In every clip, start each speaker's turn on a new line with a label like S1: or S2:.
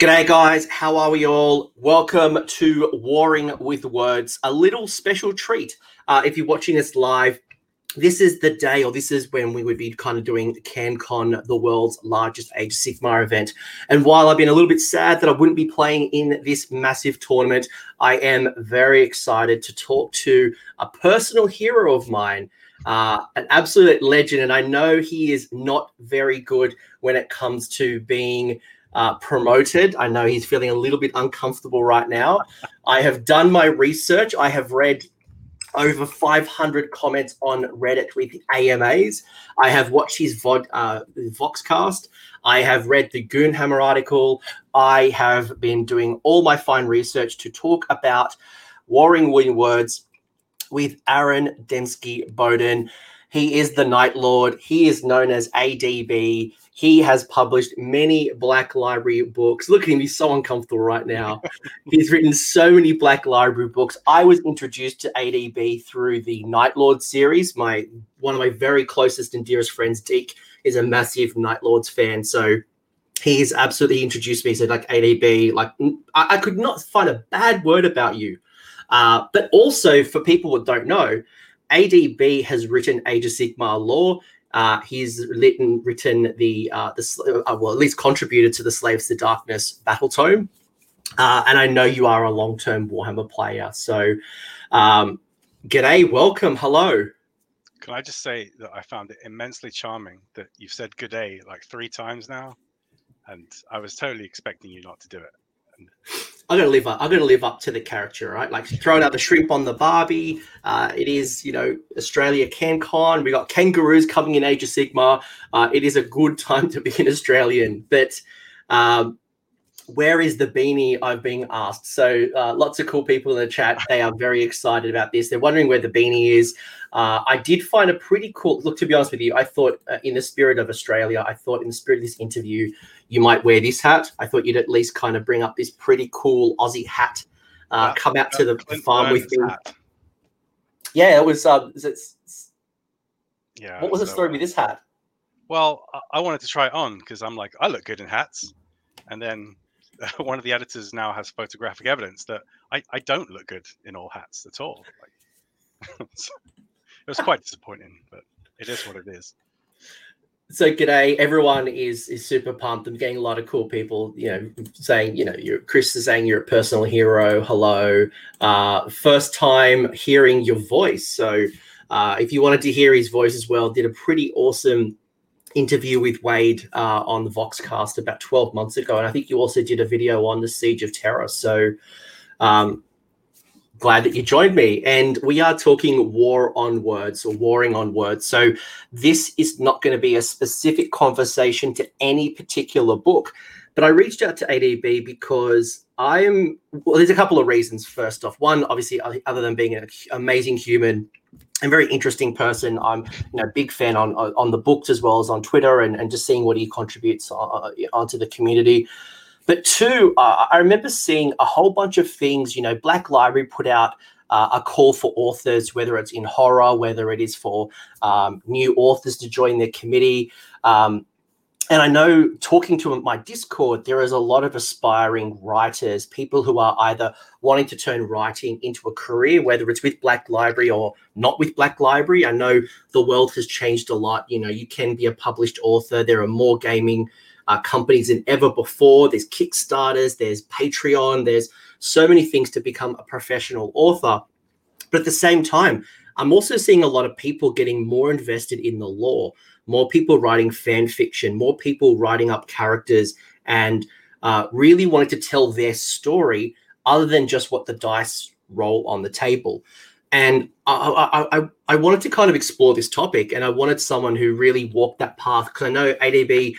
S1: G'day, guys. How are we all? Welcome to Warring with Words, a little special treat. Uh, if you're watching us live, this is the day, or this is when we would be kind of doing CanCon, the world's largest Age Sigmar event. And while I've been a little bit sad that I wouldn't be playing in this massive tournament, I am very excited to talk to a personal hero of mine, uh, an absolute legend. And I know he is not very good when it comes to being uh, promoted. I know he's feeling a little bit uncomfortable right now. I have done my research. I have read over 500 comments on Reddit with AMAs. I have watched his Vod, uh, Voxcast. I have read the Goonhammer article. I have been doing all my fine research to talk about Warring Words with Aaron Dembski Bowden. He is the Night Lord. He is known as ADB. He has published many Black Library books. Look at him, he's so uncomfortable right now. he's written so many Black Library books. I was introduced to ADB through the Night Lord series. My one of my very closest and dearest friends, Deke, is a massive Night Lords fan. So he's absolutely introduced me. He said, like ADB, like I, I could not find a bad word about you. Uh, but also for people that don't know, ADB has written Age of Sigmar lore. Uh, he's written written the uh, the uh, well at least contributed to the Slaves to Darkness battle tome, uh, and I know you are a long term Warhammer player. So, um, g'day, welcome, hello.
S2: Can I just say that I found it immensely charming that you've said good day like three times now, and I was totally expecting you not to do it.
S1: I'm gonna live up. I'm gonna live up to the character, right? Like throwing out the shrimp on the Barbie. Uh, it is, you know, Australia CanCon. We got kangaroos coming in Age of Sigmar. Uh, it is a good time to be an Australian. But um, where is the beanie? I've been asked. So uh, lots of cool people in the chat. They are very excited about this. They're wondering where the beanie is. Uh, I did find a pretty cool look. To be honest with you, I thought, uh, in the spirit of Australia, I thought in the spirit of this interview, you might wear this hat. I thought you'd at least kind of bring up this pretty cool Aussie hat. Uh, come out to the farm with me. Yeah, it was. Um, it, yeah. What was the story with this hat?
S2: Well, I wanted to try it on because I'm like, I look good in hats, and then one of the editors now has photographic evidence that I, I don't look good in all hats at all. Like, it was quite disappointing, but it is what it is.
S1: So g'day, everyone is is super pumped. I'm getting a lot of cool people, you know, saying, you know, you're Chris is saying you're a personal hero. Hello, uh, first time hearing your voice. So uh, if you wanted to hear his voice as well, did a pretty awesome interview with Wade uh, on the Voxcast about 12 months ago, and I think you also did a video on the Siege of Terra. So um, glad that you joined me. And we are talking war on words or warring on words. So this is not going to be a specific conversation to any particular book. But I reached out to ADB because I am, well, there's a couple of reasons. First off, one, obviously, other than being an amazing human, and very interesting person. I'm, you know, big fan on on the books as well as on Twitter, and, and just seeing what he contributes on, onto the community. But two, uh, I remember seeing a whole bunch of things. You know, Black Library put out uh, a call for authors, whether it's in horror, whether it is for um, new authors to join their committee. Um, and I know talking to my Discord, there is a lot of aspiring writers, people who are either wanting to turn writing into a career, whether it's with Black Library or not with Black Library. I know the world has changed a lot. You know, you can be a published author. There are more gaming uh, companies than ever before. There's Kickstarters, there's Patreon, there's so many things to become a professional author. But at the same time, I'm also seeing a lot of people getting more invested in the lore, more people writing fan fiction, more people writing up characters and uh, really wanting to tell their story other than just what the dice roll on the table. And I, I, I, I wanted to kind of explore this topic and I wanted someone who really walked that path because I know ADB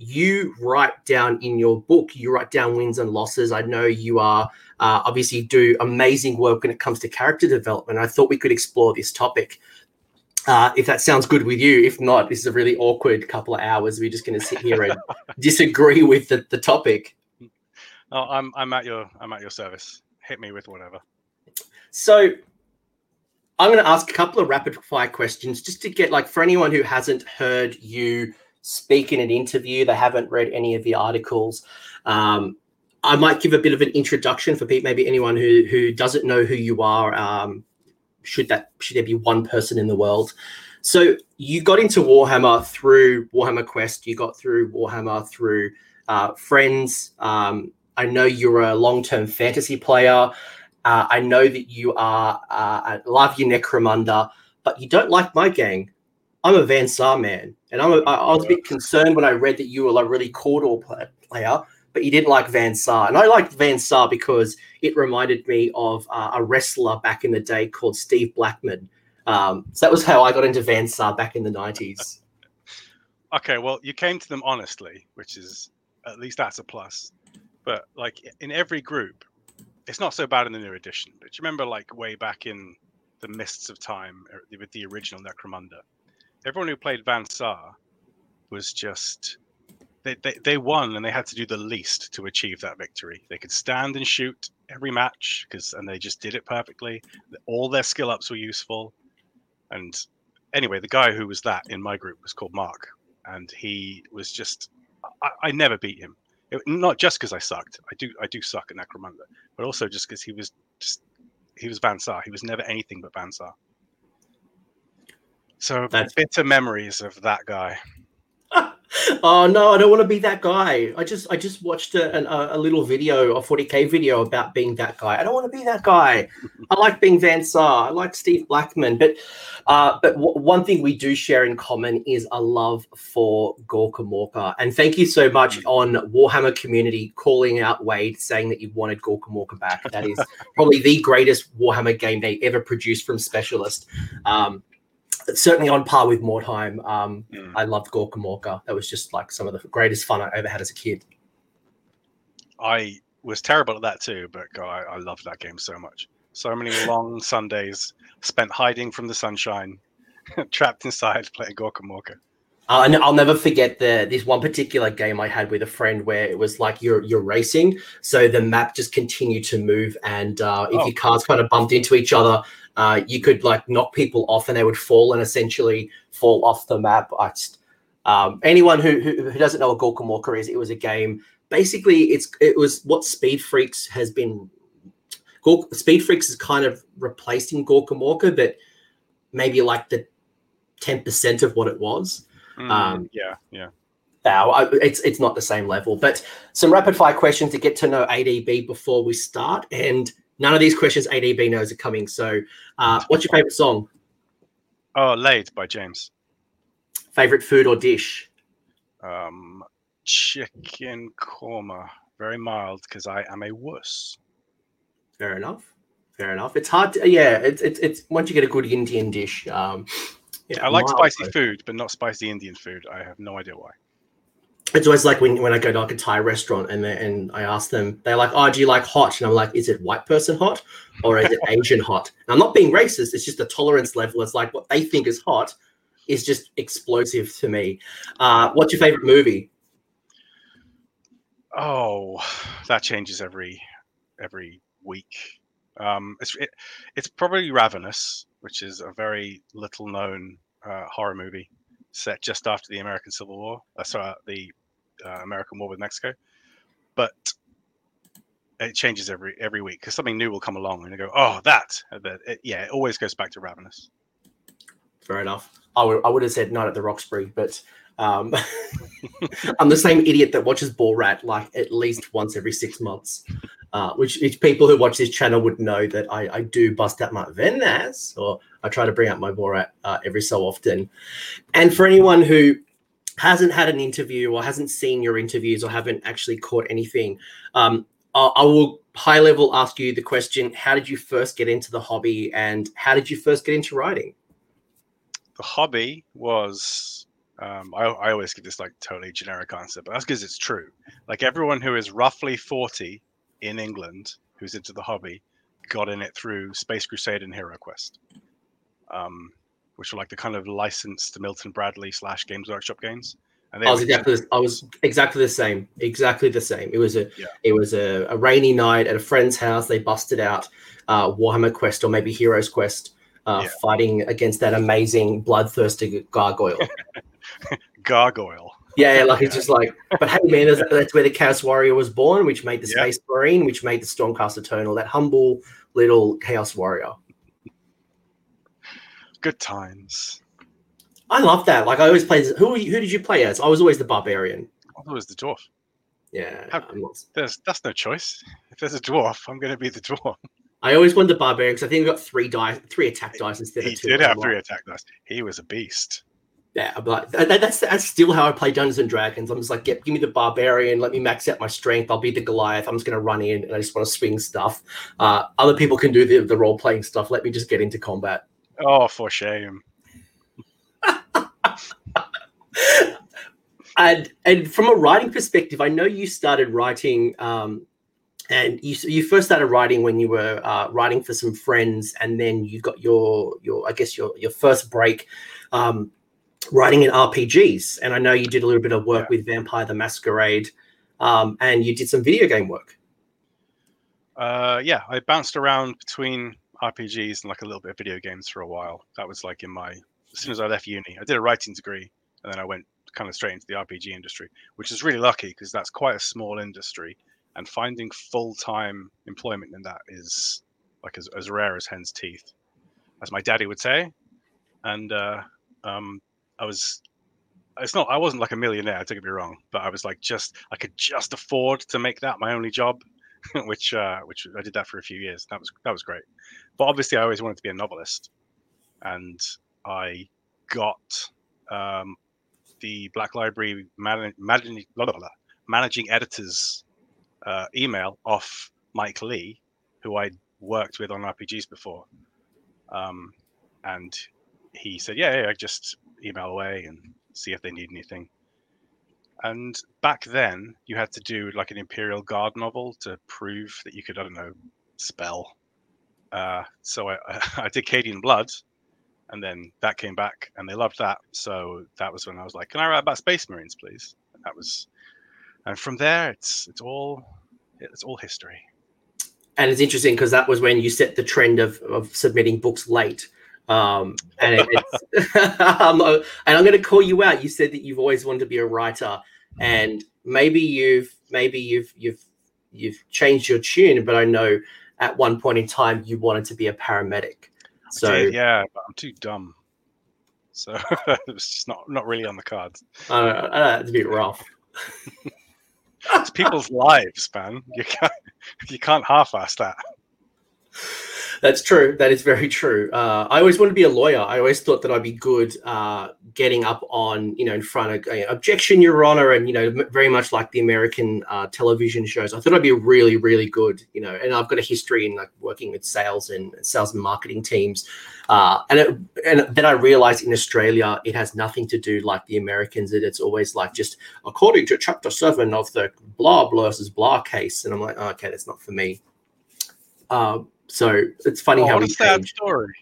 S1: you write down in your book, you write down wins and losses. I know you are uh, obviously do amazing work when it comes to character development. I thought we could explore this topic. Uh, if that sounds good with you, if not, this is a really awkward couple of hours. We're just going to sit here and disagree with the, the topic.
S2: Oh, I'm I'm at your I'm at your service. Hit me with whatever.
S1: So I'm going to ask a couple of rapid fire questions just to get like for anyone who hasn't heard you speak in an interview, they haven't read any of the articles. Um, I might give a bit of an introduction for Pete. maybe anyone who who doesn't know who you are. Um, should that should there be one person in the world? So you got into Warhammer through Warhammer Quest. You got through Warhammer through uh, friends. Um, I know you're a long-term fantasy player. Uh, I know that you are uh, I love your Necromunda, but you don't like my gang. I'm a Van Saar man, and I'm a, I was a bit concerned when I read that you were a really Cawdor player, but you didn't like Van Saar. And I liked Van Saar because it reminded me of uh, a wrestler back in the day called Steve Blackman. Um, so that was how I got into Van Saar back in the 90s.
S2: okay, well, you came to them honestly, which is at least that's a plus. But like in every group, it's not so bad in the new edition. But you remember, like way back in the mists of time er, with the original Necromunda, everyone who played Van Saar was just they, they, they won and they had to do the least to achieve that victory. They could stand and shoot every match because and they just did it perfectly. All their skill ups were useful. And anyway, the guy who was that in my group was called Mark, and he was just I, I never beat him. It, not just because I sucked. I do I do suck at Necromunda, but also just because he was just he was Van Saar. He was never anything but Van Saar. So That's... bitter memories of that guy.
S1: oh no, I don't want to be that guy. I just I just watched a, a, little video, a 40k video about being that guy. I don't want to be that guy. I like being Van. I like Steve Blackman, but uh, but w- one thing we do share in common is a love for Gorka Morka. And thank you so much on Warhammer community calling out Wade, saying that you wanted Gorka Morka back. That is probably the greatest Warhammer game they ever produced from Specialist. Um, certainly on par with Mordheim. Um, mm. I loved Gorka Morka. That was just like some of the greatest fun I ever had as a kid.
S2: I was terrible at that too, but God, I, I loved that game so much. So many long Sundays spent hiding from the sunshine, trapped inside playing Gorka Morka.
S1: Uh, I'll never forget the this one particular game I had with a friend where it was like you're you're racing, so the map just continued to move, and uh, if oh. your cars kind of bumped into each other, uh, you could like knock people off and they would fall and essentially fall off the map. I just, um, anyone who, who, who doesn't know what Gorka Morka is, it was a game. Basically, it's it was what Speed Freaks has been. Gorka, Speed Freaks is kind of replacing Gorka Morka, but maybe like the ten percent of what it was.
S2: Mm, um, yeah, yeah.
S1: Now it's it's not the same level, but some rapid fire questions to get to know ADB before we start. And None of these questions ADB knows are coming. So, uh, what's your favorite song?
S2: Oh, "Laid" by James.
S1: Favorite food or dish?
S2: Um, chicken korma. Very mild because I am a wuss.
S1: Fair enough. Fair enough. It's hard to yeah. It's it's, it's once you get a good Indian dish. Um,
S2: yeah, I like spicy food, but not spicy Indian food. I have no idea why
S1: it's always like when, when I go to like a Thai restaurant and and I ask them, they're like, "Oh, do you like hot?" And I'm like, "Is it white person hot or is it Asian hot?" And I'm not being racist. It's just the tolerance level. It's like what they think is hot is just explosive to me. Uh, what's your favorite movie?
S2: Oh, that changes every every week. Um, it's it, it's probably Ravenous, which is a very little known uh, horror movie set just after the American Civil War. Uh, sorry, the uh, American War with Mexico, but it changes every every week because something new will come along and you go, oh, that. But it, yeah, it always goes back to Ravenous.
S1: Fair enough. I would I would have said Night at the Roxbury, but um, I'm the same idiot that watches Borat like at least once every six months. Uh, which, which people who watch this channel would know that I, I do bust out my Venas, or I try to bring out my Borat uh, every so often. And for anyone who hasn't had an interview or hasn't seen your interviews or haven't actually caught anything, um, I, will high level ask you the question: How did you first get into the hobby, and how did you first get into writing?
S2: The hobby was um, I, I, always give this like totally generic answer, but that's because it's true. Like everyone who is roughly 40 in England who's into the hobby got in it through Space Crusade and Hero Quest. Um, which were like the kind of licensed Milton Bradley slash Games Workshop games.
S1: And I was exactly I was exactly the same, exactly the same. It was a yeah. it was a, a, rainy night at a friend's house. They busted out uh, Warhammer Quest or maybe Heroes Quest, uh, yeah. fighting against that amazing bloodthirsty gargoyle.
S2: gargoyle.
S1: Yeah, like it's just like, but hey, man, that's, that's where the Chaos Warrior was born, which made the
S2: Yeah.
S1: Space Marine, which made the Stormcast Eternal, that humble little Chaos Warrior.
S2: Good times.
S1: I love that. Like I always played. Who you, who did you play as? I was always the barbarian.
S2: I was the dwarf.
S1: Yeah,
S2: How- There's that's no choice. If there's a dwarf, I'm going to be the dwarf.
S1: I always wanted the barbarian because I think I got three dice, three attack dice instead
S2: He
S1: of two.
S2: He
S1: did
S2: have three attack dice. He was a beast.
S1: Yeah, I'm that, that- that's that's still how I play Dungeons and Dragons. I'm just like, get, give me the barbarian, let me max out my strength. I'll be the Goliath. I'm just gonna run in and I just want to swing stuff. Uh, other people can do the, the role playing stuff. Let me just get into combat.
S2: Oh, for shame.
S1: and and from a writing perspective, I know you started writing, um, and you you first started writing when you were uh, writing for some friends, and then you got your your I guess your your first break. Um, writing in RPGs, and I know you did a little bit of work
S2: Yeah.
S1: with Vampire the Masquerade, um, and you did some video game work.
S2: Uh, yeah, I bounced around between RPGs and like a little bit of video games for a while. That was like in my as soon as I left uni, I did a writing degree, and then I went kind of straight into the RPG industry, which is really lucky because that's quite a small industry, and finding full time employment in that is like as, as rare as hen's teeth, as my daddy would say. And uh, um, I was. It's not. I wasn't like a millionaire. Don't get me wrong, but I was like just. I could just afford to make that my only job, which uh, which I did that for a few years. That was that was great. But obviously, I always wanted to be a novelist, and I got um, the Black Library man- managing managing editor's uh, email off Mike Lee, who I worked with on RPGs before, um, and he said, "Yeah, yeah, just email away and see if they need anything." And back then, you had to do like an Imperial Guard novel to prove that you could, I don't know, spell. Uh, so I, I did Cadian Blood, and then that came back, and they loved that. So that was when I was like, "Can I write about Space Marines, please?" And that was, and from there, it's it's all it's all history.
S1: And it's interesting because that was when you set the trend of, of submitting books late. Um, and it, and I'm going to call you out. You said that you've always wanted to be a writer, and maybe you've maybe you've you've you've changed your tune. But I know at one point in time you wanted to be a paramedic. So
S2: did, yeah, but I'm too dumb. So it's just not not really on the cards.
S1: I don't know, I know, it's a bit rough.
S2: It's people's lives, man. You can't you can't half-ass that.
S1: That's true. That is very true. Uh, I always wanted to be a lawyer. I always thought that I'd be good uh, getting up on, you know, in front of uh, objection, Your Honor, and you know, m- very much like the American uh, television shows. I thought I'd be really, really good, you know. And I've got a history in like working with sales and sales and marketing teams. Uh, and it, and then I realized in Australia it has nothing to do like the Americans. That it's always like just according to Chapter Seven of the blah blah versus blah case, and I'm like, oh, okay, that's not for me. Um, so it's funny
S2: Oh,
S1: how we
S2: a sad story.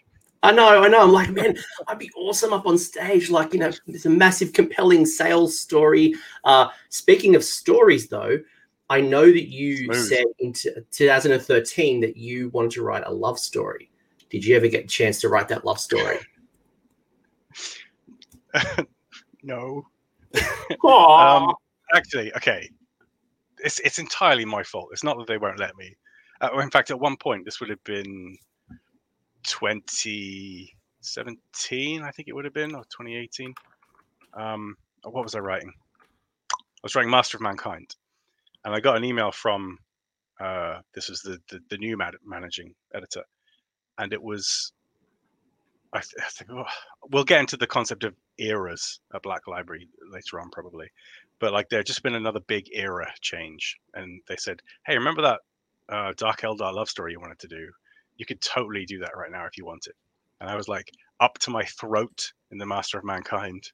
S1: I know, I know. I'm like, man, I'd be awesome up on stage. Like, you know, it's a massive, compelling sales story. Uh, speaking of stories, though, I know that you
S2: Smooth.
S1: said in t- 2013 that you wanted to write a love story. Did you ever get a chance to write that love story?
S2: no. Um, actually, okay. It's it's entirely my fault. It's not that they won't let me. Uh, in fact, at one point, this would have been 2017, I think it would have been, or 2018. Um, what was I writing? I was writing Master of Mankind, and I got an email from uh, this was the the, the new man- managing editor, and it was. I, th- I think oh, we'll get into the concept of eras at Black Library later on, probably. But like, there just been another big era change, and they said, "Hey, remember that uh, Dark Eldar love story you wanted to do? You could totally do that right now if you wanted." And I was like, up to my throat in the Master of Mankind,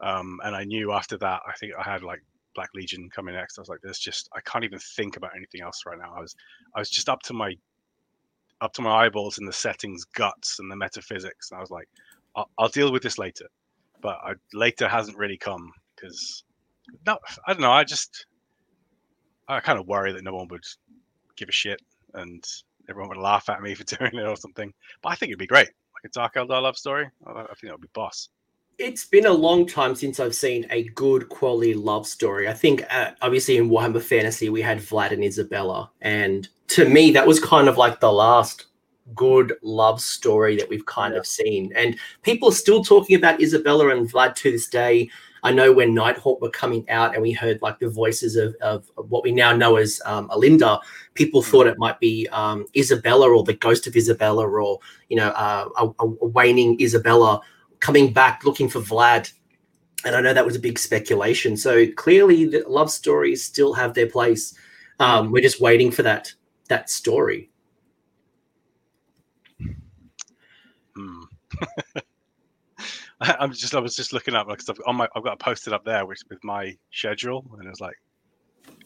S2: um, and I knew after that, I think I had like Black Legion coming next. I was like, "There's just I can't even think about anything else right now." I was I was just up to my up to my eyeballs in the settings, guts, and the metaphysics, and I was like, "I'll, I'll deal with this later." But I, later hasn't really come because no, I don't know. I just I kind of worry that no one would give a shit and everyone would laugh at me for doing it or something. But I think it'd be great, like a Dark Eldar love story. I, think that would be boss.
S1: it's been a long time since I've seen a good quality love story. I think, uh, obviously, in Warhammer Fantasy, we had Vlad and Isabella, and to me, that was kind of like the last good love story that we've kind yeah. of seen. And people are still talking about Isabella and Vlad to this day. I know when Nighthaunt were coming out and we heard like the voices of, of, what we now know as um, Olynder, people hmm. thought it might be um, Isabella or the ghost of Isabella or, you know, uh, a, a, waning Isabella coming back looking for Vlad. And I know that was a big speculation. So clearly the love stories still have their place. Um, we're just waiting for that that story.
S2: Hmm. I'm just I was just looking up because I've on my I've got a posted up there which with my schedule and it was like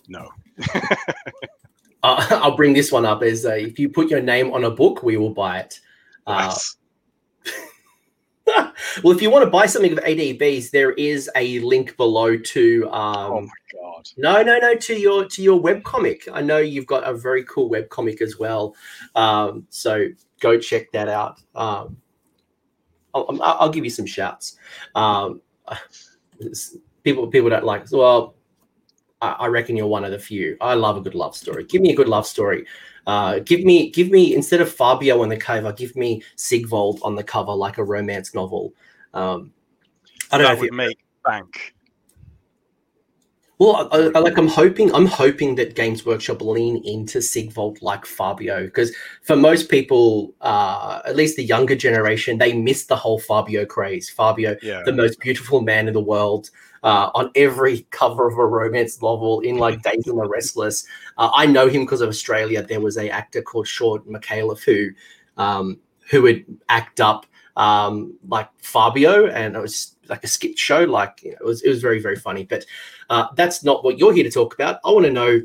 S2: no.
S1: uh, I'll bring this one up as uh, if you put your name on a book, we will buy it. Uh, well, if you want to buy something of ADBs, there is a link below to. Um,
S2: oh my god!
S1: No, no, no. To your to your web comic. I know you've got a very cool web comic as well. Um, so go check that out. Um, I'll, I'll, give you some shouts. Um, people people don't like. Well, I, I reckon you're one of the few. I love a good love story. Give me a good love story. Uh, give me give me instead of Fabio on the cover, give me Sigvald on the cover like a romance novel. Um,
S2: I don't that know if it make bank.
S1: Well, I, I, like I'm hoping I'm hoping that Games Workshop lean into Sigvald like Fabio because for most people, uh, at least the younger generation, they miss the whole Fabio craze. Fabio, yeah. the most beautiful man in the world, uh, on every cover of a romance novel in like Days and the Restless. Uh, I know him because of Australia. There was a actor called Shaun Micallef who um, who would act up um, like Fabio, and it was like a skit show. Like you know, it was it was very very funny. But uh, that's not what you're here to talk about. I want to know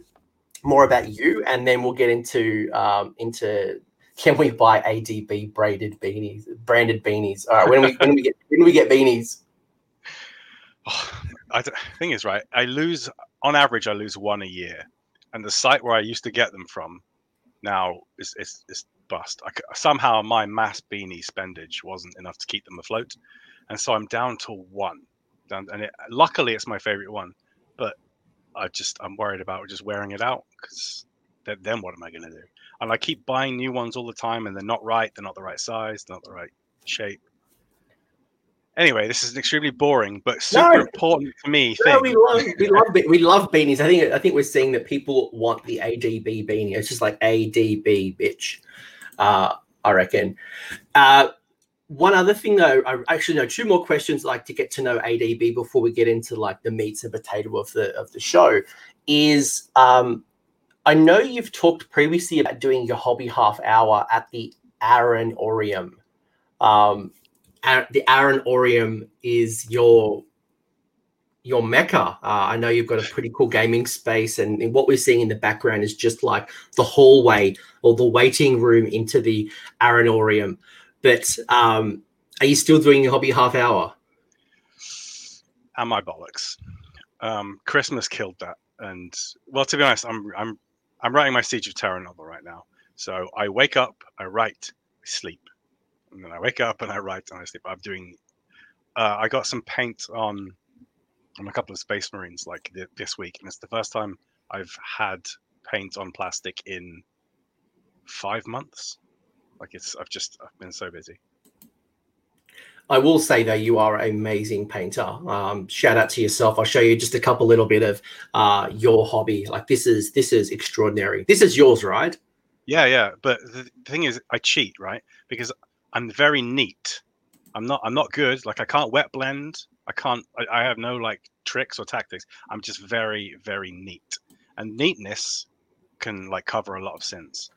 S1: more about you, and then we'll get into um, into can we buy ADB braided beanies, branded beanies? All right, when we when we get when we get beanies.
S2: Oh, I, thing is, right? I lose on average. I lose one a year, and the site where I used to get them from now is is, is bust. I, somehow my mass beanie spendage wasn't enough to keep them afloat, and so I'm down to one. Down, and it, luckily, it's my favorite one, but I just I'm worried about just wearing it out because then what am I going to do? And I keep buying new ones all the time, and they're not right. They're not the right size. They're not the right shape. Anyway, this is extremely boring, but super no. important to me.
S1: No, we love we love we love beanies. I think I think we're seeing that people want the ADB beanie. It's just like ADB bitch. Uh, I reckon. Uh, one other thing though, I actually know two more questions like to get to know ADB before we get into like the meats and potato of the of the show is um, I know you've talked previously about doing your hobby half hour at the Aaron Orium. Um, the Aaron Orium is your your mecca. Uh, I know you've got a pretty cool gaming space, and, and, what we're seeing in the background is just like the hallway or the waiting room into the Aaron Orium. But um, are you still doing your hobby half hour?
S2: Am my bollocks? Um, Christmas killed that, and well, to be honest, I'm I'm I'm writing my Siege of Terra novel right now. So I wake up, I write, I sleep, and then I wake up and I write and I sleep. I'm doing. Uh, I got some paint on on a couple of Space Marines like th- this week, and it's the first time I've had paint on plastic in five months. Like it's, I've just, I've been so busy.
S1: I will say though, you are an amazing painter. Um, shout out to yourself. I'll show you just a couple little bit of uh, your hobby. Like this is this is extraordinary. This is yours, right?
S2: Yeah, yeah. But the thing is, I cheat, right? Because I'm very neat. I'm not. I'm not good. Like I can't wet blend. I can't. I, I have no like tricks or tactics. I'm just very, very neat. And neatness can like cover a lot of sins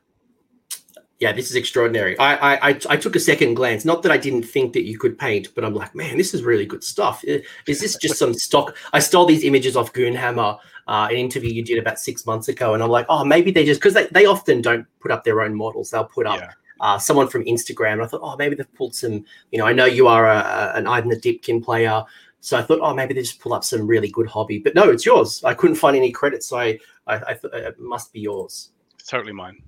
S1: yeah, this is extraordinary. I, I I took a second glance. Not that I didn't think that you could paint, but I'm like, man, this is really good stuff. Is this just some stock? I stole these images off Goonhammer, uh, an interview you did about six months ago, and I'm like, oh, maybe they just because they, they often don't put up their own models. They'll put up yeah. Uh, someone from Instagram. And I thought, oh, maybe they've pulled some. You know, I know you are a, a, an Idoneth Deepkin player. So I thought, oh, maybe they just pull up some really good hobby. But no, it's yours. I couldn't find any credits, so I, I, I thought it must be yours.
S2: It's totally mine.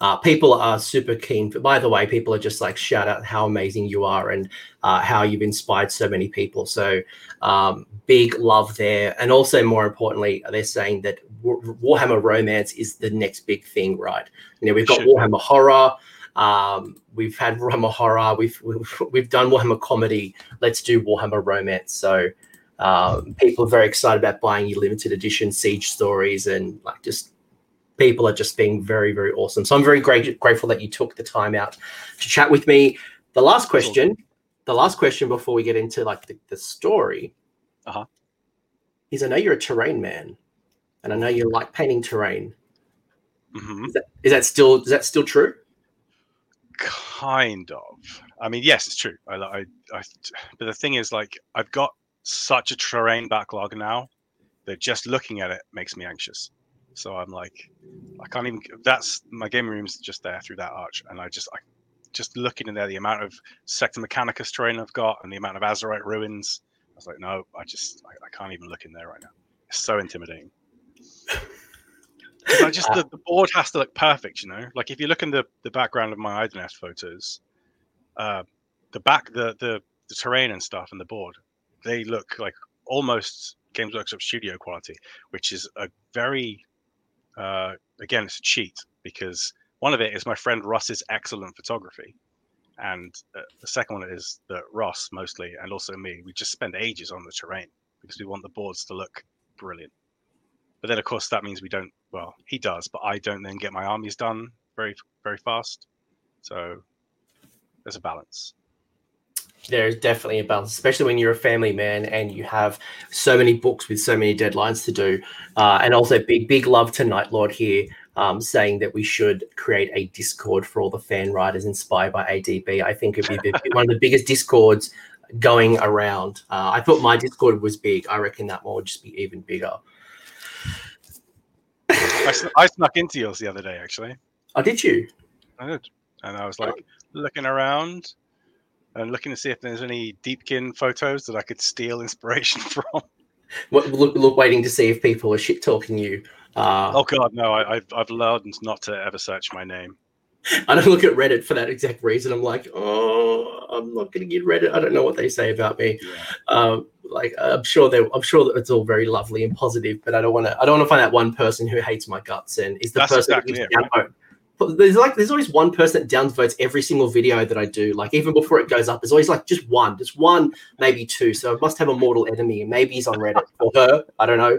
S1: uh, people are super keen. For, by the way, people are just like shout out how amazing you are and uh, how you've inspired so many people. So um, big love there, and also more importantly, they're saying that Warhammer Romance is the next big thing, right? You know, we've got Warhammer Horror. Um, we've had Warhammer Horror. We've, we've we've done Warhammer Comedy. Let's do Warhammer Romance. So um, people are very excited about buying your limited edition Siege stories and like just people are just being very, very awesome. So I'm very great, grateful that you took the time out to chat with me. The last question, the last question before we get into like the, the story
S2: uh-huh.
S1: is I know you're a terrain man and I know you like painting terrain.
S2: Mm-hmm.
S1: Is, that, is that still, is that still true?
S2: Kind of. I mean, yes, it's true. I, I, I, but the thing is, like, I've got such a terrain backlog now that just looking at it makes me anxious. So I'm like, I can't even. That's my gaming room's just there through that arch, and I just, I just looking in there, the amount of Sector Mechanicus terrain I've got, and the amount of Azyrite ruins. I was like, no, I just, I, I can't even look in there right now. It's so intimidating. I just the, the, board has to look perfect, you know. Like if you look in the the background of my Idoneth photos, uh, the back, the the the terrain and stuff, and the board, they look like almost Games Workshop studio quality, which is a very uh, again, it's a cheat because one of it is my friend Ross's excellent photography, and uh, the second one is that Ross mostly and also me we just spend ages on the terrain because we want the boards to look brilliant. But then, of course, that means we don't. Well, he does, but I don't then get my armies done very very fast. So there's a balance
S1: there's definitely a balance, especially when you're a family man and you have so many books with so many deadlines to do. Uh, and also, big, big love to Night Lord here, um, saying that we should create a Discord for all the fan writers inspired by ADB. I think it'd be one of the biggest Discords going around. Uh, I thought my Discord was big. I reckon that one would just be even bigger.
S2: I, sn- I snuck into yours the other day, actually.
S1: Oh, did you?
S2: I did. And I was like looking around and looking to see if there's any Deepkin photos that I could steal inspiration from.
S1: What, look, look, waiting to see if people are shit talking you. Uh,
S2: oh God, no! I, have I've learned not to ever search my name.
S1: I don't look at Reddit for that exact reason. I'm like, oh, I'm not going to get Reddit. I don't know what they say about me. Yeah. Um, like, I'm sure they, I'm sure that it's all very lovely and positive, but I don't want to. I don't want to find that one person who hates my guts and is the That's person exactly it, right? there's like there's always one person that downvotes every single video that I do. Like even before it goes up, there's always like just one, just one, maybe two. So I must have a mortal enemy, and maybe he's on Reddit or her. I don't know.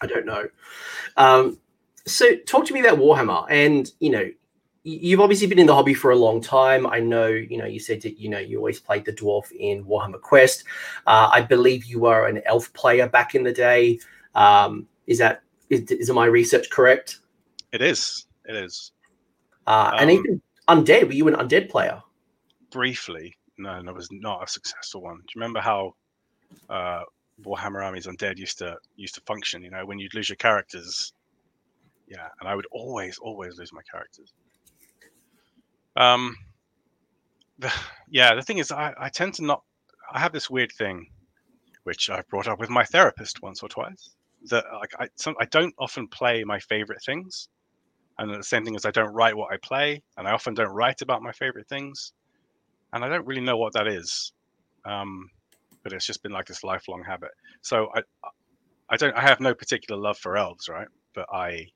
S1: I don't know. Um, so talk to me about Warhammer, and you know, you've obviously been in the hobby for a long time. I know, you know, you said that you know you always played the dwarf in Warhammer Quest. Uh, I believe you were an elf player back in the day. Um, is that is, is my research correct?
S2: It is. It is.
S1: Uh, um, and even undead. Were you an undead player?
S2: Briefly, no, and was not a successful one. Do you remember how uh, Warhammer Armies Undead used to used to function? You know, when you'd lose your characters. Yeah, and I would always, always lose my characters. Um, the, yeah, the thing is, I, I tend to not. I have this weird thing, which I've brought up with my therapist once or twice. That like I, some, I don't often play my favorite things and the same thing is I don't write what I play, and I often don't write about my favorite things, and I don't really know what that is. Um, but it's just been like this lifelong habit. So I, I don't, I have no particular love for elves, right? But I,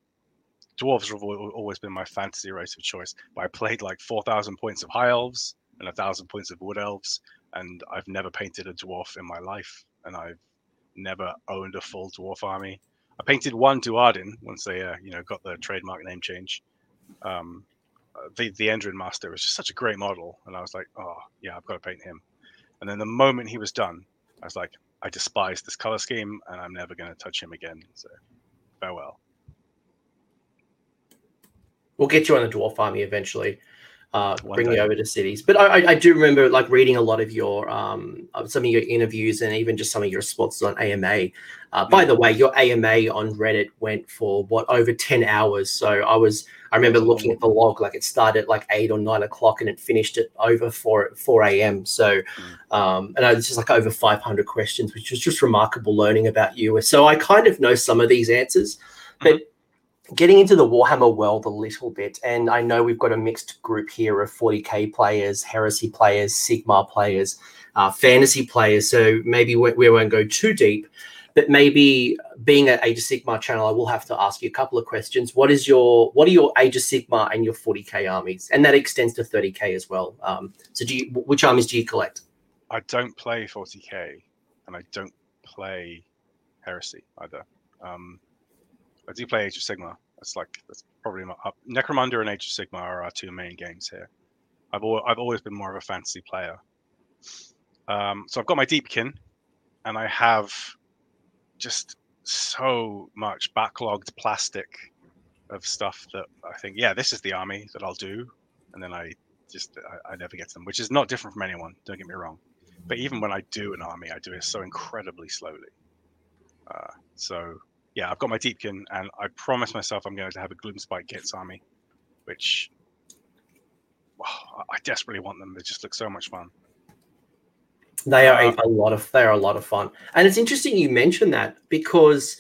S2: dwarves have always been my fantasy race of choice. But I played like four thousand points of high elves and a thousand points of wood elves, and I've never painted a dwarf in my life, and I've never owned a full dwarf army. I painted one Duardin once they, uh, you know, got the trademark name change. Um, uh, the the Endrin Master was just such a great model, and I was like, oh yeah, I've got to paint him. And then the moment he was done, I was like, I despise this color scheme, and I'm never going to touch him again. So farewell.
S1: We'll get you on the dwarf army eventually uh, bring you over to cities. But I, I, do remember like reading a lot of your um, some of your interviews and even just some of your responses on AMA. Uh, by the way, your AMA on Reddit went for what over ten hours. So I was I remember looking at the log like it started at like eight or nine o'clock and it finished at over four four a.m. So mm. um, and it's just like over five hundred questions, which was just remarkable learning about you. So I kind of know some of these answers, but. Getting into the Warhammer world a little bit, and I know we've got a mixed group here of 40k players, heresy players, Sigmar players, uh, fantasy players. So maybe we, we, won't go too deep, but maybe being an Age of Sigmar channel, I will have to ask you a couple of questions. What is your what are your Age of Sigmar and your 40k armies, and that extends to 30k as well. Um, so do you which armies do you collect?
S2: I don't play 40k, and I don't play heresy either. Um, I do play Age of Sigmar. That's like that's probably my uh, Necromunda and Age of Sigmar are our two main games here. I've al- I've always been more of a fantasy player. Um, so I've got my Deepkin, and I have just so much backlogged plastic of stuff that I think, yeah, this is the army that I'll do, and then I just I, I never get to them, which is not different from anyone. Don't get me wrong, but even when I do an army, I do it so incredibly slowly. Uh, so yeah, I've got my Deepkin, and I promise myself I'm going to have a Gloomspite Gitz army, which wow, I desperately want them. They just look so much fun.
S1: They are uh, a lot of they are a lot of fun, and it's interesting you mentioned that because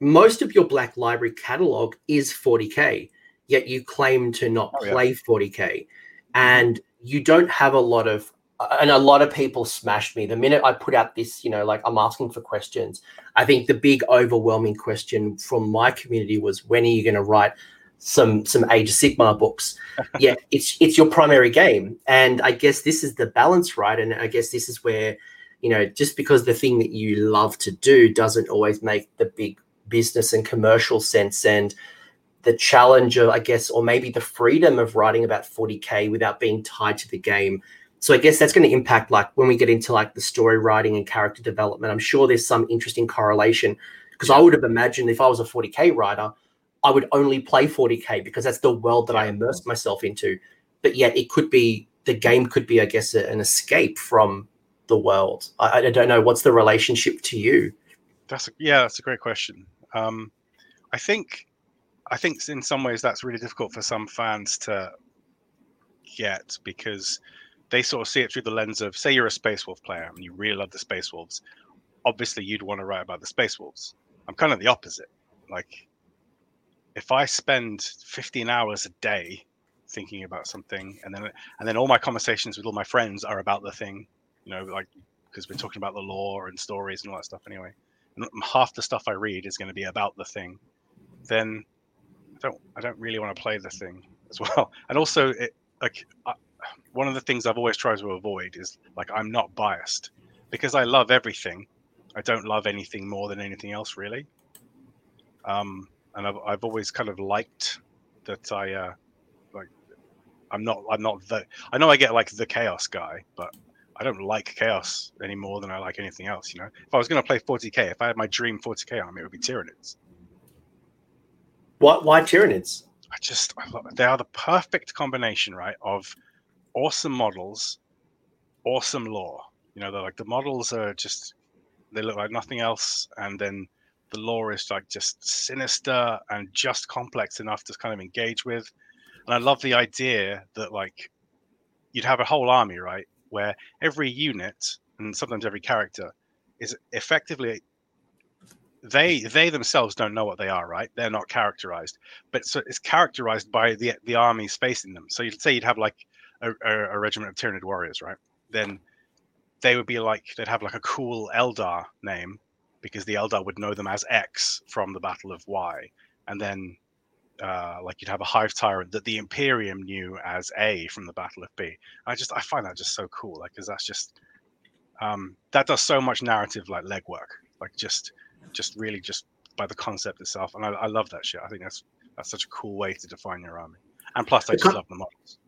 S1: most of your Black Library catalog is 40k, yet you claim to not oh, play yeah. 40k, mm-hmm. and you don't have a lot of and a lot of people smashed me the minute I put out this, you know, like I'm asking for questions. I think the big overwhelming question from my community was when are you going to write some some Age of Sigmar books? yeah, it's it's your primary game, and I guess this is the balance, right? And I guess this is where, you know, just because the thing that you love to do doesn't always make the big business and commercial sense, and the challenge of, I guess, or maybe the freedom of writing about 40k without being tied to the game so I guess that's going to impact like when we get into like the story writing and character development. I'm sure there's some interesting correlation because I would have imagined if I was a 40k writer, I would only play 40k because that's the world that I immersed myself into. But yet it could be the game could be, I guess, a, an escape from the world. I, I, don't know what's the relationship to you.
S2: That's a, yeah, that's a great question. Um, I think I think in some ways that's really difficult for some fans to get because they sort of see it through the lens of say you're a Space Wolf player and you really love the Space Wolves. Obviously, you'd want to write about the Space Wolves. I'm kind of the opposite. Like, if I spend 15 hours a day thinking about something, and then and then all my conversations with all my friends are about the thing, you know, like because we're talking about the lore and stories and all that stuff anyway. And half the stuff I read is going to be about the thing. Then I don't I don't really want to play the thing as well. And also, it like one of the things I've always tried to avoid is like I'm not biased because I love everything. I don't love anything more than anything else, really. Um, and I've, I've always kind of liked that I uh, like I'm not I'm not the I know I get like the chaos guy, but I don't like chaos any more than I like anything else. You know, if I was going to play 40k, if I had my dream 40k army, it would be Tyranids.
S1: What? Why Tyranids?
S2: I just they are the perfect combination, right, of awesome models, awesome lore. You know, they're like the models are just they look like nothing else, and then the lore is like just sinister and just complex enough to kind of engage with. And I love the idea that like you'd have a whole army, right, where every unit and sometimes every character is effectively they they themselves don't know what they are, right? They're not characterized, but so it's characterized by the the armies facing them. So you'd say you'd have like a, a, regiment of Tyranid warriors, right? Then they would be like they'd have like a cool Eldar name because the Eldar would know them as X from the Battle of Y, and then uh, like you'd have a Hive Tyrant that the Imperium knew as A from the Battle of B. I just I find that just so cool, like because that's just um, that does so much narrative like legwork, like just just really just by the concept itself, and I, I love that shit. I think that's that's such a cool way to define your army, and plus I just love the models.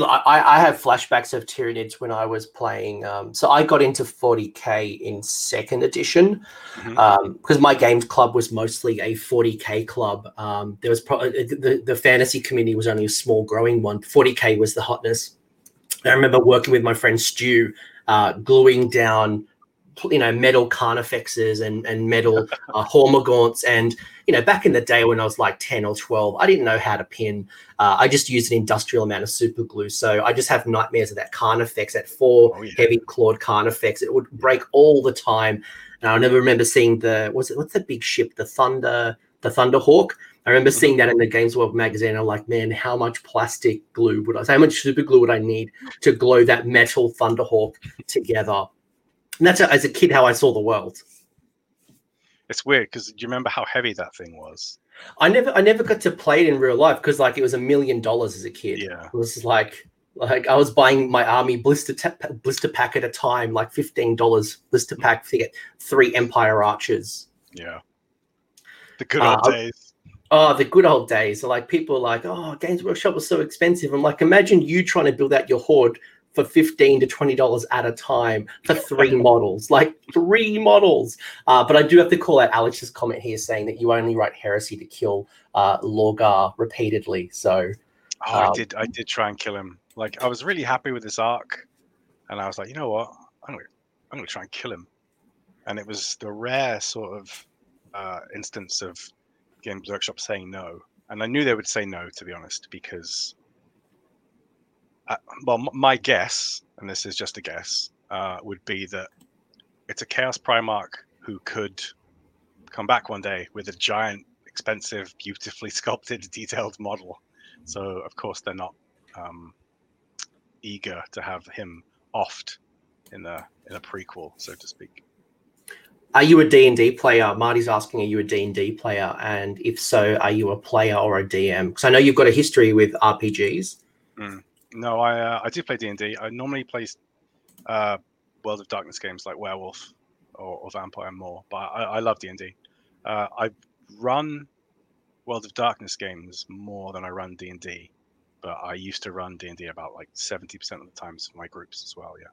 S1: I, I have flashbacks of Tyranids when I was playing. Um, so I got into 40k in second edition because mm-hmm. um, my games club was mostly a 40k club. Um, there was probably uh, the, the fantasy community was only a small growing one. 40k was the hotness. I remember working with my friend Stu, uh, gluing down you know metal carnifexes and and metal uh, hormagaunts and you know back in the day when i was like 10 or 12 i didn't know how to pin uh, i just used an industrial amount of super glue so i just have nightmares of that carnifex that four oh, yeah. heavy clawed carnifex it would break all the time and i never remember seeing the what's it what's the big ship the thunder the Thunderhawk. I remember seeing that in the Games World magazine. I'm like, man, how much plastic glue would I? How much super glue would I need to glue that metal Thunderhawk together? And that's as a kid how I saw the world.
S2: It's weird because do you remember how heavy that thing was?
S1: I never, I never got to play it in real life because like it was a million dollars as a kid.
S2: Yeah,
S1: it was like, like I was buying my army blister blister pack at a time, like fifteen dollars blister pack to get three Empire archers.
S2: Yeah, the good old uh, days.
S1: Oh, the good old days. So like people are like, oh, Games Workshop was so expensive. I'm like, imagine you trying to build out your horde for 15 to 20 dollars at a time for three models like three models. Uh, but i do have to call out alex's comment here saying that you only write heresy to kill uh, lorgar repeatedly. So
S2: oh, um, i did i did try and kill him. Like i was really happy with this arc and i was like you know what? I'm gonna i'm gonna try and kill him. And it was the rare sort of uh, instance of Games Workshop saying no, and I knew they would say no to be honest because, uh, well, m- my guess, and this is just a guess, uh, would be that it's a Chaos Primarch who could come back one day with a giant, expensive, beautifully sculpted, detailed model. So of course they're not um, eager to have him offed in a in a prequel, so to speak.
S1: Are you a D&D player? Marty's asking, are you a D&D player? And if so, are you a player or a DM? Because I know you've got a history with RPGs.
S2: Mm. No, I uh, I do play D&D. I normally play uh, World of Darkness games like Werewolf or, or Vampire more, but I, I love D&D. Uh, I run World of Darkness games more than I run D&D, but I used to run D&D about like 70% of the times for my groups as well, yeah.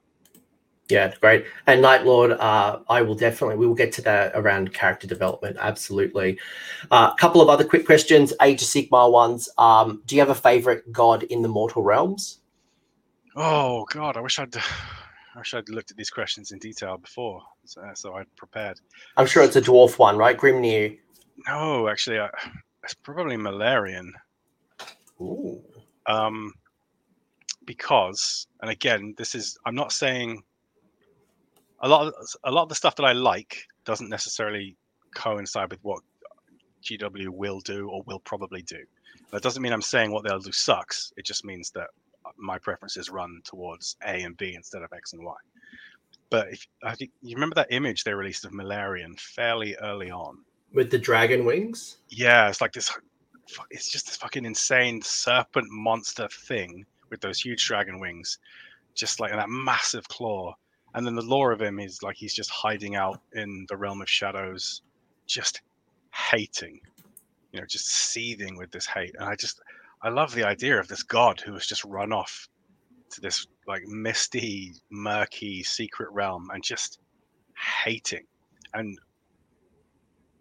S1: Yeah, great. And Night Lord, uh, I will definitely, we will get to that around character development. Absolutely. A uh, couple of other quick questions, Age of Sigmar ones. Um, do you have a favorite god in the mortal realms?
S2: Oh, God. I wish I'd. I wish I'd looked at these questions in detail before, so, so I'd prepared.
S1: I'm sure it's a dwarf one, right? Grimnir.
S2: No, actually, I, it's probably Malerion.
S1: Ooh.
S2: Um, because, and again, this is I'm not saying a lot of a lot of the stuff that I like doesn't necessarily coincide with what GW will do or will probably do. That doesn't mean I'm saying what they'll do sucks. It just means that my preferences run towards A and B instead of X and Y. But if I think you remember that image they released of Malerion fairly early on
S1: with the dragon wings.
S2: Yeah, it's like this. It's just this fucking insane serpent monster thing with those huge dragon wings, just like that massive claw and then the lore of him is like he's just hiding out in the realm of shadows, just hating, you know, just seething with this hate. And I just, I love the idea of this god who has just run off to this like misty, murky, secret realm and just hating. And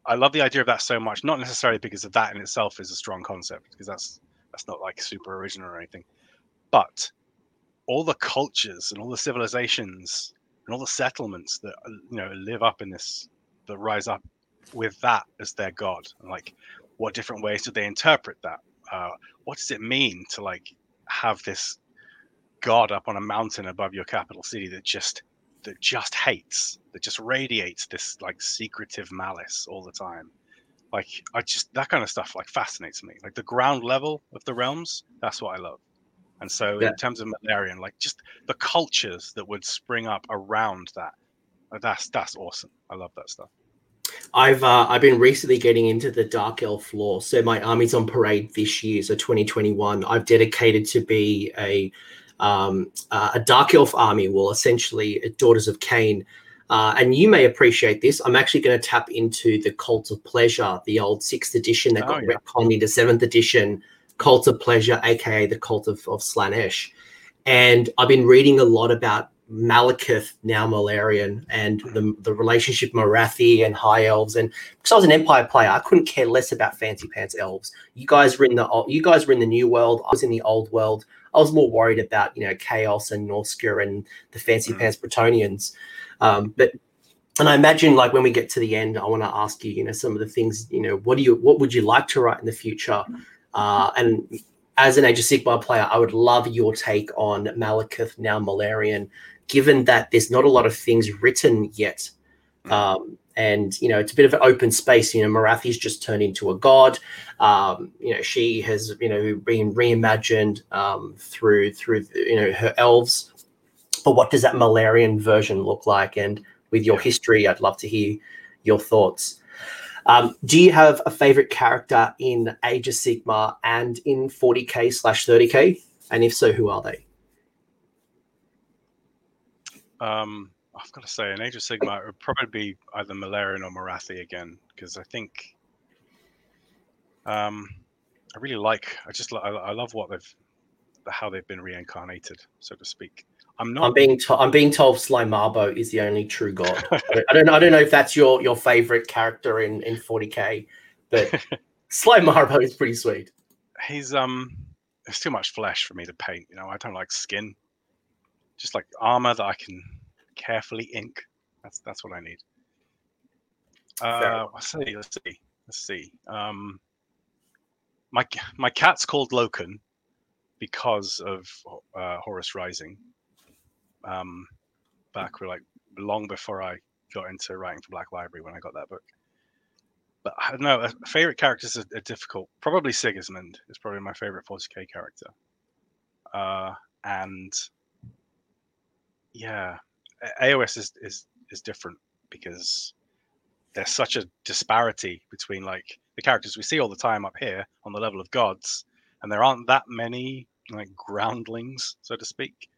S2: I love the idea of that so much, not necessarily because of that in itself is a strong concept, because that's that's not like super original or anything, but all the cultures and all the civilizations and all the settlements that uh, you know live up in this that rise up with that as their god and like what different ways do they interpret that? Uh, what does it mean to like have this god up on a mountain above your capital city that just that just hates that just radiates this like secretive malice all the time? Like i just that kind of stuff like fascinates me. Like the ground level of the realms that's what i love and so, yeah. in terms of Malerion, like just the cultures that would spring up around that, uh, that's that's awesome. I love that stuff.
S1: I've uh, I've been recently getting into the Dark Elf lore. So my army's on parade this year, so 2021. I've dedicated to be a um, uh, a Dark Elf army. Well, essentially, uh, Daughters of Khaine. Uh, and you may appreciate this. I'm actually going to tap into the Cult of Pleasure, the old sixth edition that oh, got yeah. retconned into seventh edition Cult of Pleasure, aka the Cult of, of Slaanesh. And I've been reading a lot about Malekith, now Malerion, and the, the relationship Morathi and High Elves. And because I was an Empire player, I couldn't care less about fancy pants elves. You guys were in the you guys were in the new world. I was in the old world. I was more worried about you know chaos and Norsca and the fancy mm. pants Bretonnians. Um, but and I imagine like when we get to the end, I want to ask you, you know, some of the things, you know, what do you what would you like to write in the future? Uh, and as an Age of Sigmar player, I would love your take on Malekith, now Malerion, given that there's not a lot of things written yet. Um, and you know it's a bit of an open space. You know, Morathi's just turned into a god. Um, you know, she has you know been reimagined um, through through you know her elves. But what does that Malerion version look like? And with your history, I'd love to hear your thoughts. Um, do you have a favorite character in Age of Sigmar and in 40k slash 30k? And if so, who are they?
S2: Um, I've got to say, in Age of Sigmar, it would probably be either Malerion or Morathi again, because I think um, I really like. I just I, I love what they've how they've been reincarnated, so to speak. I'm not.
S1: I'm being to- I'm being told Sly Marbo is the only true god. I don't I don't know if that's your your favorite character in in 40k, but Sly Marbo is pretty sweet.
S2: He's um, it's too much flesh for me to paint. You know, I don't like skin. Just like armor that I can carefully ink. That's that's what I need. Uh, let's see. Let's see. Let's see. Um, my my cat's called Loken because of uh, Horus Rising um, back for like long before I got into writing for Black Library when I got that book. But I don't know. Favorite characters are, are difficult. Probably Sigismund is probably my favorite 40k character. Uh, and yeah, AOS is, is is different because there's such a disparity between like the characters we see all the time up here on the level of gods, and there aren't that many like groundlings, so to speak.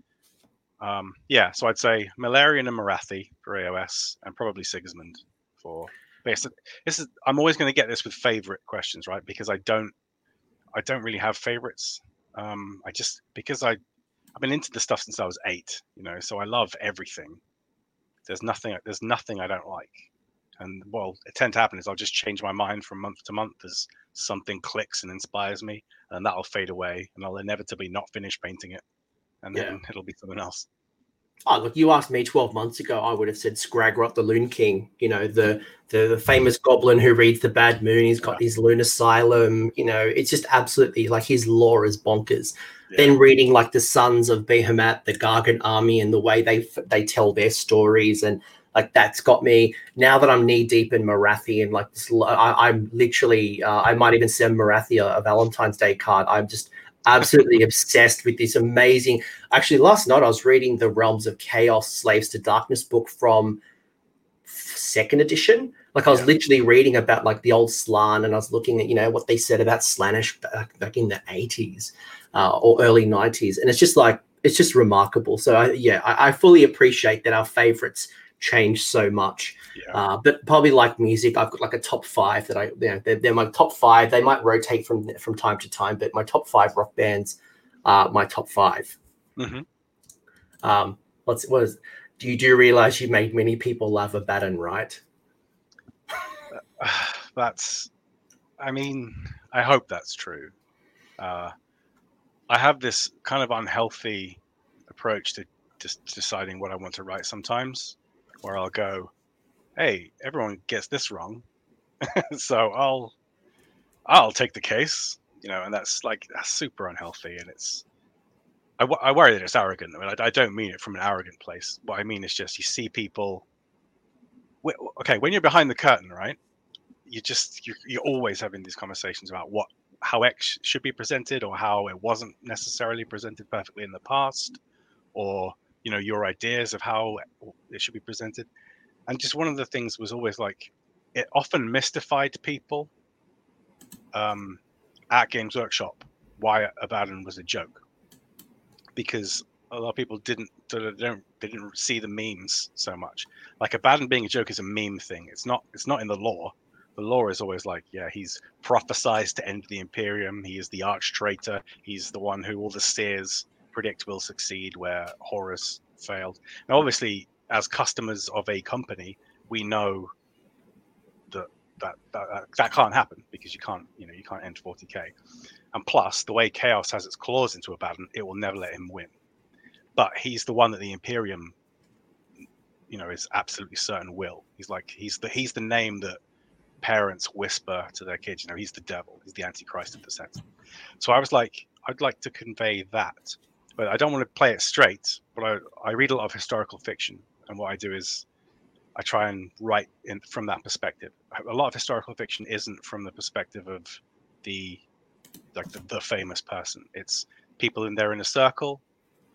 S2: Um, yeah, so I'd say Malerion and Morathi for AOS, and probably Sigismund for. This, this is I'm always going to get this with favorite questions, right? Because I don't, I don't really have favorites. Um, I just because I, I've been into the stuff since I was eight, you know, so I love everything. There's nothing, there's nothing I don't like, and well, it tends to happen is I'll just change my mind from month to month as something clicks and inspires me, and that'll fade away, and I'll inevitably not finish painting it and then yeah. it'll be someone else.
S1: Oh, look, you asked me 12 months ago, I would have said Skragrott the Loon King, you know, the, the, the famous goblin who reads the bad moon. He's got yeah. his loon asylum, you know, it's just absolutely like his lore is bonkers. Yeah. Then reading like the sons of Behemat, the Gargant army, and the way they they tell their stories, and like that's got me. Now that I'm knee deep in Morathi and like this, I, am literally, uh, I might even send Morathi a, a Valentine's Day card. I'm just absolutely obsessed with this amazing. Actually, last night I was reading the Realms of Chaos Slaves to Darkness book from second edition. Like I was yeah. literally reading about like the old Slan, and I was looking at you know what they said about Slaanesh back, back in the eighties uh, or early nineties, and it's just like it's just remarkable. So I, yeah, I, I fully appreciate that our favorites change so much. Yeah. Uh, but probably like music, I've got like a top five that I, you know, they're, they're, my top five. They might rotate from from time to time, but my top five rock bands are my top 5
S2: mm-hmm.
S1: Um, what's what is? Do you do realize you made many people love a Abaddon, right?
S2: that's, I mean, I hope that's true. Uh, I have this kind of unhealthy approach to just deciding what I want to write sometimes where I'll go, "Hey, everyone gets this wrong," so I'll I'll take the case, you know, and that's like that's super unhealthy, and it's I, I worry that it's arrogant. I mean, I, I don't mean it from an arrogant place. What I mean is just you see people. Okay, when you're behind the curtain, right? You just you, you're always having these conversations about what how X should be presented or how it wasn't necessarily presented perfectly in the past, or you know your ideas of how it should be presented and just one of the things was always like it often mystified people um, at games workshop why abaddon was a joke. Because a lot of people didn't they don't didn't see the memes so much. Like abaddon being a joke is a meme thing. It's not it's not in the lore the lore is always like yeah he's prophesized to end the imperium. He is the arch traitor. He's the one who all the seers predict will succeed where Horus failed. Now, obviously, as customers of a company, we know that that that, that can't happen because you can't you know you can't end 40k. And plus, the way Chaos has its claws into Abaddon, it will never let him win. But he's the one that the Imperium, you know, is absolutely certain will. He's like he's the he's the name that parents whisper to their kids. You know, he's the devil. He's the Antichrist of the sense. So I was like, I'd like to convey that but I don't want to play it straight. But I, I read a lot of historical fiction, and what I do is I try and write in from that perspective. A lot of historical fiction isn't from the perspective of the like the, the famous person. It's people in there in a circle,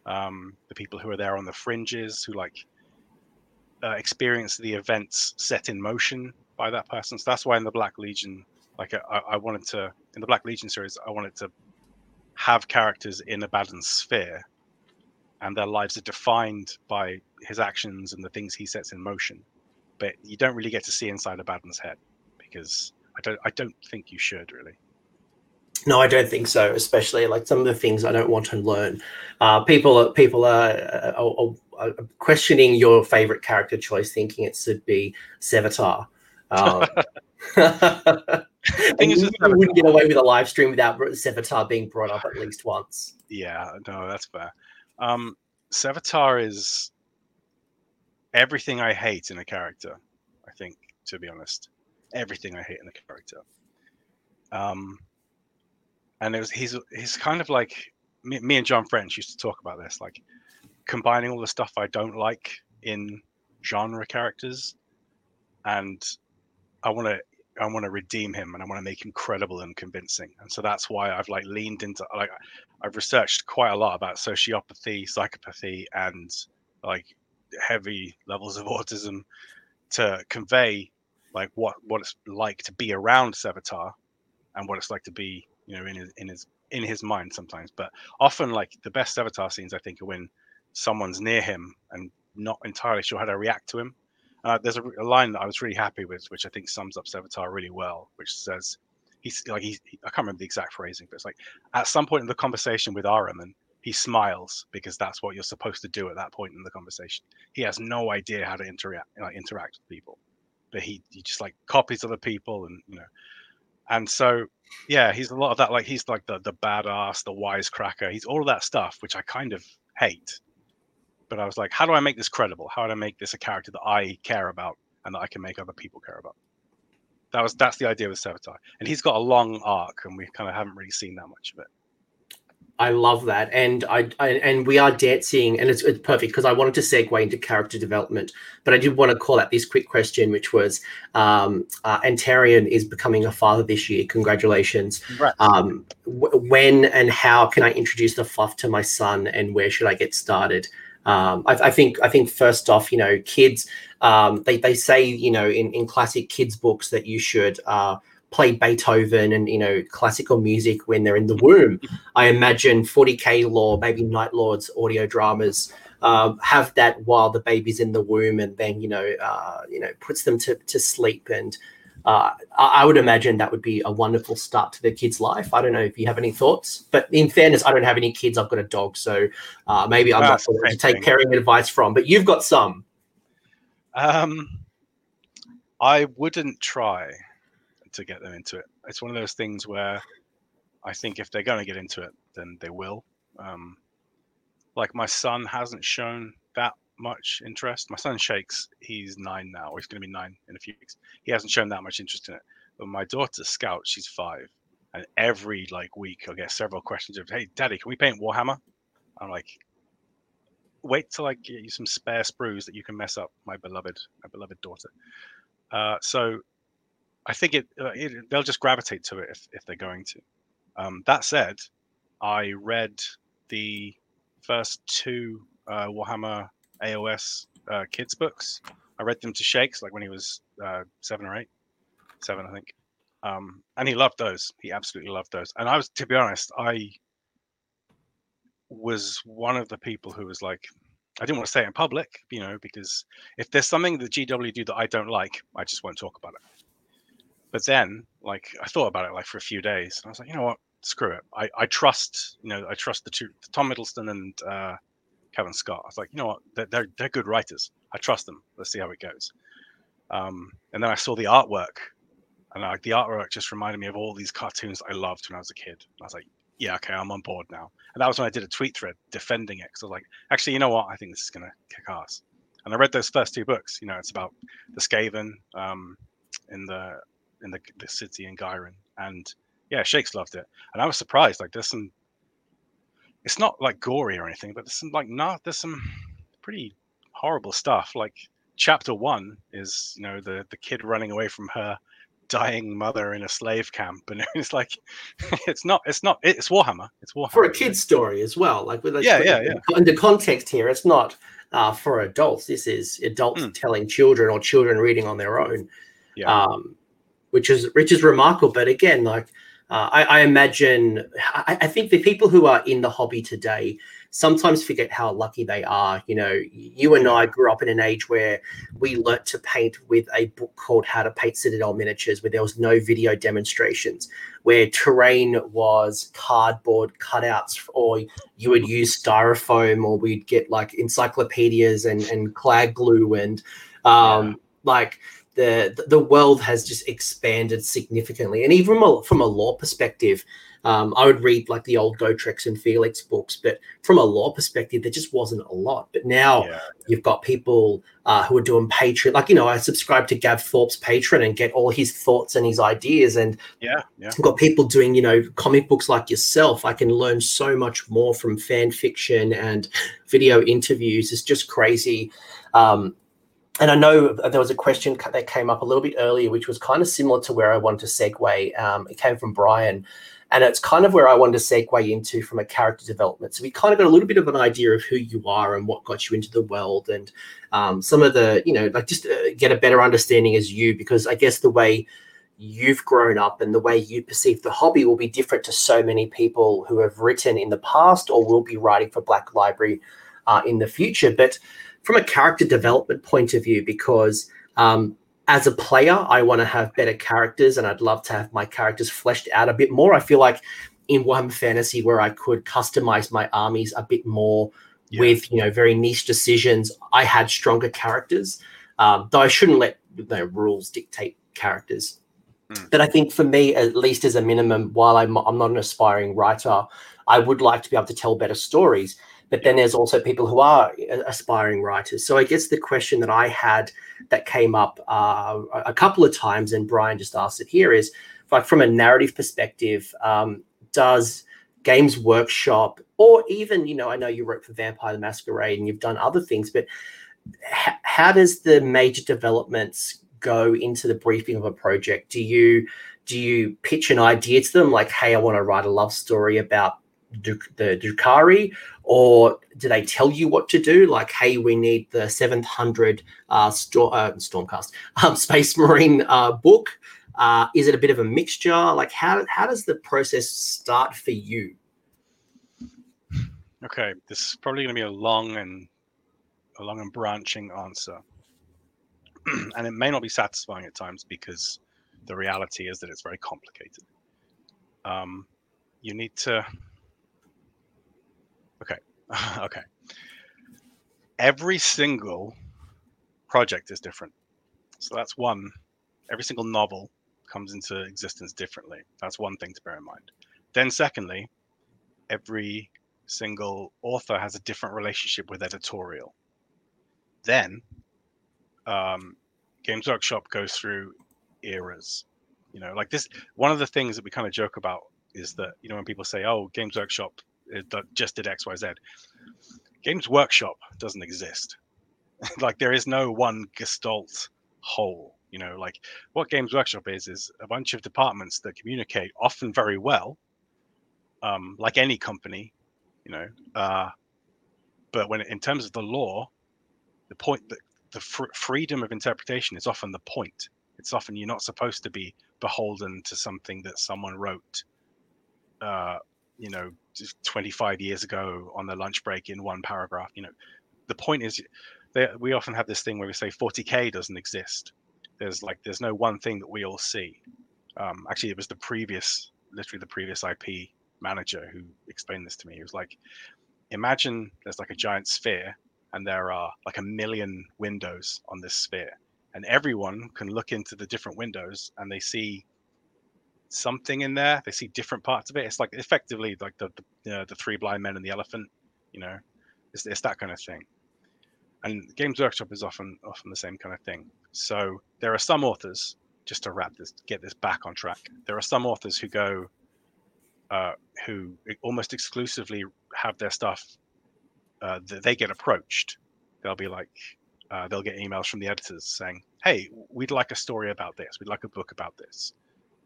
S2: um, the people who are there on the fringes, who like uh, experience the events set in motion by that person. So that's why in the Black Legion, like I, I wanted to in the Black Legion series, I wanted to have characters in a Abaddon's sphere, and their lives are defined by his actions and the things he sets in motion. But you don't really get to see inside Abaddon's head because I don't I don't think you should really.
S1: No, I don't think so. Especially like some of the things I don't want to learn. Uh, people, people are, are, are, questioning your favorite character choice, thinking it should be Sevatar. Um, you wouldn't get away with a live stream without Sevatar being brought up at least once.
S2: Yeah, no, that's fair. Um, Sevatar is everything I hate in a character. I think, to be honest, everything I hate in a character. Um, and it was he's he's kind of like me, me and John French used to talk about this, like combining all the stuff I don't like in genre characters, and I want to I want to redeem him and I want to make him credible and convincing. And so that's why I've like leaned into like I've researched quite a lot about sociopathy, psychopathy, and like heavy levels of autism to convey like what what it's like to be around Sevatar and what it's like to be you know in his in his in his mind sometimes. But often like the best Sevatar scenes i think are when someone's near him and not entirely sure how to react to him. Uh, there's a, a, line that i was really happy with which i think sums up Sevatar really well which says he's like he, i can't remember the exact phrasing but it's like at some point in the conversation with Ahriman he smiles because that's what you're supposed to do at that point in the conversation he has no idea how to interact like interact with people but he, he just like copies other people and you know and so yeah, he's a lot of that. Like he's like the the badass, the wisecracker. He's all of that stuff, which I kind of hate. But I was like, how do I make this credible? How do I make this a character that I care about and that I can make other people care about? That was that's the idea with Sevatar, and he's got a long arc, and we kind of haven't really seen that much of it.
S1: I love that, and I, I and we are dancing, and it's, it's perfect because I wanted to segue into character development, but I did want to call out this quick question, which was, um, uh, Antarian is becoming a father this year. Congratulations! Right. Um, w- when and how can I introduce the fluff to my son, and where should I get started? Um, I, I, think I think first off, you know, kids, um, they they say you know in in classic kids books that you should. Uh, play Beethoven and you know classical music when they're in the womb. I imagine 40k lore, maybe Night Lords audio dramas um, have that while the baby's in the womb, and then you know uh, you know puts them to to sleep. And uh, I would imagine that would be a wonderful start to the kid's life. I don't know if you have any thoughts, but in fairness, I don't have any kids. I've got a dog, so uh, maybe I'm not going to take caring advice from. But you've got some.
S2: Um, I wouldn't try to get them into it. It's one of those things where I think if they're going to get into it, then they will. Um, like my son hasn't shown that much interest. My son Shakes, he's nine now, he's going to be nine in a few weeks. He hasn't shown that much interest in it. But my daughter Scout, she's five, and every like week I get several questions of, "Hey, Daddy, can we paint Warhammer?" I'm like, "Wait till I get you some spare sprues that you can mess up my beloved, my beloved daughter." Uh, so I think it, uh, it, they'll just gravitate to it if, if they're going to. Um, that said, I read the first two uh, Warhammer AOS uh, kids books. I read them to Shakes like when he was uh, seven or eight, seven I think, um, and he loved those. He absolutely loved those. And I was, to be honest, I was one of the people who was like, I didn't want to say it in public, you know, because if there's something that GW do that I don't like, I just won't talk about it. But then, like, I thought about it like for a few days, and I was like, you know what? Screw it. I, I trust, you know, I trust the two, Tom Huddleston and uh, Cavan Scott. I was like, you know what? They're, they're, they're good writers. I trust them. Let's see how it goes. Um, and then I saw the artwork, and like the artwork just reminded me of all these cartoons I loved when I was a kid. I was like, yeah, okay, I'm on board now. And that was when I did a tweet thread defending it. Because I was like, actually, you know what? I think this is gonna kick ass. And I read those first two books. You know, it's about the Skaven um, in the in the, the city in Ghyran. And yeah, Shakes loved it. And I was surprised. Like there's some it's not like gory or anything, but there's some like not there's some pretty horrible stuff. Like chapter one is you know the the kid running away from her dying mother in a slave camp and it's like it's not it's not it's warhammer it's warhammer
S1: for a kid's story as well like with
S2: yeah yeah yeah
S1: in the context here it's not uh, for adults this is adults mm. telling children or children reading on their own yeah. um, which is which is remarkable but again like uh, I, I, imagine I, I think the people who are in the hobby today sometimes forget how lucky they are. You know, you and I grew up in an age where we learnt to paint with a book called How to Paint Citadel Miniatures, where there was no video demonstrations, where terrain was cardboard cutouts, or you would use styrofoam, or we'd get like encyclopedias and, and clad glue and um, yeah. like the the world has just expanded significantly and even from a, from a lore perspective um, I would read like the old Gotrek and Felix books, but from a lore perspective, there just wasn't a lot. But now yeah. you've got people uh, who are doing Patreon. Like, you know, I subscribe to Gav Thorpe's Patreon and get all his thoughts and his ideas. And
S2: yeah, yeah.
S1: I've got people doing, you know, comic books like yourself. I can learn so much more from fan fiction and video interviews. It's just crazy. Um, and I know there was a question that came up a little bit earlier, which was kind of similar to where I wanted to segue. Um, it came from Brian. And it's kind of where I wanted to segue into from a character development. So we kind of got a little bit of an idea of who you are and what got you into the world and um, some of the, you know, like just uh, get a better understanding as you, because I guess the way you've grown up and the way you perceive the hobby will be different to so many people who have written in the past or will be writing for Black Library uh, in the future. But from a character development point of view, because um, as a player, I want to have better characters and I'd love to have my characters fleshed out a bit more. I feel like in Warhammer Fantasy, where I could customize my armies a bit more yeah. with, you know, very niche decisions, I had stronger characters. Um, though I shouldn't let you know, rules dictate characters. Mm. But I think for me, at least as a minimum, while I'm, I'm not an aspiring writer, I would like to be able to tell better stories. But then there's also people who are aspiring writers. So I guess the question that I had that came up uh, a couple of times, and Brian just asked it here, is like from a narrative perspective, um, does Games Workshop, or even you know, I know you wrote for Vampire the Masquerade and you've done other things, but h- how does the major developments go into the briefing of a project? Do you do you pitch an idea to them like, hey, I want to write a love story about the Drukhari, or do they tell you what to do? Like, hey, we need the 700 uh, uh, Stormcast um, Space Marine uh, book. Uh, is it a bit of a mixture? Like, how how does the process start for you?
S2: Okay, this is probably going to be a long and a long and branching answer, and it may not be satisfying at times because the reality is that it's very complicated. Um, you need to Okay. okay. Every single project is different. So that's one. Every single novel comes into existence differently. That's one thing to bear in mind. Then, secondly, every single author has a different relationship with editorial. Then, um, Games Workshop goes through eras. You know, like this. One of the things that we kind of joke about is that you know when people say, "Oh, Games Workshop it just did X, Y, Z. Games Workshop doesn't exist. like there is no one Gestalt whole. You know, like what Games Workshop is is a bunch of departments that communicate often very well, um, like any company. You know, uh, but when in terms of the lore, the point that the fr- freedom of interpretation is often the point. It's often you're not supposed to be beholden to something that someone wrote uh, you know 25 years ago on the lunch break in one paragraph you know the point is they, we often have this thing where we say 40k doesn't exist. There's like there's no one thing that we all see. Um, actually it was the previous literally the previous ip manager who explained this to me. He was like imagine there's like a giant sphere and there are like a million windows on this sphere and everyone can look into the different windows and they see something in there. They see different parts of it. It's like effectively like the the, uh, the three blind men and the elephant. You know, it's, it's that kind of thing. And Games Workshop is often often the same kind of thing. So there are some authors, just to wrap this, get this back on track. There are some authors who go, uh, who almost exclusively have their stuff. Uh, they get approached. They'll be like, uh, they'll get emails from the editors saying, "Hey, we'd like a story about this. We'd like a book about this.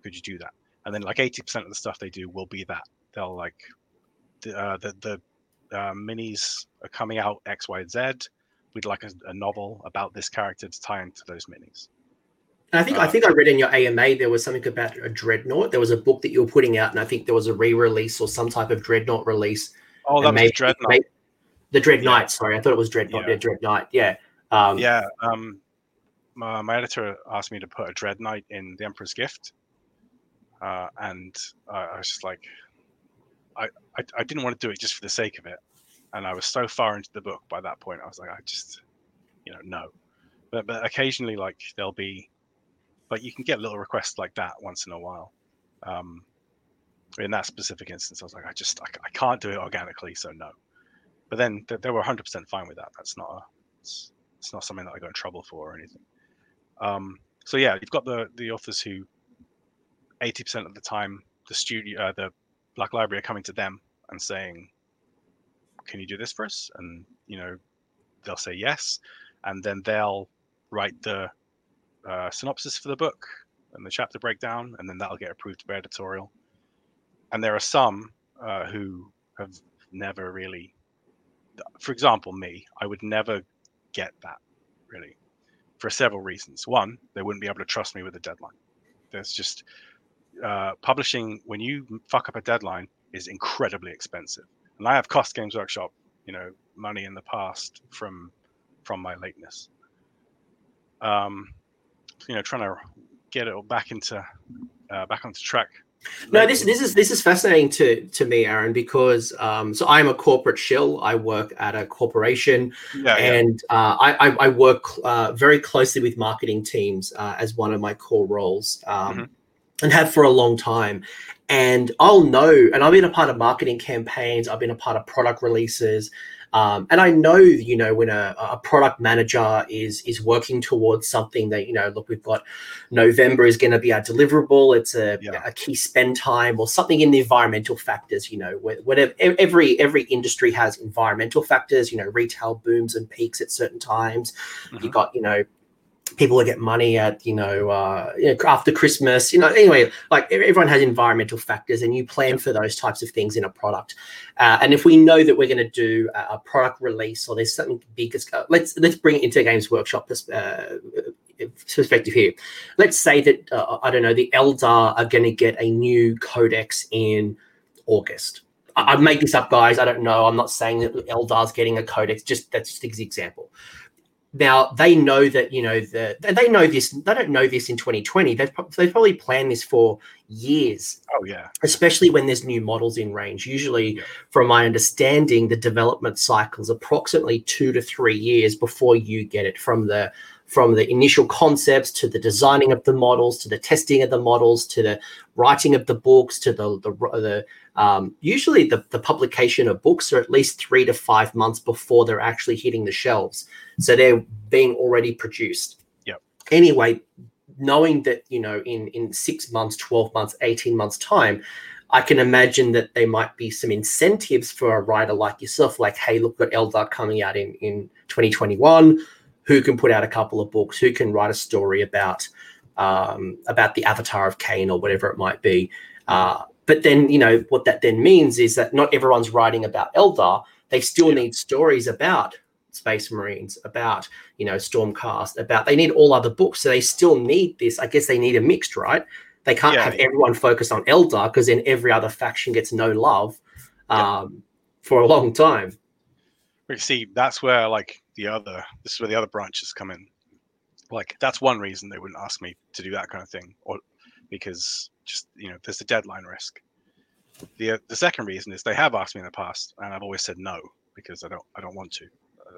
S2: Could you do that?" And then like 80% of the stuff they do will be that. They'll like the uh, the, the uh, minis are coming out X, Y, Z. We'd like a, a, novel about this character to tie into those minis.
S1: And I think I uh, think I read in your AMA there was something about a dreadnought. There was a book that you were putting out, and I think there was a re-release or some type of dreadnought release.
S2: Oh, that was maybe, dreadnought. Maybe,
S1: the Dread Knight. Yeah. Sorry, I thought it was Dreadnought. Yeah, yeah Dread Knight. Yeah.
S2: Um, yeah. Um, my, my, editor asked me to put a Dread Knight in The Emperor's Gift, uh, and I, I was just like, I, I, I didn't want to do it just for the sake of it, and I was so far into the book by that point. I was like, I just, you know, no. But but occasionally, like there'll be, like you can get little requests like that once in a while. Um, in that specific instance, I was like, I just I, I can't do it organically, so no. But then they, they were 100% fine with that. That's not a, it's, it's not something that I got in trouble for or anything. Um, so yeah, you've got the the authors who 80% of the time the studio, uh, the Black Library are coming to them and saying, "Can you do this for us?" And you know, they'll say yes, and then they'll write the uh, synopsis for the book and the chapter breakdown, and then that'll get approved by editorial. And there are some uh, who have never really for example, me, I would never get that really for several reasons. One, they wouldn't be able to trust me with a deadline. There's just uh, publishing when you fuck up a deadline is incredibly expensive, and I have cost Games Workshop, you know, money in the past from from my lateness. Um, you know, trying to get it all back into uh, back onto track
S1: no, this this is this is fascinating to to me, Aaron, because um, so I'm a corporate shill. I work at a corporation, yeah, and yeah. Uh, I, I, I work uh, very closely with marketing teams uh, as one of my core roles, um, mm-hmm. And have for a long time. And I'll know, and I've been a part of marketing campaigns. I've been a part of product releases. Um, and I know, you know, when a, a, product manager is is working towards something that, you know, look, we've got November is going to be our deliverable. It's a, yeah. a, key spend time or something in the environmental factors. You know, whatever every every industry has environmental factors. You know, retail booms and peaks at certain times. Mm-hmm. You got, you know, people that get money at you know, uh, you know after christmas you know anyway like everyone has environmental factors and you plan for those types of things in a product. Uh, and if we know that we're going to do a product release or there's something big uh, let's let's bring it into a games workshop uh, perspective here. Let's say that uh, i don't know the eldar are going to get a new codex in august. I, I made this up guys. I don't know. I'm not saying that eldar's getting a codex just that's just an example now they know that you know the they know this. They don't know this in 2020. They've they probably planned this for years.
S2: Oh yeah.
S1: Especially when there's new models in range. Usually, yeah. from my understanding, the development cycle is approximately two to three years before you get it from the from the initial concepts to the designing of the models to the testing of the models to the writing of the books to the the, the um, usually the, the publication of books are at least three to five months before they're actually hitting the shelves. So they're being already produced.
S2: Yep.
S1: Anyway knowing that you know in in six months 12 months 18 months time I can imagine that there might be some incentives for a writer like yourself, like, hey, look, at Eldar coming out in, in 2021 who can put out a couple of books, who can write a story about um, about the avatar of Khaine or whatever it might be. Uh, but then, you know, what that then means is that not everyone's writing about Eldar. They still yeah. need stories about Space Marines, about you know Stormcast, about they need all other books. So they still need this. I guess they need a mixed, right? They can't yeah, have yeah. everyone focused on Eldar because then every other faction gets no love um, for a long time.
S2: See, that's where like the other this is where the other branches come in like that's one reason they wouldn't ask me to do that kind of thing or because just you know there's a deadline risk. The the second reason is they have asked me in the past and i've always said no because i don't i don't want to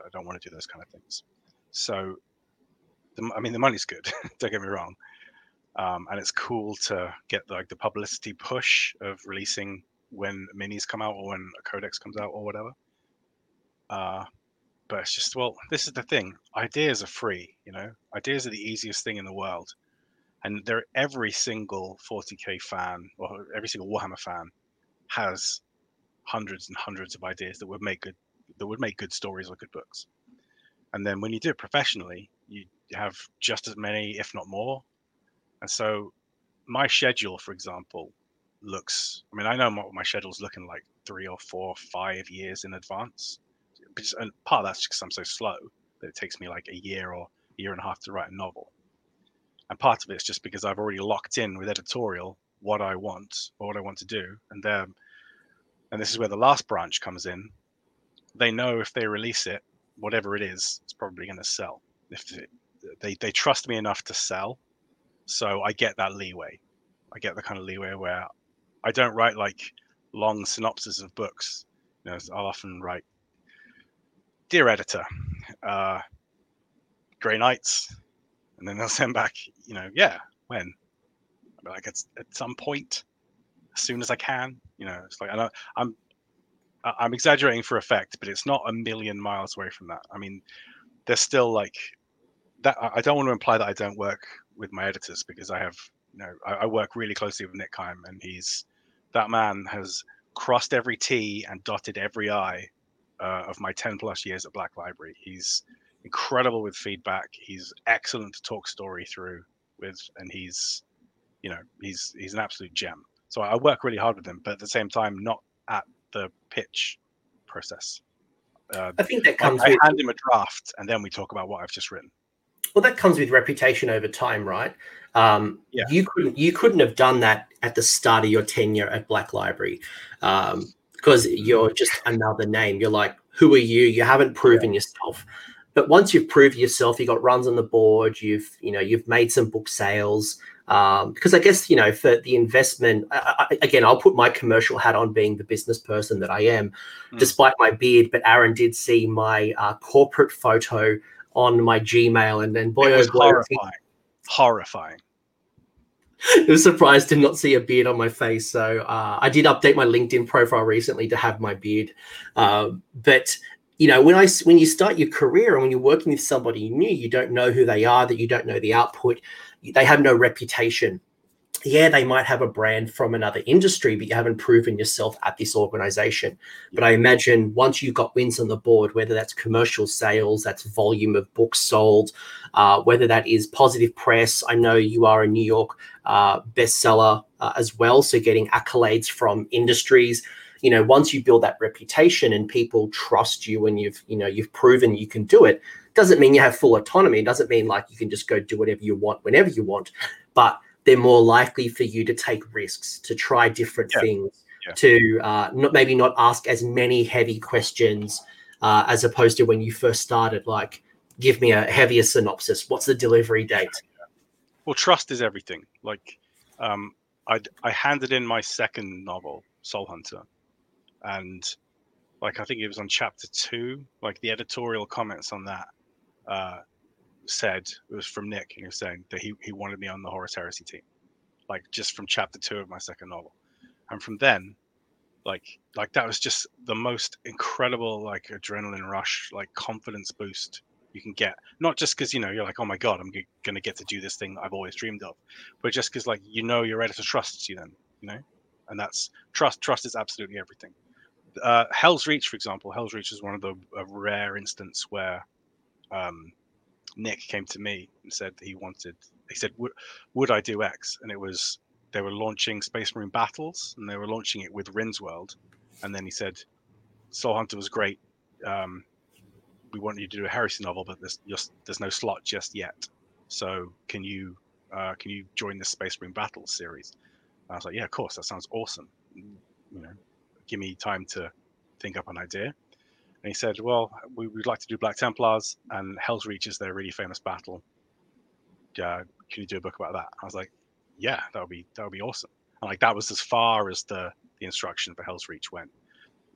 S2: i don't want to do those kind of things. So the, i mean the money's good don't get me wrong. Um, and it's cool to get like the publicity push of releasing when minis come out or when a codex comes out or whatever. Uh, but it's just well this is the thing. Ideas are free you know? Ideas are the easiest thing in the world and there every single 40k fan or every single warhammer fan has hundreds and hundreds of ideas that would make good that would make good stories or good books And then when you do it professionally, you have just as many, if not more. And so my schedule, for example, looks, I mean, I know what my schedule's looking like three or four, five years in advance. And part of that's because I'm so slow that it takes me like a year or a year and a half to write a novel. And part of it's just because I've already locked in with editorial what I want or what I want to do. And then, and this is where the last branch comes in. They know if they release it, whatever it is, it's probably going to sell. If it, they they trust me enough to sell, so I get that leeway. I get the kind of leeway where I don't write like long synopses of books. You know, I'll often write, "Dear editor, uh, Grey Knights," and then they'll send back, you know, yeah, when? Like it's at some point, as soon as I can. You know, it's like I know I'm I'm exaggerating for effect, but it's not a million miles away from that. I mean, there's still like that. I don't want to imply that I don't work with my editors because I have, you know, I, I work really closely with Nick Kyme, and he's that man has crossed every T and dotted every I uh, of my 10 plus years at Black Library. He's incredible with feedback. He's excellent to talk story through with, and he's, you know, he's he's an absolute gem. So I work really hard with him, but at the same time, not at the pitch process.
S1: Uh, I think that comes.
S2: I, with... I hand him a draft, and then we talk about what I've just written.
S1: Well, that comes with reputation over time, right? Um, yeah. You couldn't you couldn't have done that at the start of your tenure at Black Library um, because you're just another name. You're like, who are you? You haven't proven yeah. yourself. But once you've proved yourself, you got runs on the board. You've you know you've made some book sales. Um, because I guess you know for the investment, I, I, again, I'll put my commercial hat on, being the business person that I am, mm. despite my beard. But Aaron did see my uh, corporate photo on my Gmail, and then boy,
S2: it was oh boy, horrifying. Horrifying.
S1: I was surprised to not see a beard on my face. So uh, I did update my LinkedIn profile recently to have my beard. Uh, but you know, when I when you start your career and when you're working with somebody new, you don't know who they are, that you don't know the output, they have no reputation. Yeah, they might have a brand from another industry, but you haven't proven yourself at this organization. But I imagine once you've got wins on the board, whether that's commercial sales, that's volume of books sold, uh, whether that is positive press. I know you are a New York uh, bestseller uh, as well, so getting accolades from industries you know once you build that reputation and people trust you and you've you know you've proven you can do it doesn't mean you have full autonomy. It doesn't mean like you can just go do whatever you want whenever you want but they're more likely for you to take risks to try different yeah. things yeah. to uh, not maybe not ask as many heavy questions uh, as opposed to when you first started like give me a heavier synopsis. What's the delivery date?
S2: well trust is everything. Like um, I, I handed in my second novel soul hunter and like I think it was on chapter two, like the editorial comments on that uh, said it was from Nick, and he was saying that he he wanted me on the Horus Heresy team, like just from chapter two of my second novel, and from then, like like that was just the most incredible like adrenaline rush, like confidence boost you can get. Not just because you know you're like, oh my god, I'm g- gonna get to do this thing I've always dreamed of, but just because like you know your editor trusts you then, you know, and that's trust. Trust is absolutely everything uh, Hell's Reach, for example, Hell's Reach is one of the rare instance where um, Nick came to me and said he wanted. He said, "Would I do X?" And it was they were launching Space Marine Battles, and they were launching it with Rynn's World. And then he said, "Soul Hunter was great. Um, we want you to do a heresy novel, but there's just there's no slot just yet. So can you uh, can you join the Space Marine Battles series?" And I was like, "Yeah, of course. That sounds awesome." You know, give me time to think up an idea. And he said, Well, we would like to do Black Templars, and Hell's Reach is their really famous battle. Uh, can you do a book about that? I was like, Yeah, that would be that would be awesome. And like that was as far as the the instruction for Hell's Reach went.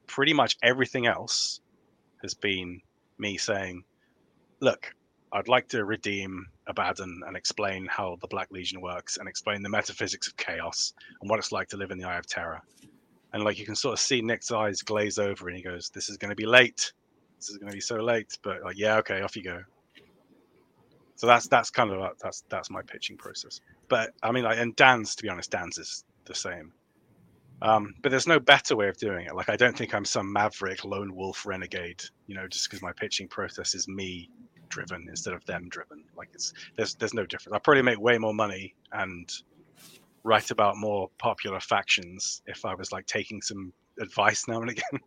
S2: Pretty much everything else has been me saying, Look, I'd like to redeem Abaddon and explain how the Black Legion works and explain the metaphysics of chaos and what it's like to live in the Eye of Terror and like you can sort of see Nick's eyes glaze over, and he goes, "This is going to be late. This is going to be so late." But like, yeah, okay, off you go. So that's that's kind of like, that's that's my pitching process. But I mean, like, and Dan's to be honest, Dan's is the same. Um, but there's no better way of doing it. Like, I don't think I'm some maverick lone wolf renegade. You know, just because my pitching process is me driven instead of them driven. Like it's there's there's no difference. I probably make way more money and write about more popular factions if I was like taking some advice now and again.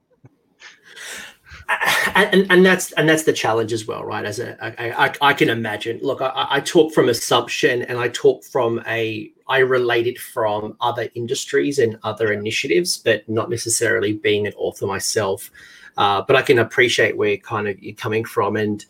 S1: and, and that's and that's the challenge as well, right? As a, I, I, I can imagine. Look, I, I talk from assumption, and I talk from a I relate it from other industries and other initiatives, but not necessarily being an author myself. Uh, but I can appreciate where kind of you're coming from, and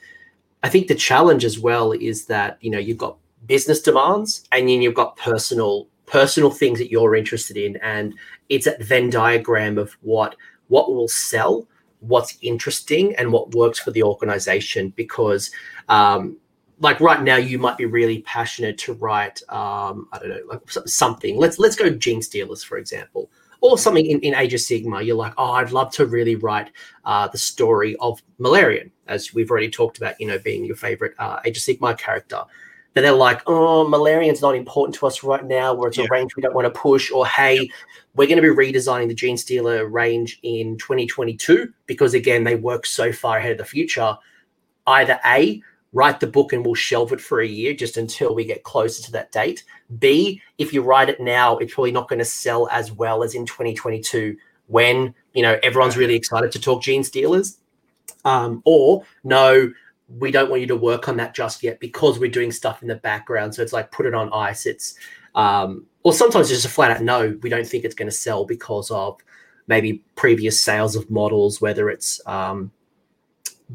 S1: I think the challenge as well is that you know you've got business demands, and then you've got personal personal things that you're interested in, and it's a Venn diagram of what what will sell what's interesting and what works for the organization. Because um, like right now you might be really passionate to write um, i don't know like something. Let's let's go Genestealers for example or something in, in Age of Sigmar. You're like oh i'd love to really write uh, the story of Malerion as we've already talked about you know being your favorite uh, Age of Sigmar character then they're like, oh, Malerion's not important to us right now, where it's yeah. a range we don't want to push, or hey, we're going to be redesigning the Genestealer range in 2022 because again, they work so far ahead of the future. Either A, write the book and we'll shelve it for a year just until we get closer to that date. B, if you write it now, it's probably not going to sell as well as in 2022 when you know everyone's really excited to talk Genestealers. Um, or no, we don't want you to work on that just yet because we're doing stuff in the background. So it's like put it on ice. It's um, or sometimes it's just a flat out no, we don't think it's going to sell because of maybe previous sales of models, whether it's um,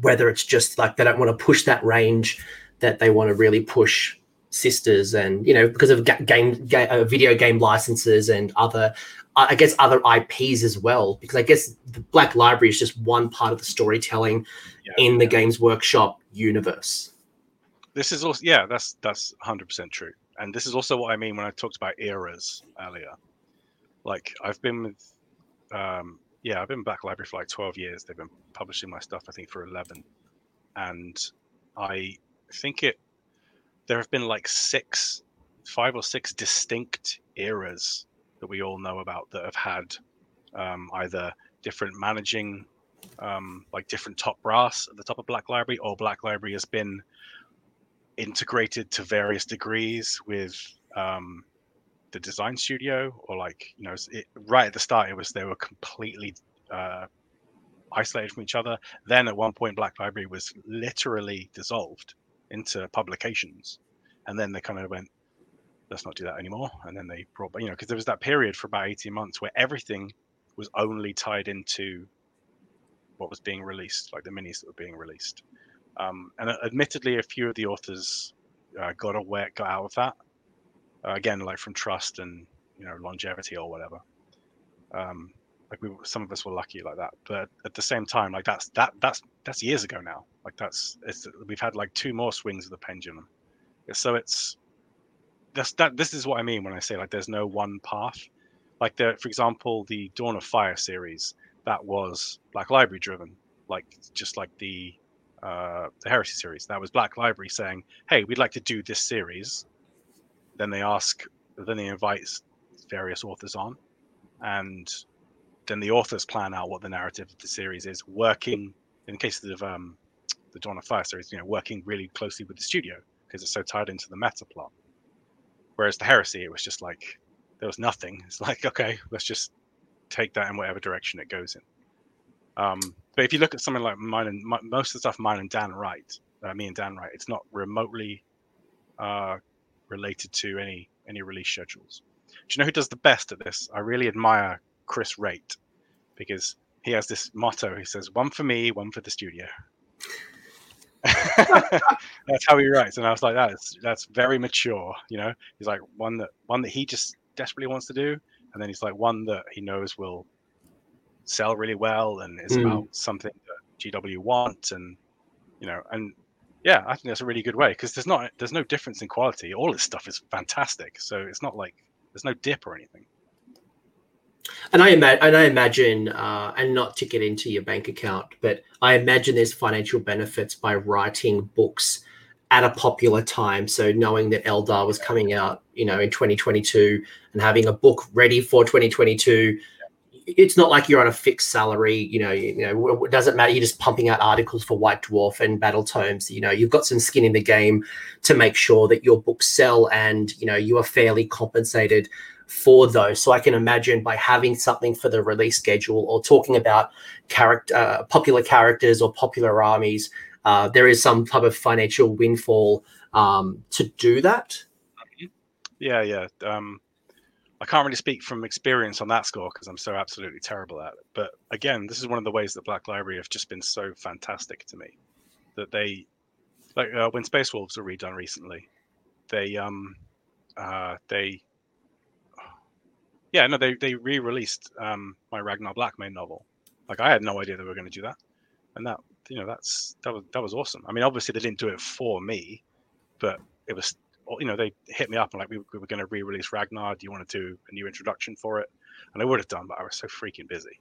S1: whether it's just like they don't want to push that range that they want to really push sisters and you know because of game, game uh, video game licenses and other I guess other IPs as well, because I guess the Black Library is just one part of the storytelling yeah, in the yeah. Games Workshop universe.
S2: This is also yeah, that's that's hundred percent true, and this is also what I mean when I talked about eras earlier. Like I've been with, um, yeah, I've been Black Library for like twelve years. They've been publishing my stuff, I think, for eleven, and I think it. There have been like six, five or six distinct eras that we all know about that have had um, either different managing, um, like different top brass at the top of Black Library, or Black Library has been integrated to various degrees with um, the design studio, or like you know, it, right at the start, it was they were completely uh, isolated from each other. Then at one point, Black Library was literally dissolved into publications, and then they kind of went, let's not do that anymore. And then they brought, you know, because there was that period for about 18 months where everything was only tied into what was being released, like the minis that were being released. Um, and admittedly, a few of the authors uh, got away, got out of that. Uh, again, like from trust and you know longevity or whatever. Um, like we, some of us were lucky like that, but at the same time, like that's that that's that's years ago now. Like that's it's we've had like two more swings of the pendulum. So it's that's that this is what I mean when I say like there's no one path. Like the for example, the Dawn of Fire series that was Black Library driven, like just like the uh, the Heresy series. That was Black Library saying, "Hey, we'd like to do this series." Then they ask, then they invite various authors on, and then the authors plan out what the narrative of the series is, working in case of um, the Dawn of Fire series, you know, working really closely with the studio because it's so tied into the meta plot. Whereas the heresy, it was just like there was nothing. It's like okay, let's just take that in whatever direction it goes in. Um, but if you look at something like mine and my, most of the stuff mine and Dan write, uh, me and Dan write, it's not remotely uh, related to any any release schedules. Do you know who does the best at this? I really admire Chris Wraight because he has this motto. He says, "One for me, one for the studio." that's how he writes, and I was like, that's that's very mature. You know, he's like one that one that he just desperately wants to do, and then he's like one that he knows will sell really well and is mm. about something that GW want, and you know, and yeah, I think that's a really good way because there's not there's no difference in quality. All this stuff is fantastic, so it's not like there's no dip or anything.
S1: And I imagine, and I imagine, uh, and not to get into your bank account, but I imagine there's financial benefits by writing books at a popular time. So knowing that Eldar was coming out, you know, in 2022 and having a book ready for 2022, it's not like you're on a fixed salary. You know, you, you know, it doesn't matter. You're just pumping out articles for White Dwarf and Battle Tomes. You know, you've got some skin in the game to make sure that your books sell, and you know, you are fairly compensated for those. So I can imagine by having something for the release schedule or talking about character, uh, popular characters or popular armies, uh, there is some type of financial windfall um, to do that.
S2: Yeah, yeah. Um, I can't really speak from experience on that score because I'm so absolutely terrible at it. But again, this is one of the ways that Black Library have just been so fantastic to me that they, like uh, when Space Wolves were redone recently, they um, uh, they, yeah, no, they they re-released um my Ragnar Blackmane novel. Like I had no idea they were going to do that, and that you know that's that was that was awesome. I mean, obviously they didn't do it for me, but it was you know, they hit me up and like, we, we were going to re-release Ragnar. Do you want to do a new introduction for it? And I would have done, but I was so freaking busy.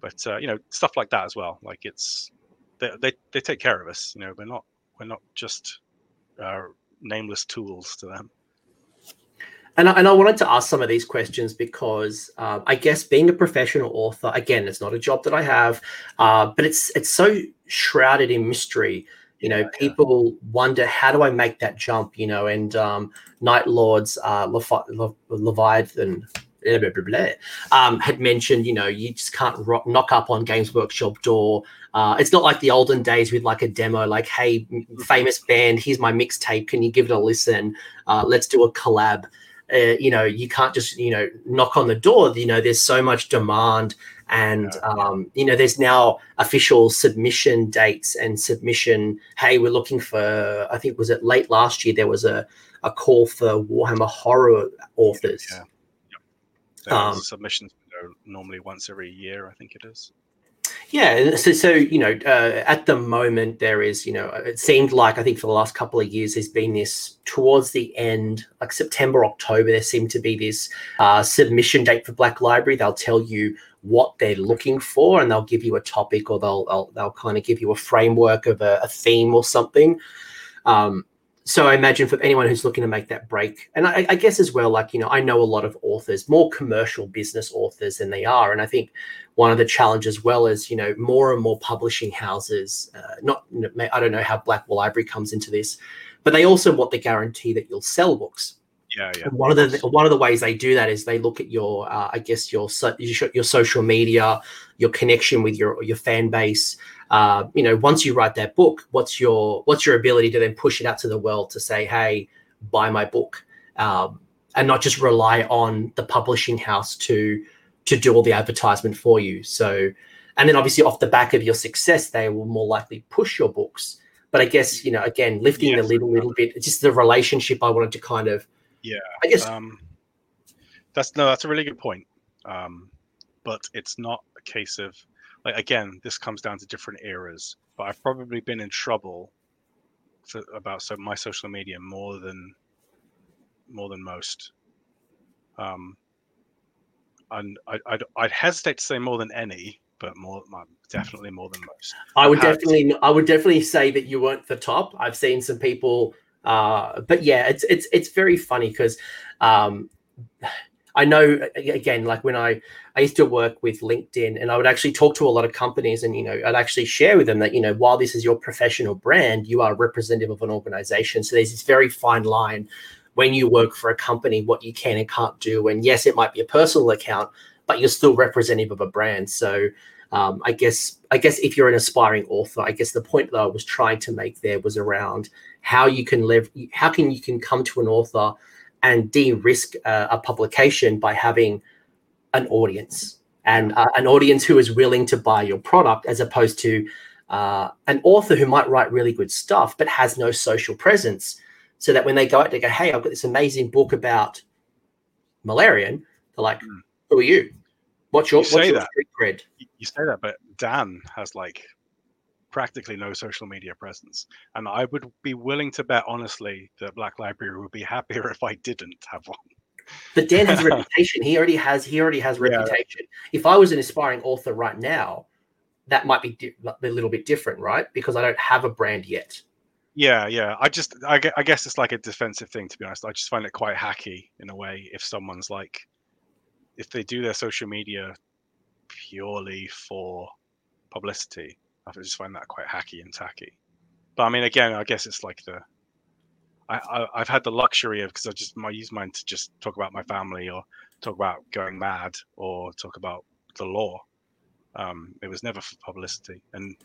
S2: But uh, you know, stuff like that as well. Like it's they, they they take care of us. You know, we're not we're not just uh, nameless tools to them.
S1: And I, and I wanted to ask some of these questions because uh, I guess being a professional author, again, it's not a job that I have, uh, but it's it's so shrouded in mystery you know, yeah, people yeah. wonder how do I make that jump? You know, and um, Night Lords, uh, Leviathan, blah, blah, blah, blah, um, had mentioned, you know, you just can't rock, knock up on Games Workshop door. Uh, it's not like the olden days with like a demo, like, hey, famous band, here's my mixtape. Can you give it a listen? Uh, let's do a collab. Uh, you know, you can't just, you know, knock on the door. You know, there's so much demand and um, you know there's now official submission dates and submission hey we're looking for i think was it late last year there was a, a call for warhammer horror authors yeah,
S2: yeah. Um, submissions normally once every year i think it is
S1: yeah, so so you know, uh, at the moment there is, you know, it seemed like I think for the last couple of years there's been this towards the end, like September, October, there seemed to be this uh, submission date for Black Library. They'll tell you what they're looking for and they'll give you a topic or they'll they'll, they'll kind of give you a framework of a, a theme or something um, so i imagine for anyone who's looking to make that break and I, I, guess as well like you know i know a lot of authors more commercial business authors than they are. And i think one of the challenges well is you know more and more publishing houses uh, not i don't know how black library comes into this but they also want the guarantee that you'll sell books
S2: yeah, yeah.
S1: one of the one of the ways they do that is they look at your, uh, I guess your so, your social media, your connection with your your fan base. Uh, you know, once you write that book, what's your what's your ability to then push it out to the world to say, hey, buy my book, um, and not just rely on the publishing house to to do all the advertisement for you. So, and then obviously off the back of your success, they will more likely push your books. But I guess you know, again, lifting yes. a little little bit, just the relationship I wanted to kind of
S2: yeah, I guess um, that's no, that's a really good point. Um, but it's not a case of like again, this comes down to different eras. But I've probably been in trouble for, about so my social media more than more than most. Um, and I, I'd, I'd hesitate to say more than any, but more definitely more than most.
S1: I would definitely I would definitely say that you weren't the top. I've seen some people uh, but yeah, it's it's it's very funny because um, I know again, like when I I used to work with LinkedIn, and I would actually talk to a lot of companies, and you know, I'd actually share with them that you know, while this is your professional brand, you are representative of an organization. So there's this very fine line when you work for a company, what you can and can't do. And yes, it might be a personal account, but you're still representative of a brand. So um, I guess I guess if you're an aspiring author, I guess the point that I was trying to make there was around how you can live, how can you can come to an author and de-risk uh, a publication by having an audience and uh, an audience who is willing to buy your product as opposed to uh, an author who might write really good stuff but has no social presence so that when they go out they go hey i've got this amazing book about Malerion they're like hmm. who are you what's your,
S2: you
S1: what's your
S2: that. cred you say that but dan has like practically no social media presence. And I would be willing to bet, honestly, that Black Library would be happier if I didn't have one.
S1: But Dan has a reputation. He already has. He already has reputation. Yeah. If I was an aspiring author right now, that might be di- a little bit different, right? Because I don't have a brand yet.
S2: Yeah, yeah. I just, I, I guess it's like a defensive thing, to be honest. I just find it quite hacky in a way if someone's like, if they do their social media purely for publicity. I just find that quite hacky and tacky. But I mean, again, I guess it's like the I, I have had the luxury of because I just I use mine to just talk about my family or talk about going mad or talk about the lore. Um, it was never for publicity, and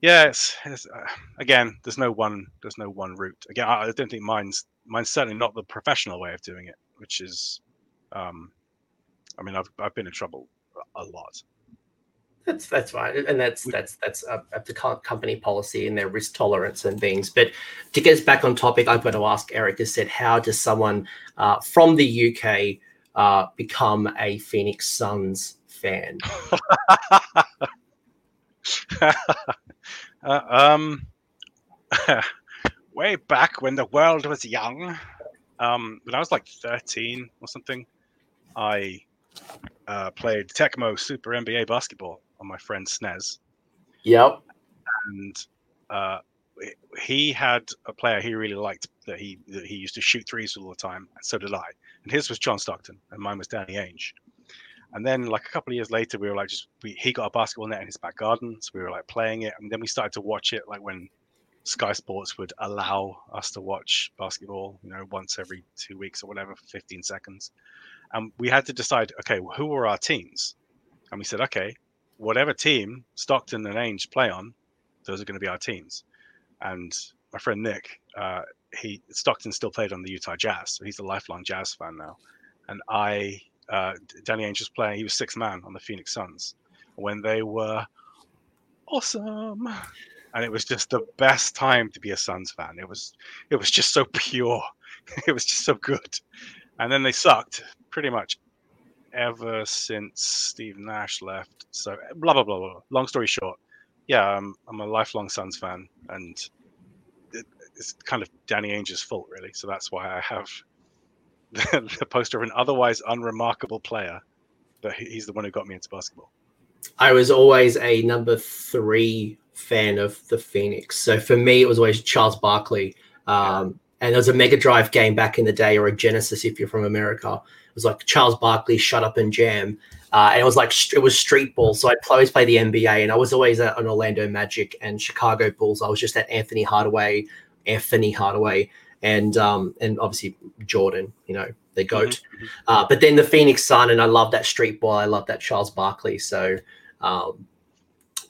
S2: yeah, it's, it's uh, again, there's no one there's no one route. Again, I, I, don't think mine's mine's certainly not the professional way of doing it, which is, um, I mean, I've I've been in trouble a lot
S1: that's that's fine, and that's that's that's up, up to company policy and their risk tolerance and things. But to get us back on topic, I've got to ask Eric. Has said, how does someone uh, from the UK uh, become a Phoenix Suns fan?
S2: uh, um, way back when the world was young, um, when I was like thirteen or something, I uh, played Tecmo Super NBA basketball on my friend SNES.
S1: Yep.
S2: And uh, he had a player he really liked that he that he used to shoot threes all the time, and so did I. And his was John Stockton, and mine was Danny Ainge. And then, like a couple of years later, we were like, just we, he got a basketball net in his back garden, so we were like playing it, and then we started to watch it, like when Sky Sports would allow us to watch basketball, you know, once every two weeks or whatever for 15 seconds. And we had to decide, okay, well, who were our teams? And we said, okay, whatever team Stockton and Ainge play on, those are going to be our teams. And my friend Nick, uh, he Stockton still played on the Utah Jazz, so he's a lifelong Jazz fan now. And I, uh, Danny Ainge was playing; he was six man on the Phoenix Suns when they were awesome, and it was just the best time to be a Suns fan. It was, it was just so pure, it was just so good. And then they sucked pretty much ever since Steve Nash left. So blah blah blah blah. Long story short, yeah, I'm I'm a lifelong Suns fan, and it, it's kind of Danny Ainge's fault really. So that's why I have the, the poster of an otherwise unremarkable player, but he's the one who got me into basketball.
S1: I was always a number three fan of the Phoenix. So for me, it was always Charles Barkley. Um, and there was a Mega Drive game back in the day, or a Genesis if you're from America, It was like Charles Barkley, Shut Up and Jam. Uh, and it was like it was street ball. So I'd always play the NBA, and I was always at an Orlando Magic and Chicago Bulls. I was just at Anthony Hardaway, Anthony Hardaway, and um, and obviously Jordan. You know, the goat. Mm-hmm. mm-hmm. Uh, but then the Phoenix Sun, and I love that street ball. I love that Charles Barkley. So um,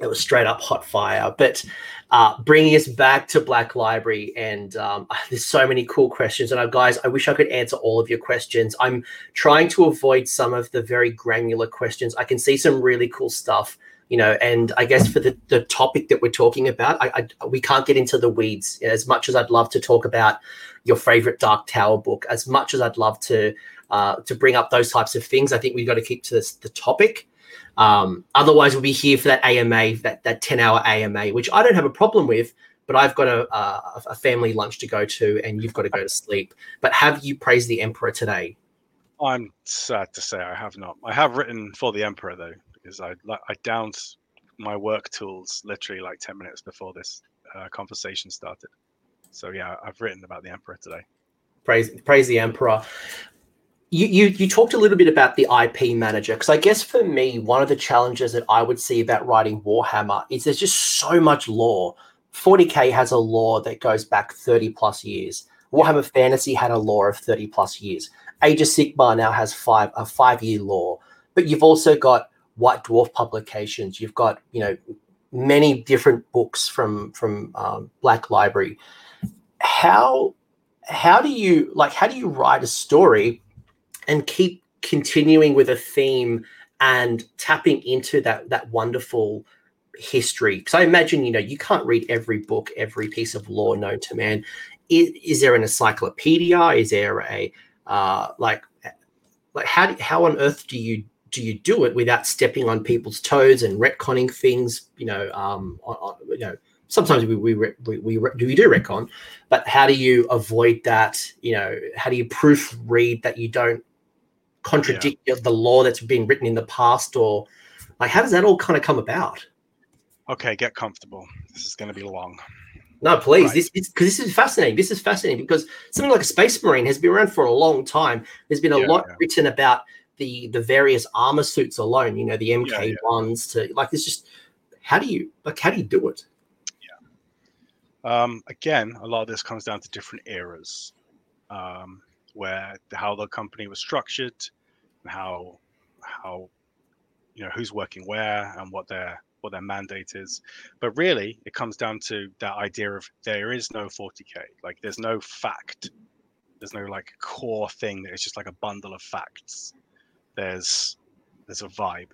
S1: it was straight up hot fire. But uh, bringing us back to Black Library, and um, there's so many cool questions. And uh, guys, I wish I could answer all of your questions. I'm trying to avoid some of the very granular questions. I can see some really cool stuff, you know. And I guess for the, the topic that we're talking about, I, I we can't get into the weeds as much as I'd love to talk about your favorite Dark Tower book. As much as I'd love to uh, to bring up those types of things, I think we've got to keep to this, the topic. Um, otherwise, we'll be here for that AMA, that that ten hour AMA, which I don't have a problem with. But I've got a, a, a family lunch to go to, and you've got to go to sleep. But have you praised the Emperor today?
S2: I'm sad to say I have not. I have written for the Emperor though, because I I downed my work tools literally like ten minutes before this uh, conversation started. So yeah, I've written about the Emperor today.
S1: Praise praise the Emperor you, you you talked a little bit about the IP manager because I guess for me one of the challenges that I would see about writing Warhammer is there's just so much lore. 40k has a lore that goes back 30 plus years. Warhammer Fantasy had a lore of 30 plus years. Age of Sigmar now has five a five year lore, but you've also got White Dwarf publications. You've got you know many different books from from um, Black Library. How how do you like how do you write a story and keep continuing with a theme and tapping into that that wonderful history. Because i imagine you know you can't read every book every piece of lore known to man. Is, is there an encyclopedia? Is there a uh, like like how how on earth do you do you do it without stepping on people's toes and retconning things you know um on, on, you know sometimes we we, we we we do retcon but how do you avoid that? You know how do you proofread that you don't contradict yeah. the lore that's been written in the past or like how does that all kind of come about
S2: okay get comfortable this is going to be long
S1: no please right. this is because this is fascinating this is fascinating because something like a space marine has been around for a long time there's been a yeah, lot yeah. written about the the various armor suits alone. You know, the MK ones to like. It's just how do you like how do you do it?
S2: Yeah. Um, again, a lot of this comes down to different eras, um, where how the company was structured, how how you know who's working where and what their what their mandate is. But really, it comes down to that idea of there is no 40k. Like there's no fact. There's no like core thing that is just like a bundle of facts. There's there's a vibe,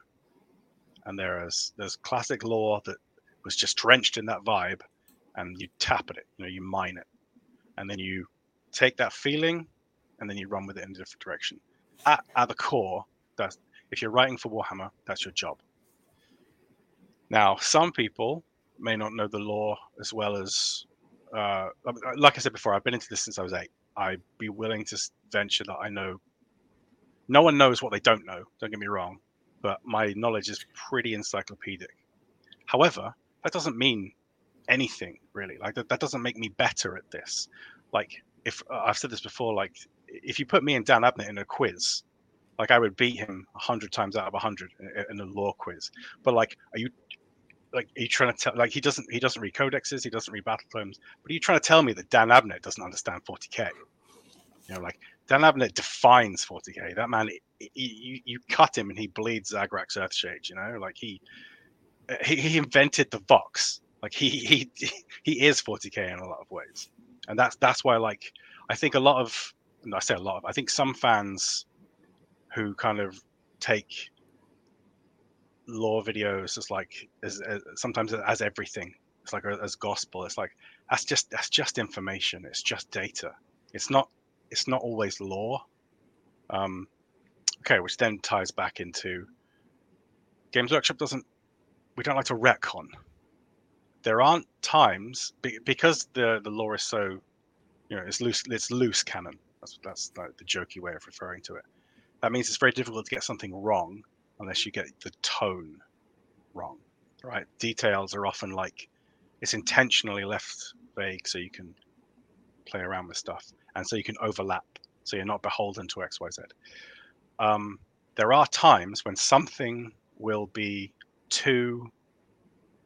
S2: and there is there's classic lore that was just drenched in that vibe, and you tap at it. You know, you mine it, and then you take that feeling, and then you run with it in a different direction. At, at the core, that's if you're writing for Warhammer, that's your job. Now, some people may not know the lore as well as, uh, like I said before, I've been into this since I was eight. I'd be willing to venture that I know. No one knows what they don't know. Don't get me wrong, but my knowledge is pretty encyclopedic. However, that doesn't mean anything really. Like that, that doesn't make me better at this. Like if uh, I've said this before, like if you put me and Dan Abnett in a quiz, like I would beat him hundred times out of hundred in a lore quiz. But like, are you like are you trying to tell like he doesn't he doesn't read codexes, he doesn't read battle tomes, but are you trying to tell me that Dan Abnett doesn't understand 40k? You know, like Dan Abnett defines 40k. That man, he, you you cut him and he bleeds Zagrax Earthshade. You know, like he he, he invented the Vox. Like he he he is 40k in a lot of ways, and that's that's why like I think a lot of I say a lot of I think some fans who kind of take lore videos as like as, as sometimes as everything. It's like as gospel. It's like that's just that's just information. It's just data. It's not it's not always lore. Um okay which then ties back into games workshop doesn't we don't like to retcon there aren't times because the the lore is so you know it's loose it's loose canon that's that's like the jokey way of referring to it that means it's very difficult to get something wrong unless you get the tone wrong, right? Details are often like it's intentionally left vague so you can play around with stuff and so you can overlap so you're not beholden to xyz um, there are times when something will be too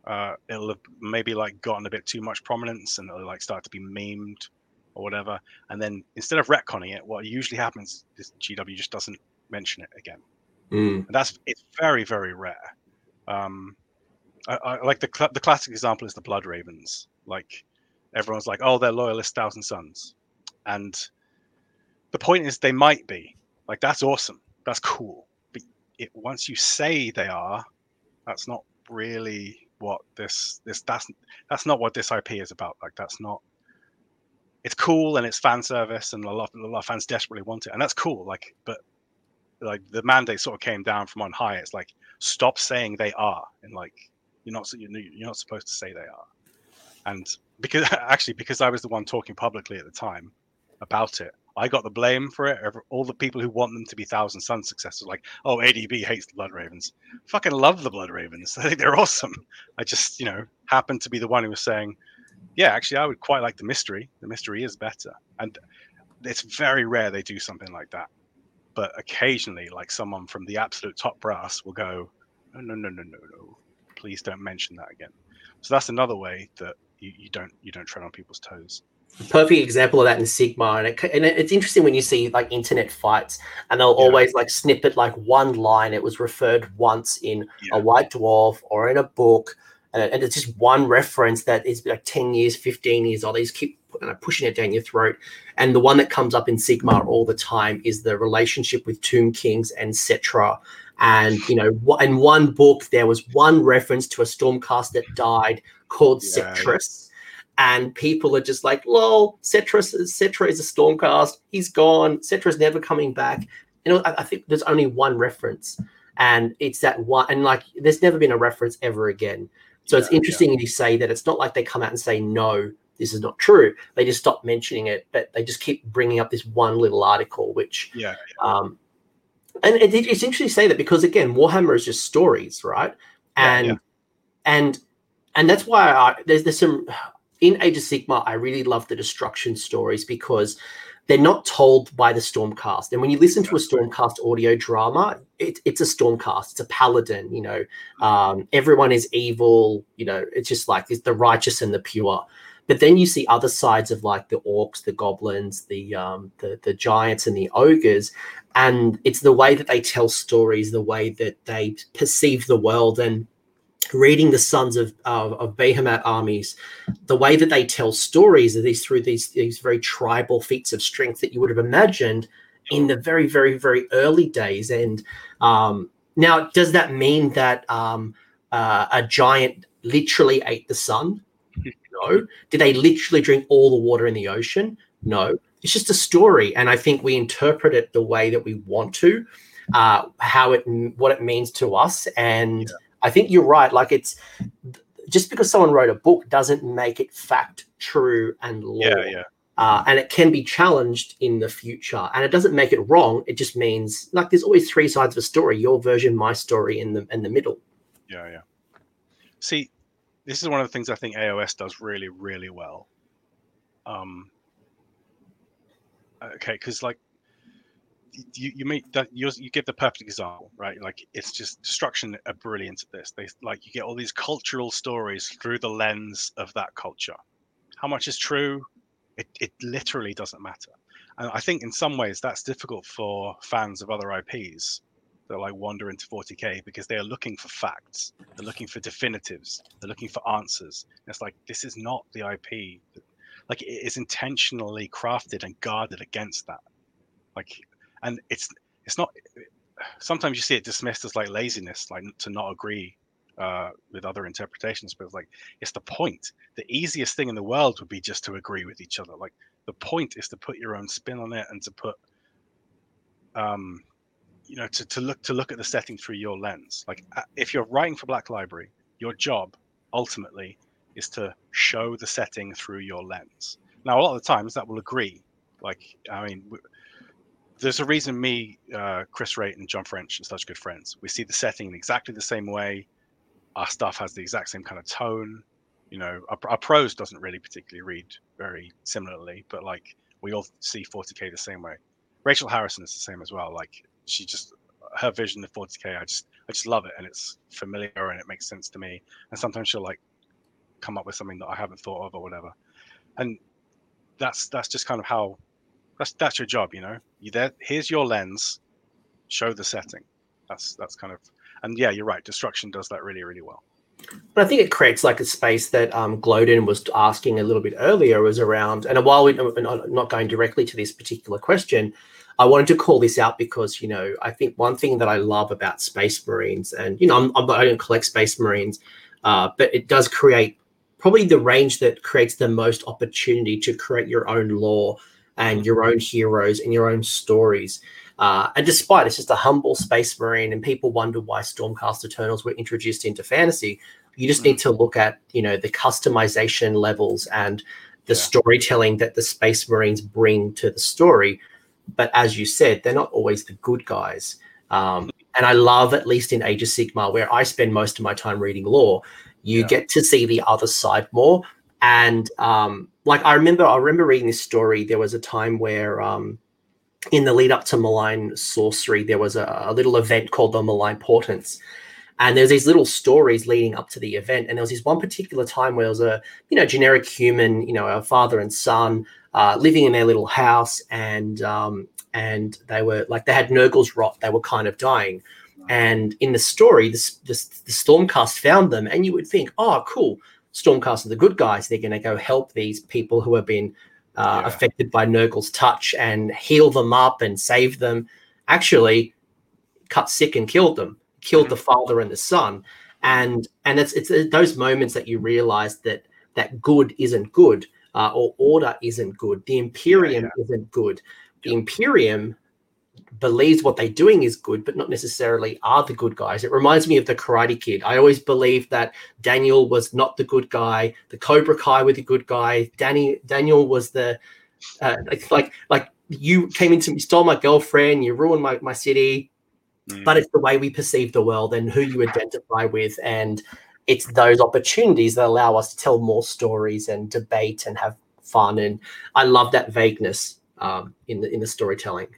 S2: uh, it'll have maybe like gotten a bit too much prominence and it'll like start to be memed or whatever. And then instead of retconning it, what usually happens is GW just doesn't mention it again.
S1: Mm.
S2: And that's it's very very rare. Um, I, I, like the cl- the classic example is the Blood Ravens. Like everyone's like, oh, they're loyalist Thousand Sons, and the point is they might be. Like that's awesome. That's cool. But it, once you say they are, that's not really what this this that's that's not what this IP is about. Like that's not it's cool and it's fan service and a lot, a lot of fans desperately want it. And that's cool like but like the mandate sort of came down from on high. It's like stop saying they are. And like you're not you're not supposed to say they are. And because actually because i was the one talking publicly at the time about it i got the blame for it all the people who want them to be thousand sun successors. Like oh adb hates the blood ravens. Fucking love the blood ravens. I think they're awesome. I just you know happened to be the one who was saying yeah, actually, I would quite like the mystery. The mystery is better, and it's very rare they do something like that. But occasionally, like someone from the absolute top brass will go, no, no, no, no, no, no, please don't mention that again. So that's another way that you, you don't you don't tread on people's toes
S1: perfect example of that in Sigmar, and, it, and it's interesting when you see like internet fights, and they'll yeah. always like snippet like one line. It was referred once in yeah. a White Dwarf or in a book, and, it's just one reference that is like 10 years 15 years old they just keep uh, pushing it down your throat and the one that comes up in sigmar all the time is the relationship with tomb kings and Settra and you know in one book there was one reference to a stormcast that died called yeah, Settrus. And people are just like, lol, Settrus, Settra is a stormcast. He's gone. Settra's never coming back. You know, I, I think there's only one reference and it's that one and like there's never been a reference ever again so yeah, it's interesting yeah. you say that it's not like they come out and say no, this is not true. They just stop mentioning it, but they just keep bringing up this one little article, which
S2: yeah.
S1: Um, and it, it's interesting to say that because again, Warhammer is just stories, right? And yeah, and and that's why I, there's there's some in Age of Sigmar, I really love the destruction stories because they're not told by the Stormcast. And when you listen to a Stormcast audio drama, it, it's a Stormcast. It's a paladin. You know, um, everyone is evil. You know, it's just like it's the righteous and the pure. But then you see other sides of like the orcs, the goblins, the um, the the giants, and the ogres, and it's the way that they tell stories, the way that they perceive the world, and reading the sons of, of, of Behemat armies, the way that they tell stories are these through these these very tribal feats of strength that you would have imagined in the very very very early days. And um, now, does that mean that um, uh, a giant literally ate the sun? No. Did they literally drink all the water in the ocean? No. It's just a story, and I think we interpret it the way that we want to, uh, how it what it means to us, and. Yeah I think you're right. Like it's just because someone wrote a book doesn't make it fact, true, and lore.
S2: Yeah, yeah.
S1: Uh, and it can be challenged in the future, and it doesn't make it wrong. It just means like there's always three sides of a story: your version, my story, in the in the middle.
S2: Yeah, yeah. See, this is one of the things I think AOS does really, really well. Um. Okay, because like you, you make that you, you give the perfect example right? Like it's just destruction are brilliant at this. They like you get all these cultural stories through the lens of that culture. How much is true? It, it literally doesn't matter. And i think in some ways that's difficult for fans of other ips that like wander into 40k because they are looking for facts. They're looking for definitives. They're looking for answers. And it's like this is not the ip like it is intentionally crafted and guarded against that. Like and it's it's not. Sometimes you see it dismissed as like laziness, like to not agree uh, with other interpretations. But it's like it's the point. The easiest thing in the world would be just to agree with each other. Like the point is to put your own spin on it and to put, um, you know, to, to look to look at the setting through your lens. Like uh, if you're writing for Black Library, your job ultimately is to show the setting through your lens. Now, a lot of the times that will agree. Like, I mean, there's a reason me, uh, Chris Wraight, and John French are such good friends. We see the setting in exactly the same way. Our stuff has the exact same kind of tone. You know, our, our prose doesn't really particularly read very similarly, but like we all see 40k the same way. Rachel Harrison is the same as well. Like she just her vision of 40k, I just I just love it, and it's familiar and it makes sense to me. And sometimes she'll like come up with something that I haven't thought of or whatever. And that's that's just kind of how that's that's your job, you know. You there. Here's your lens. Show the setting. That's that's kind of and yeah, you're right. Destruction does that really really well.
S1: But I think it creates like a space that um, was asking a little bit earlier was around. And while we're not going directly to this particular question, I wanted to call this out because you know I think one thing that I love about Space Marines, and you know I'm, I'm, I do not collect Space Marines, uh, but it does create probably the range that creates the most opportunity to create your own lore and your own heroes and your own stories. Uh, and despite it's just a humble space marine, and people wonder why Stormcast Eternals were introduced into fantasy, you just need mm. to look at you know the customization levels and the yeah. storytelling that the space marines bring to the story. But as you said, they're not always the good guys. Um, and I love, at least in Age of Sigmar, where I spend most of my time reading lore, you yeah. get to see the other side more. And um, like I remember, I remember reading this story. There was a time where, um, in the lead up to Malign Sorcery, there was a, a little event called the Malign Portents, and there's these little stories leading up to the event. And there was this one particular time where there was a, you know, generic human, you know, a father and son uh, living in their little house, and um, and they were like they had Nurgle's rot. They were kind of dying. And in the story, this, this the Stormcast found them, and you would think, oh, cool Stormcast are the good guys. They're going to go help these people who have been uh, yeah. affected by Nurgle's touch and heal them up and save them. Actually, cut sick and killed them, killed mm-hmm. the father and the son. And and it's it's those moments that you realize that that good isn't good uh, or order isn't good. The Imperium yeah, yeah. isn't good. The Imperium believes what they're doing is good, but not necessarily are the good guys. It reminds me of the Karate Kid. I always believed that Daniel was not the good guy. The Cobra Kai was the good guy. Danny Daniel was the uh, like, like like you came into me, stole my girlfriend, you ruined my my city. Mm. But it's the way we perceive the world and who you identify with, and it's those opportunities that allow us to tell more stories and debate and have fun. And I love that vagueness um, in the in the storytelling.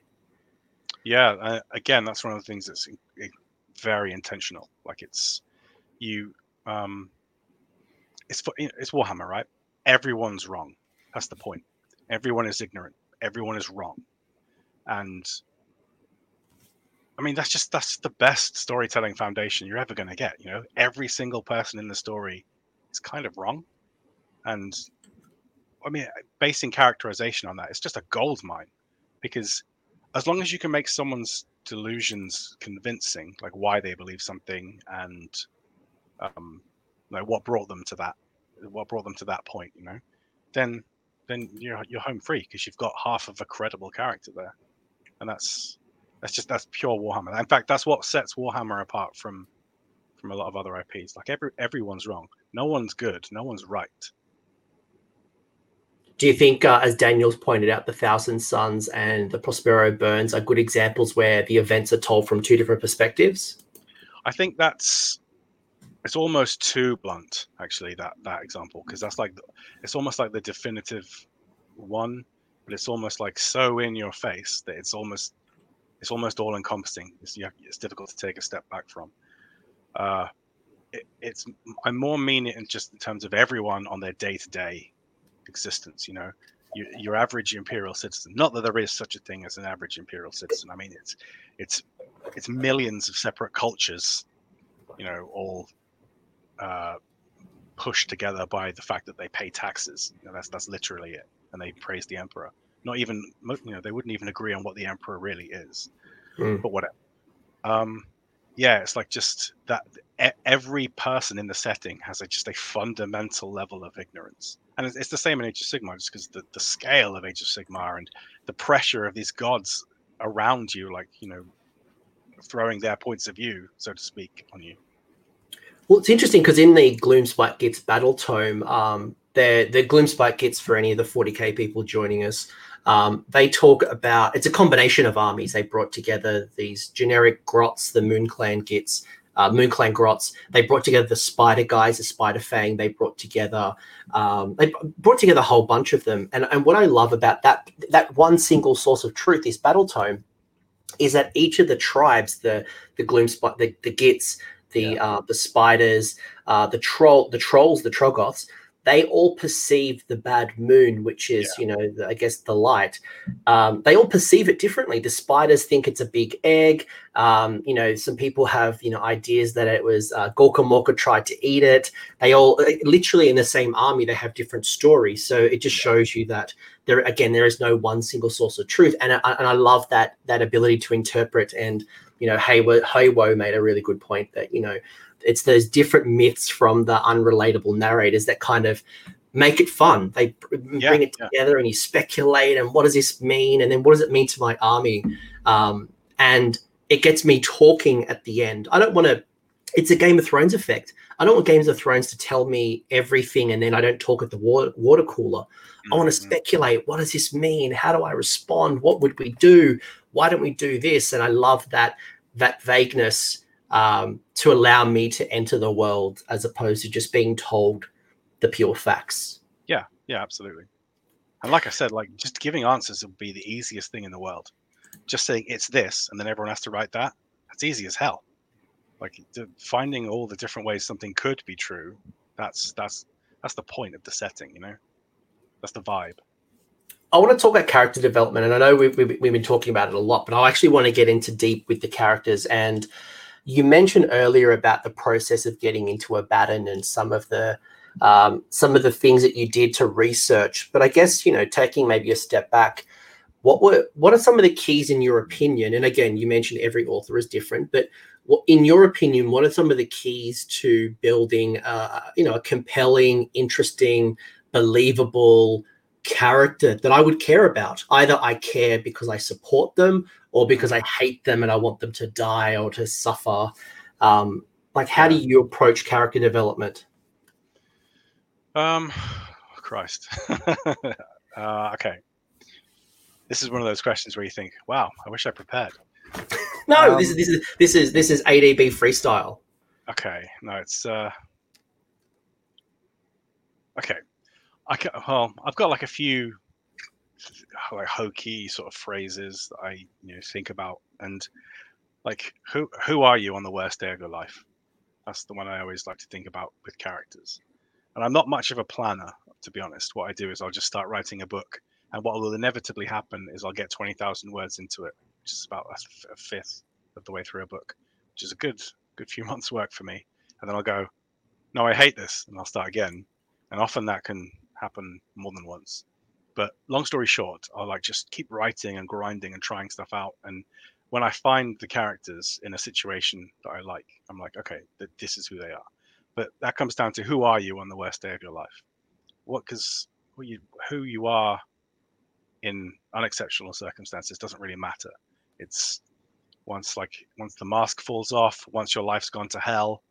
S2: Yeah, again, that's one of the things that's in, very intentional. Like it's you, um, it's it's Warhammer, right? Everyone's wrong. That's the point. Everyone is ignorant. Everyone is wrong, and I mean that's just that's the best storytelling foundation you're ever going to get. You know, every single person in the story is kind of wrong, and I mean, basing characterization on that, it's just a gold mine because as long as you can make someone's delusions convincing, like why they believe something and um, like what brought them to that, what brought them to that point, you know, then then you're you're home free because you've got half of a credible character there, and that's that's just that's pure Warhammer. In fact, that's what sets Warhammer apart from from a lot of other IPs. Like every everyone's wrong, no one's good, no one's right
S1: do you think, uh, as Daniel's pointed out, the Thousand Sons and the Prospero Burns are good examples where the events are told from two different perspectives?
S2: I think that's it's almost too blunt, actually. That that example, because that's like it's almost like the definitive one, but it's almost like so in your face that it's almost it's almost all encompassing. It's, it's difficult to take a step back from. Uh, it, it's I more mean it in just in terms of everyone on their day to day existence. You know, your, your average imperial citizen. Not that there is such a thing as an average imperial citizen. I mean, it's it's it's millions of separate cultures. You know, all uh, pushed together by the fact that they pay taxes. You know, that's that's literally it, and they praise the emperor. Not even you know they wouldn't even agree on what the emperor really is, mm. but whatever. Um, yeah, it's like just that every person in the setting has a, just a fundamental level of ignorance and it's, it's the same in Age of Sigmar, just because the, the scale of Age of Sigmar and the pressure of these gods around you, like you know, throwing their points of view, so to speak, on you.
S1: Well, it's interesting because in the Gloomspite Gitz battle tome, um, the the Gloomspite Gitz for any of the 40k people joining us, um, they talk about it's a combination of armies. They brought together these generic grots, the Moon Clan Gitz, uh, Moonclan Grots. They brought together the Spider guys, the Spider Fang. They brought together, um, they brought together a whole bunch of them. And and what I love about that that one single source of truth, this battle tome, is that each of the tribes, the the Gloom Spot, the the Gitz, the yeah. uh, the Spiders, uh, the troll, the trolls, the Troggoths, they all perceive the bad moon, which is, yeah. you know, the, I guess the light. Um, they all perceive it differently. The spiders think it's a big egg. Um, you know, some people have, you know, ideas that it was uh, Gorka Morka tried to eat it. They all, uh, literally in the same army, they have different stories. So it just yeah. shows you that there, again, there is no one single source of truth. And, I, and I love that that ability to interpret. And you know, Haywo, Haywo made a really good point that you know it's those different myths from the unrelatable narrators that kind of make it fun. They yeah, bring it together yeah. and you speculate and what does this mean? And then what does it mean to my army? Um, and it gets me talking at the end. I don't want to, it's a Game of Thrones effect. I don't want Games of Thrones to tell me everything and then I don't talk at the water, water cooler. Mm-hmm. I want to speculate. What does this mean? How do I respond? What would we do? Why don't we do this? And I love that that vagueness um, to allow me to enter the world as opposed to just being told the pure facts.
S2: Yeah, yeah, absolutely. And like I said, like just giving answers would be the easiest thing in the world. Just saying it's this, and then everyone has to write that. That's easy as hell. Like finding all the different ways something could be true. That's that's that's the point of the setting, you know. That's the vibe.
S1: I want to talk about character development, and I know we've, we've, we've been talking about it a lot, but I actually want to get into deep with the characters and you mentioned earlier about the process of getting into a Abaddon and some of the um, some of the things that you did to research. But I guess you know, taking maybe a step back, what were what are some of the keys in your opinion? And again, you mentioned every author is different, but in your opinion, what are some of the keys to building, uh, you know, a compelling, interesting, believable character that I would care about? Either I care because I support them, or because I hate them and I want them to die or to suffer. Um, like, how do you approach character development?
S2: Um, Christ. uh, okay. This is one of those questions where you think, "Wow, I wish I prepared."
S1: no, um, this is this is this is this is ADB freestyle.
S2: Okay, no, it's uh, okay. I can, well, I've got like a few like hokey sort of phrases that I you know think about and like who who are you on the worst day of your life? That's the one I always like to think about with characters. And I'm not much of a planner, to be honest. What I do is I'll just start writing a book, and what will inevitably happen is I'll get twenty thousand words into it, which is about a fifth of the way through a book, which is a good good few months' work for me. And then I'll go, no, I hate this, and I'll start again. And often that can happen more than once. But long story short, I'll like just keep writing and grinding and trying stuff out. And when I find the characters in a situation that I like, I'm like, okay, th- this is who they are. But that comes down to who are you on the worst day of your life? What, because you, who you are in unexceptional circumstances doesn't really matter. It's once like once the mask falls off, once your life's gone to hell,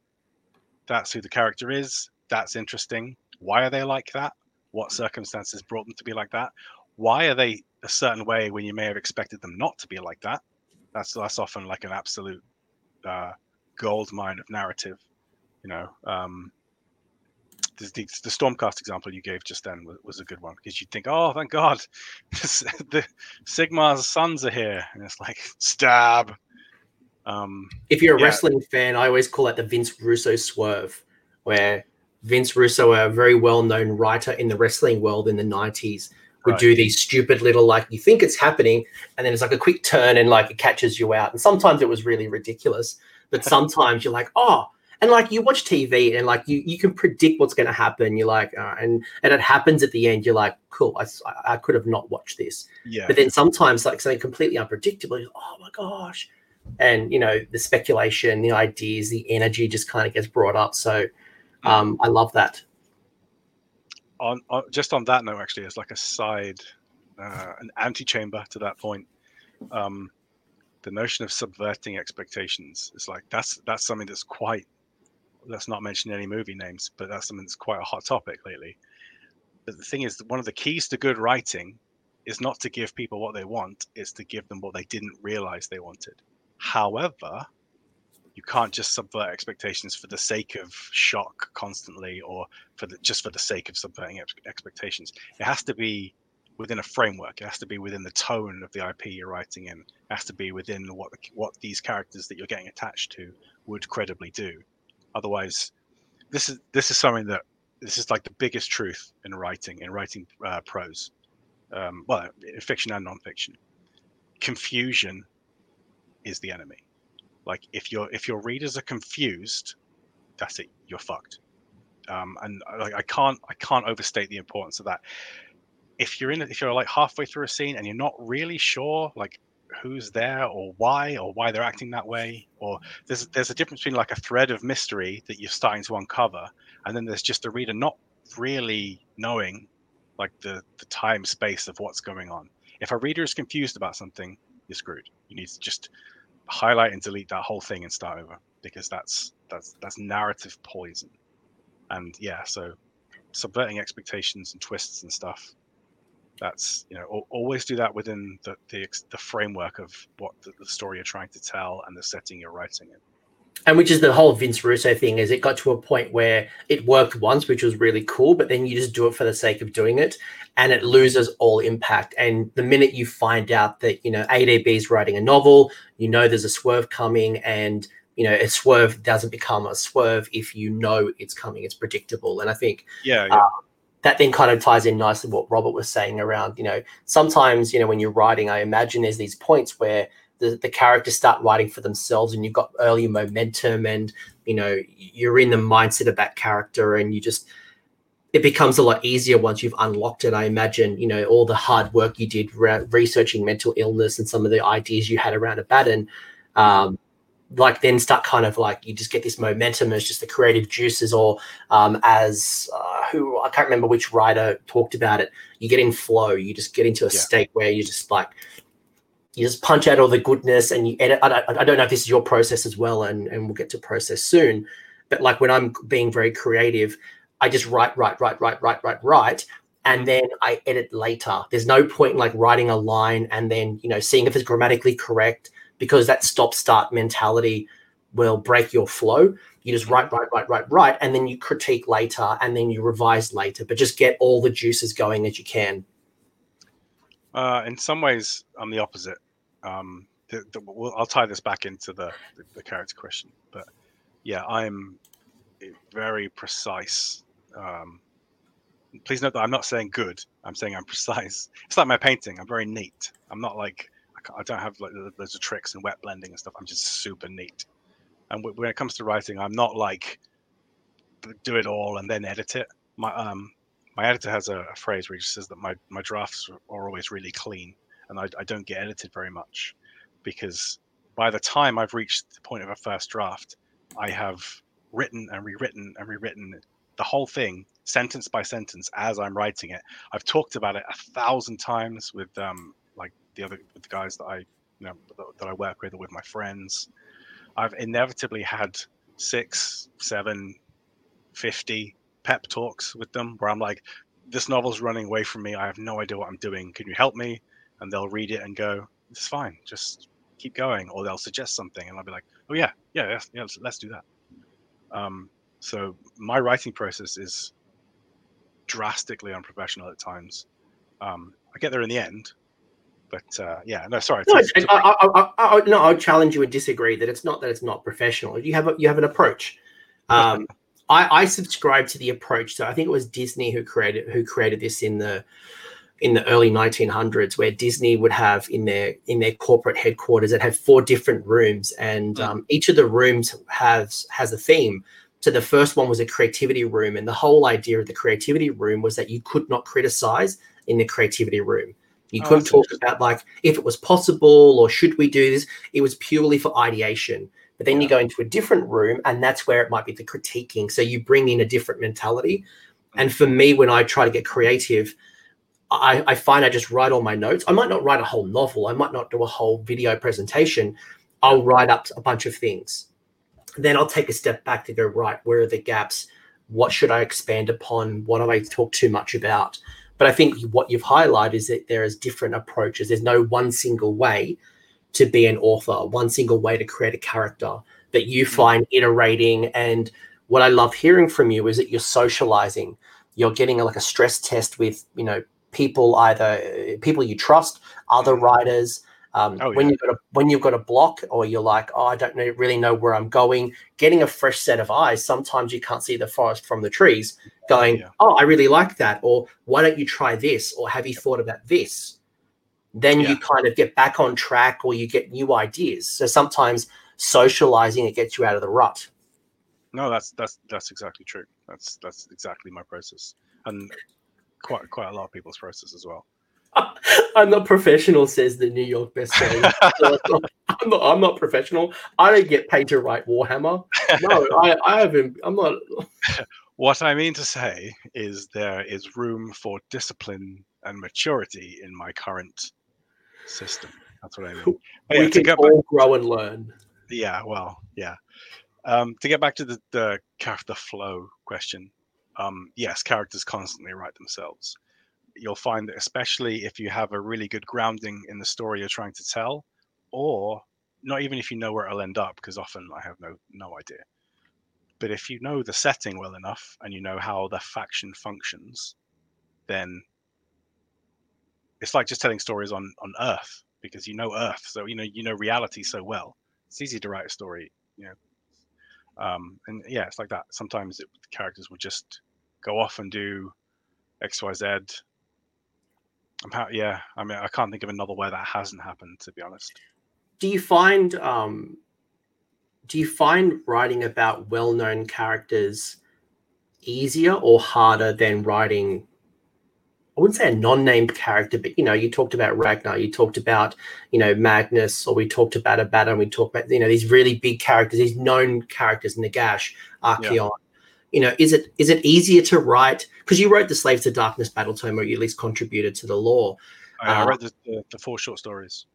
S2: that's who the character is. That's interesting. Why are they like that? What circumstances brought them to be like that? Why are they a certain way when you may have expected them not to be like that? That's that's often like an absolute uh, gold mine of narrative. You know, um, the, the, the, Stormcast example you gave just then was, was a good one because you'd think, oh, thank God, the Sigmar's sons are here, and it's like stab.
S1: Um, if you're a yeah. wrestling fan, I always call that the Vince Russo swerve, where Vince Russo, a very well-known writer in the wrestling world in the '90s, would right. do these stupid little like you think it's happening, and then it's like a quick turn and like it catches you out. And sometimes it was really ridiculous, but sometimes you're like, oh, and like you watch TV and like you you can predict what's going to happen. You're like, uh, and and it happens at the end. You're like, cool. I, I could have not watched this.
S2: Yeah.
S1: But then sometimes like something completely unpredictable. oh my gosh, and you know the speculation, the ideas, the energy just kind of gets brought up. So. Um, I love that.
S2: On, on, just on that note, actually, as like a side, uh, an antechamber to that point, um, the notion of subverting expectations is like that's that's something that's quite. Let's not mention any movie names, but that's something that's quite a hot topic lately. But the thing is, one of the keys to good writing is not to give people what they want; it's to give them what they didn't realize they wanted. However, you can't just subvert expectations for the sake of shock constantly or for the just for the sake of subverting ex- expectations. It has to be within a framework. It has to be within the tone of the IP you're writing in. It has to be within what what these characters that you're getting attached to would credibly do. Otherwise, this is this is something that this is like the biggest truth in writing in writing uh, prose, um, well, in fiction and nonfiction. Confusion is the enemy. Like if your if your readers are confused, that's it. You're fucked. Um, and like I can't I can't overstate the importance of that. If you're in if you're like halfway through a scene and you're not really sure like who's there or why or why they're acting that way or there's there's a difference between like a thread of mystery that you're starting to uncover and then there's just the reader not really knowing like the the time space of what's going on if a reader is confused about something you're screwed you need to just highlight and delete that whole thing and start over because that's that's that's narrative poison. And yeah, so subverting expectations and twists and stuff. That's you know always do that within the the, the framework of what the, the story you're trying to tell and the setting you're writing in
S1: and which is the whole Vince Russo thing is it got to a point where it worked once, which was really cool, but then you just do it for the sake of doing it and it loses all impact. And the minute you find out that, you know, ADB is writing a novel, you know there's a swerve coming and you know, a swerve doesn't become a swerve if you know it's coming, it's predictable. And I think
S2: yeah, yeah. Uh,
S1: that then kind of ties in nicely what Robert was saying around, you know, sometimes, you know, when you're writing, I imagine there's these points where the, the characters start writing for themselves and you've got earlier momentum and you know you're in the mindset of that character and you just it becomes a lot easier once you've unlocked it i imagine you know all the hard work you did re- researching mental illness and some of the ideas you had around Abaddon um, like then start kind of like you just get this momentum as just the creative juices or um, as uh, who i can't remember which writer talked about it you get in flow you just get into a yeah. state where you just like you just punch out all the goodness and you edit. I don't, I don't know if this is your process as well, and, and we'll get to process soon. But like when I'm being very creative, I just write, write, write, write, write, write, write, and then I edit later. There's no point in like writing a line and then you know seeing if it's grammatically correct because that stop start mentality will break your flow. You just write, write, write, write, write, and then you critique later, and then you revise later. But just get all the juices going as you can.
S2: Uh, in some ways, I'm the opposite. Um, the, the, we'll, I'll tie this back into the, the, the character question, but yeah, I'm very precise. Um, please note that I'm not saying good. I'm saying I'm precise. It's like my painting. I'm very neat. I'm not like I don't have like loads of tricks and wet blending and stuff. I'm just super neat. And when it comes to writing, I'm not like do it all and then edit it. My um my editor has a, a phrase where he says that my my drafts are always really clean, and I, I don't get edited very much because by the time I've reached the point of a first draft, I have written and rewritten and rewritten the whole thing sentence by sentence as I'm writing it. I've talked about it a thousand times with um, like the other with the guys that I you know that I work with or with my friends. I've inevitably had six, seven, 50 pep talks with them where I'm like, this novel's running away from me. I have no idea what I'm doing. Can you help me? And they'll read it and go, it's fine. Just keep going. Or they'll suggest something and I'll be like, oh yeah, yeah, yeah, yeah let's, let's do that. Um, so my writing process is drastically unprofessional at times. Um, I get there in the end, but uh, yeah, no, sorry.
S1: No, I, I, I, no, I'll challenge you and disagree that it's not that it's not professional. You have a, you have an approach. Um, I, I subscribe to the approach. So I think it was Disney who created who created this in the in the early 1900s, where Disney would have in their in their corporate headquarters that have four different rooms, and mm. um, each of the rooms has has a theme. So the first one was a creativity room, and the whole idea of the creativity room was that you could not criticize in the creativity room. You oh, couldn't talk about like if it was possible or should we do this. It was purely for ideation. But then yeah. you go into a different room, and that's where it might be the critiquing. So you bring in a different mentality. And for me, when I try to get creative, I, I, find I just write all my notes. I might not write a whole novel. I might not do a whole video presentation. I'll write up a bunch of things. Then I'll take a step back to go, right, where are the gaps? What should I expand upon? What do I talk too much about? But I think what you've highlighted is that there is different approaches. There's no one single way to be an author, one single way to create a character that you mm. find iterating. And what I love hearing from you is that you're socializing. You're getting a, like a stress test with, you know, people either people you trust, other mm. writers. Um, oh, yeah. When you've got a when you've got a block, or you're like, oh, I don't know, really know where I'm going. Getting a fresh set of eyes. Sometimes you can't see the forest from the trees. Going, yeah. oh, I really like that, or why don't you try this, or have you thought about this? then yeah. you kind of get back on track or you get new ideas. So sometimes socializing it gets you out of the rut.
S2: No, that's that's that's exactly true. That's that's exactly my process, and quite quite a lot of people's process as well.
S1: I'm not professional, says the New York bestseller. I'm not. I'm not professional. I don't get paid to write Warhammer. No, I, I haven't. I'm not.
S2: what I mean to say is there is room for discipline and maturity in my current system. That's what I mean.
S1: we yeah, can all back, grow and learn.
S2: Yeah, well, yeah. Um, to get back to the the character flow question, um, yes, characters constantly write themselves. You'll find that especially if you have a really good grounding in the story you're trying to tell, or not even if you know where it'll end up, because often I have no no idea. But if you know the setting well enough and you know how the faction functions, then it's like just telling stories on on Earth because you know Earth, so you know you know reality so well. It's easy to write a story, you know. Um, and yeah, it's like that. Sometimes it, characters will just go off and do X, Y, Z. I'm ha- yeah. I mean, I can't think of another where that hasn't happened, to be honest.
S1: Do you find um, do you find writing about well-known characters easier or harder than writing I wouldn't say a non-named character, but you know, you talked about Ragnar, you talked about, you know, Magnus, or we talked about Abaddon, we talked about, you know, these really big characters, these known characters, Nagash, Archaon. Yeah. You know, is it is it easier to write because you wrote the Slaves to Darkness battle tome, or you at least contributed to the lore?
S2: I, uh, read the, the, the, four short stories.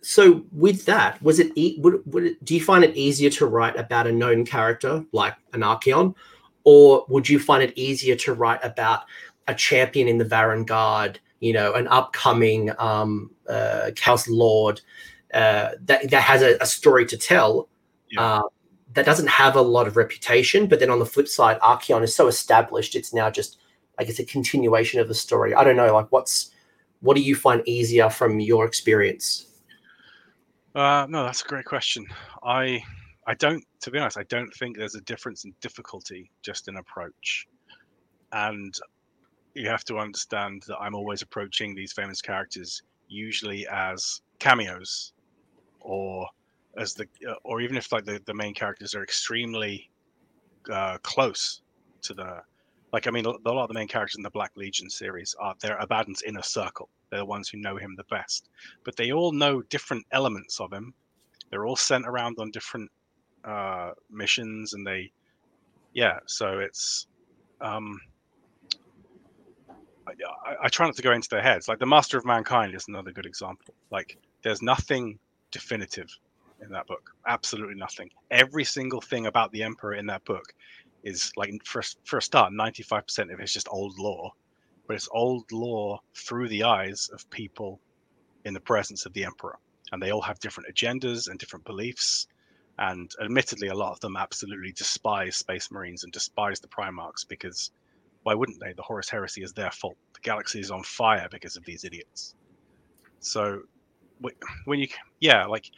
S1: So with that, was it, would, would it do you find it easier to write about a known character like an Archaon, or would you find it easier to write about a champion in the Varanguard, you know, an upcoming um, uh, Chaos Lord uh, that, that has a, a story to tell yeah. uh, that doesn't have a lot of reputation. But then on the flip side, Archaon is so established, it's now just, I guess, a continuation of the story. I don't know, like what's what do you find easier from your experience?
S2: Uh, no, that's a great question. I I don't, to be honest, I don't think there's a difference in difficulty, just in approach. And you have to understand that I'm always approaching these famous characters usually as cameos, or as the, uh, or even if like the, the main characters are extremely uh, close to the, like I mean, a lot of the main characters in the Black Legion series are they're Abaddon's inner circle. They're the ones who know him the best, but they all know different elements of him. They're all sent around on different uh, missions, and they, yeah. So it's, um, I, I, try not to go into their heads. Like the Master of Mankind is another good example. Like there's nothing definitive in that book. Absolutely nothing. Every single thing about the Emperor in that book is like for for a start, 95% of it is just old lore, but it's old lore through the eyes of people in the presence of the Emperor, and they all have different agendas and different beliefs. And admittedly, a lot of them absolutely despise Space Marines and despise the Primarchs because why wouldn't they? The Horus Heresy is their fault. The galaxy is on fire because of these idiots. So when you, yeah, like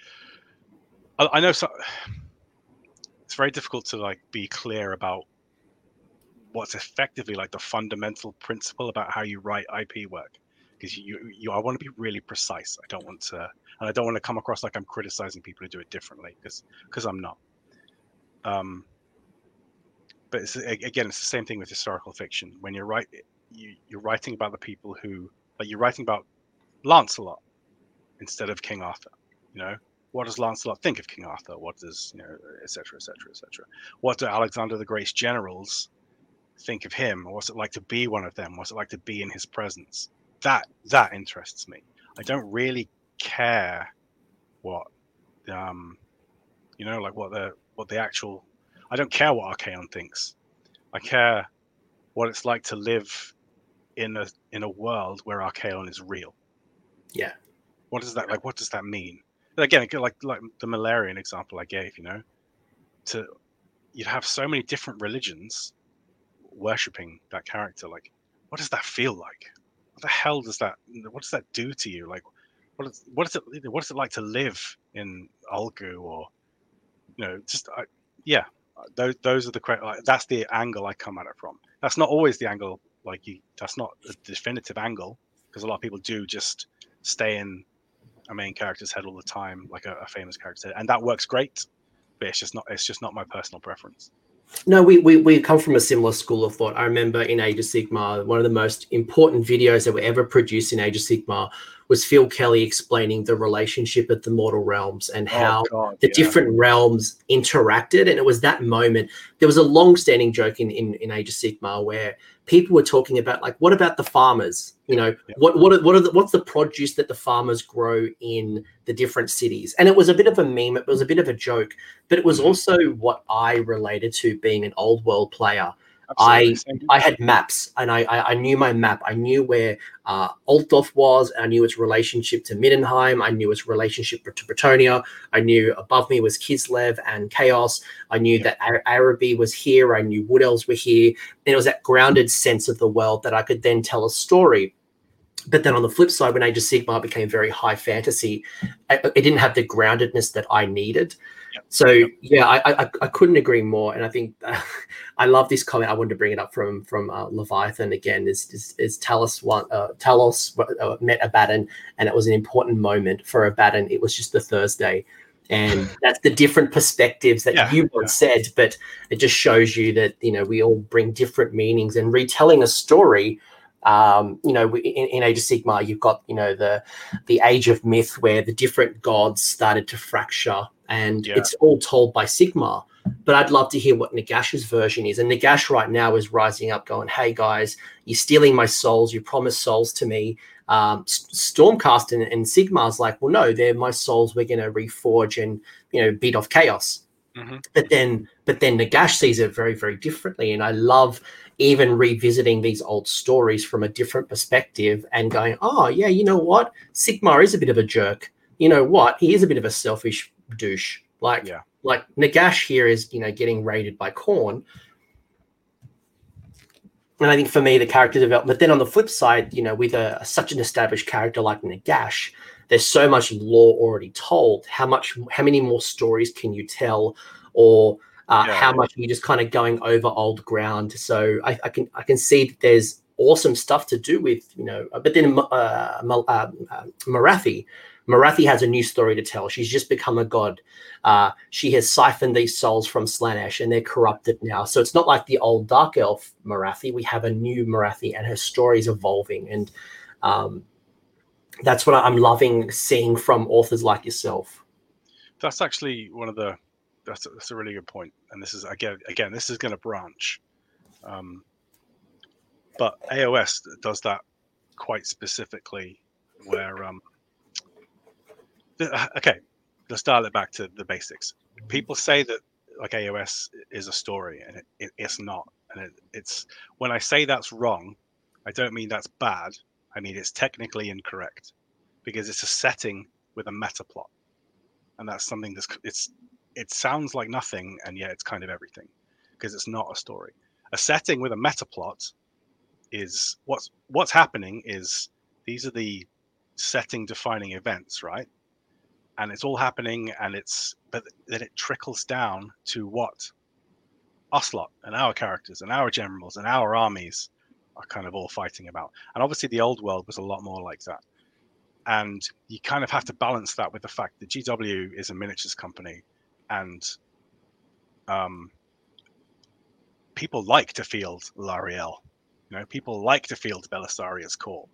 S2: I, I know so, it's very difficult to like be clear about what's effectively like the fundamental principle about how you write IP work because you, you I want to be really precise. I don't want to and I don't want to come across like I'm criticizing people who do it differently because because I'm not. Um, but it's, again, it's the same thing with historical fiction. When you're right, you, you're writing about the people who, like, you're writing about Lancelot instead of King Arthur. You know, what does Lancelot think of King Arthur? What does you know, etc., etc., etc. What do Alexander the Great's generals think of him? What's it like to be one of them? What's it like to be in his presence? That that interests me. I don't really care what um you know like what the what the actual I don't care what Archaon thinks. I care what it's like to live in a in a world where Archaon is real.
S1: Yeah.
S2: What does that like? What does that mean? Again, like like the Malerion example I gave, you know, to you'd have so many different religions worshipping that character. Like, what does that feel like? What the hell does that? What does that do to you? Like, what is what is it? What is it like to live in Ulgu or, you know, just I, yeah, those those are the like, that's the angle I come at it from. That's not always the angle. Like you, that's not a definitive angle because a lot of people do just stay in a main character's head all the time, like a, a famous character, and that works great. But it's just not. It's just not my personal preference.
S1: No, we, we we come from a similar school of thought. I remember in Age of Sigmar, one of the most important videos that were ever produced in Age of Sigmar was Phil Kelly explaining the relationship of the mortal realms and oh, how oh God, the yeah. different realms interacted. And it was that moment. There was a long-standing joke in, in, in Age of Sigmar where people were talking about like, what about the farmers? You know, yeah. what what are, what are the, what's the produce that the farmers grow in the different cities? And it was a bit of a meme. It was a bit of a joke, but it was mm-hmm. also what I related to being an old world player I I had maps and I, I, I knew my map. I knew where uh, Altdorf was. I knew its relationship to Middenheim. I knew its relationship to Bretonnia. I knew above me was Kislev and Chaos. I knew yeah. that Araby was here. I knew Wood Elves were here. And it was that grounded sense of the world that I could then tell a story. But then on the flip side, when Age of Sigmar became very high fantasy, it didn't have the groundedness that I needed. So yeah, I, I, I couldn't agree more, and I think uh, I love this comment. I wanted to bring it up from from uh, Leviathan again. Is is, is Talos one uh, Talos uh, met Abaddon, and it was an important moment for Abaddon. It was just the Thursday, and that's the different perspectives that yeah, you once yeah. said. But it just shows you that you know we all bring different meanings, and retelling a story um, you know, in, in, Age of Sigmar, you've got you know the the Age of Myth, where the different gods started to fracture, and yeah. it's all told by Sigmar. But I'd love to hear what Nagash's version is. And Nagash right now is rising up, going, "Hey guys, you're stealing my souls. You promised souls to me." Um, Stormcast and, and Sigmar's like, "Well, no, they're my souls. We're going to reforge and you know beat off chaos." Mm-hmm. But then, but then Nagash sees it very, very differently, and I love even revisiting these old stories from a different perspective and going, oh, yeah, you know what? Sigmar is a bit of a jerk. You know what? He is a bit of a selfish douche. Like, yeah. like Nagash here is, you know, getting raided by Khorne. and I think for me, the character development. But then on the flip side, you know, with a such an established character like Nagash, there's so much lore already told. How much, how many more stories can you tell, or uh, yeah. how much are you just kind of going over old ground? So I, I, can I can see that there's awesome stuff to do with you know. But then uh, uh, uh Morathi has a new story to tell. She's just become a god. Uh, she has siphoned these souls from Slaanesh and they're corrupted now. So it's not like the old Dark Elf Morathi. We have a new Morathi and her story is evolving. And um, that's what I'm loving seeing from authors like yourself.
S2: That's actually one of the, that's a, that's a really good point. And this is, again, again this is going to branch. Um, but AOS does that quite specifically where, um, Uh, okay, let's dial it back to the basics. People say that like AOS is a story, and it, it, it's not. And it, it's when I say that's wrong, I don't mean that's bad. I mean it's technically incorrect because it's a setting with a meta plot, and that's something that's it's it sounds like nothing, and yet it's kind of everything because it's not a story. A setting with a meta plot is what's what's happening is these are the setting defining events, right? And it's all happening and it's but then it trickles down to what Ocelot and our characters and our generals and our armies are kind of all fighting about. And obviously the old world was a lot more like that. And you kind of have to balance that with the fact that GW is a miniatures company and um, people like to field Alarielle. You know, people like to field Belisarius Cawl.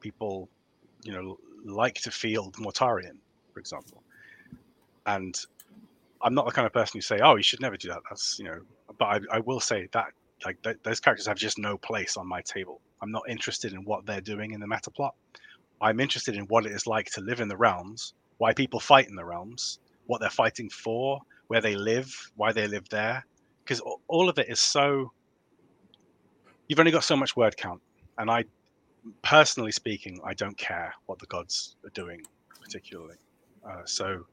S2: People, you know, like to field Mortarion for example. And I'm not the kind of person who say, "Oh, you should never do that." That's you know, but I, I will say that like th- those characters have just no place on my table. I'm not interested in what they're doing in the meta plot. I'm interested in what it is like to live in the realms, why people fight in the realms, what they're fighting for, where they live, why they live there, because all of it is so. You've only got so much word count, and I, personally speaking, I don't care what the gods are doing particularly. Uh, so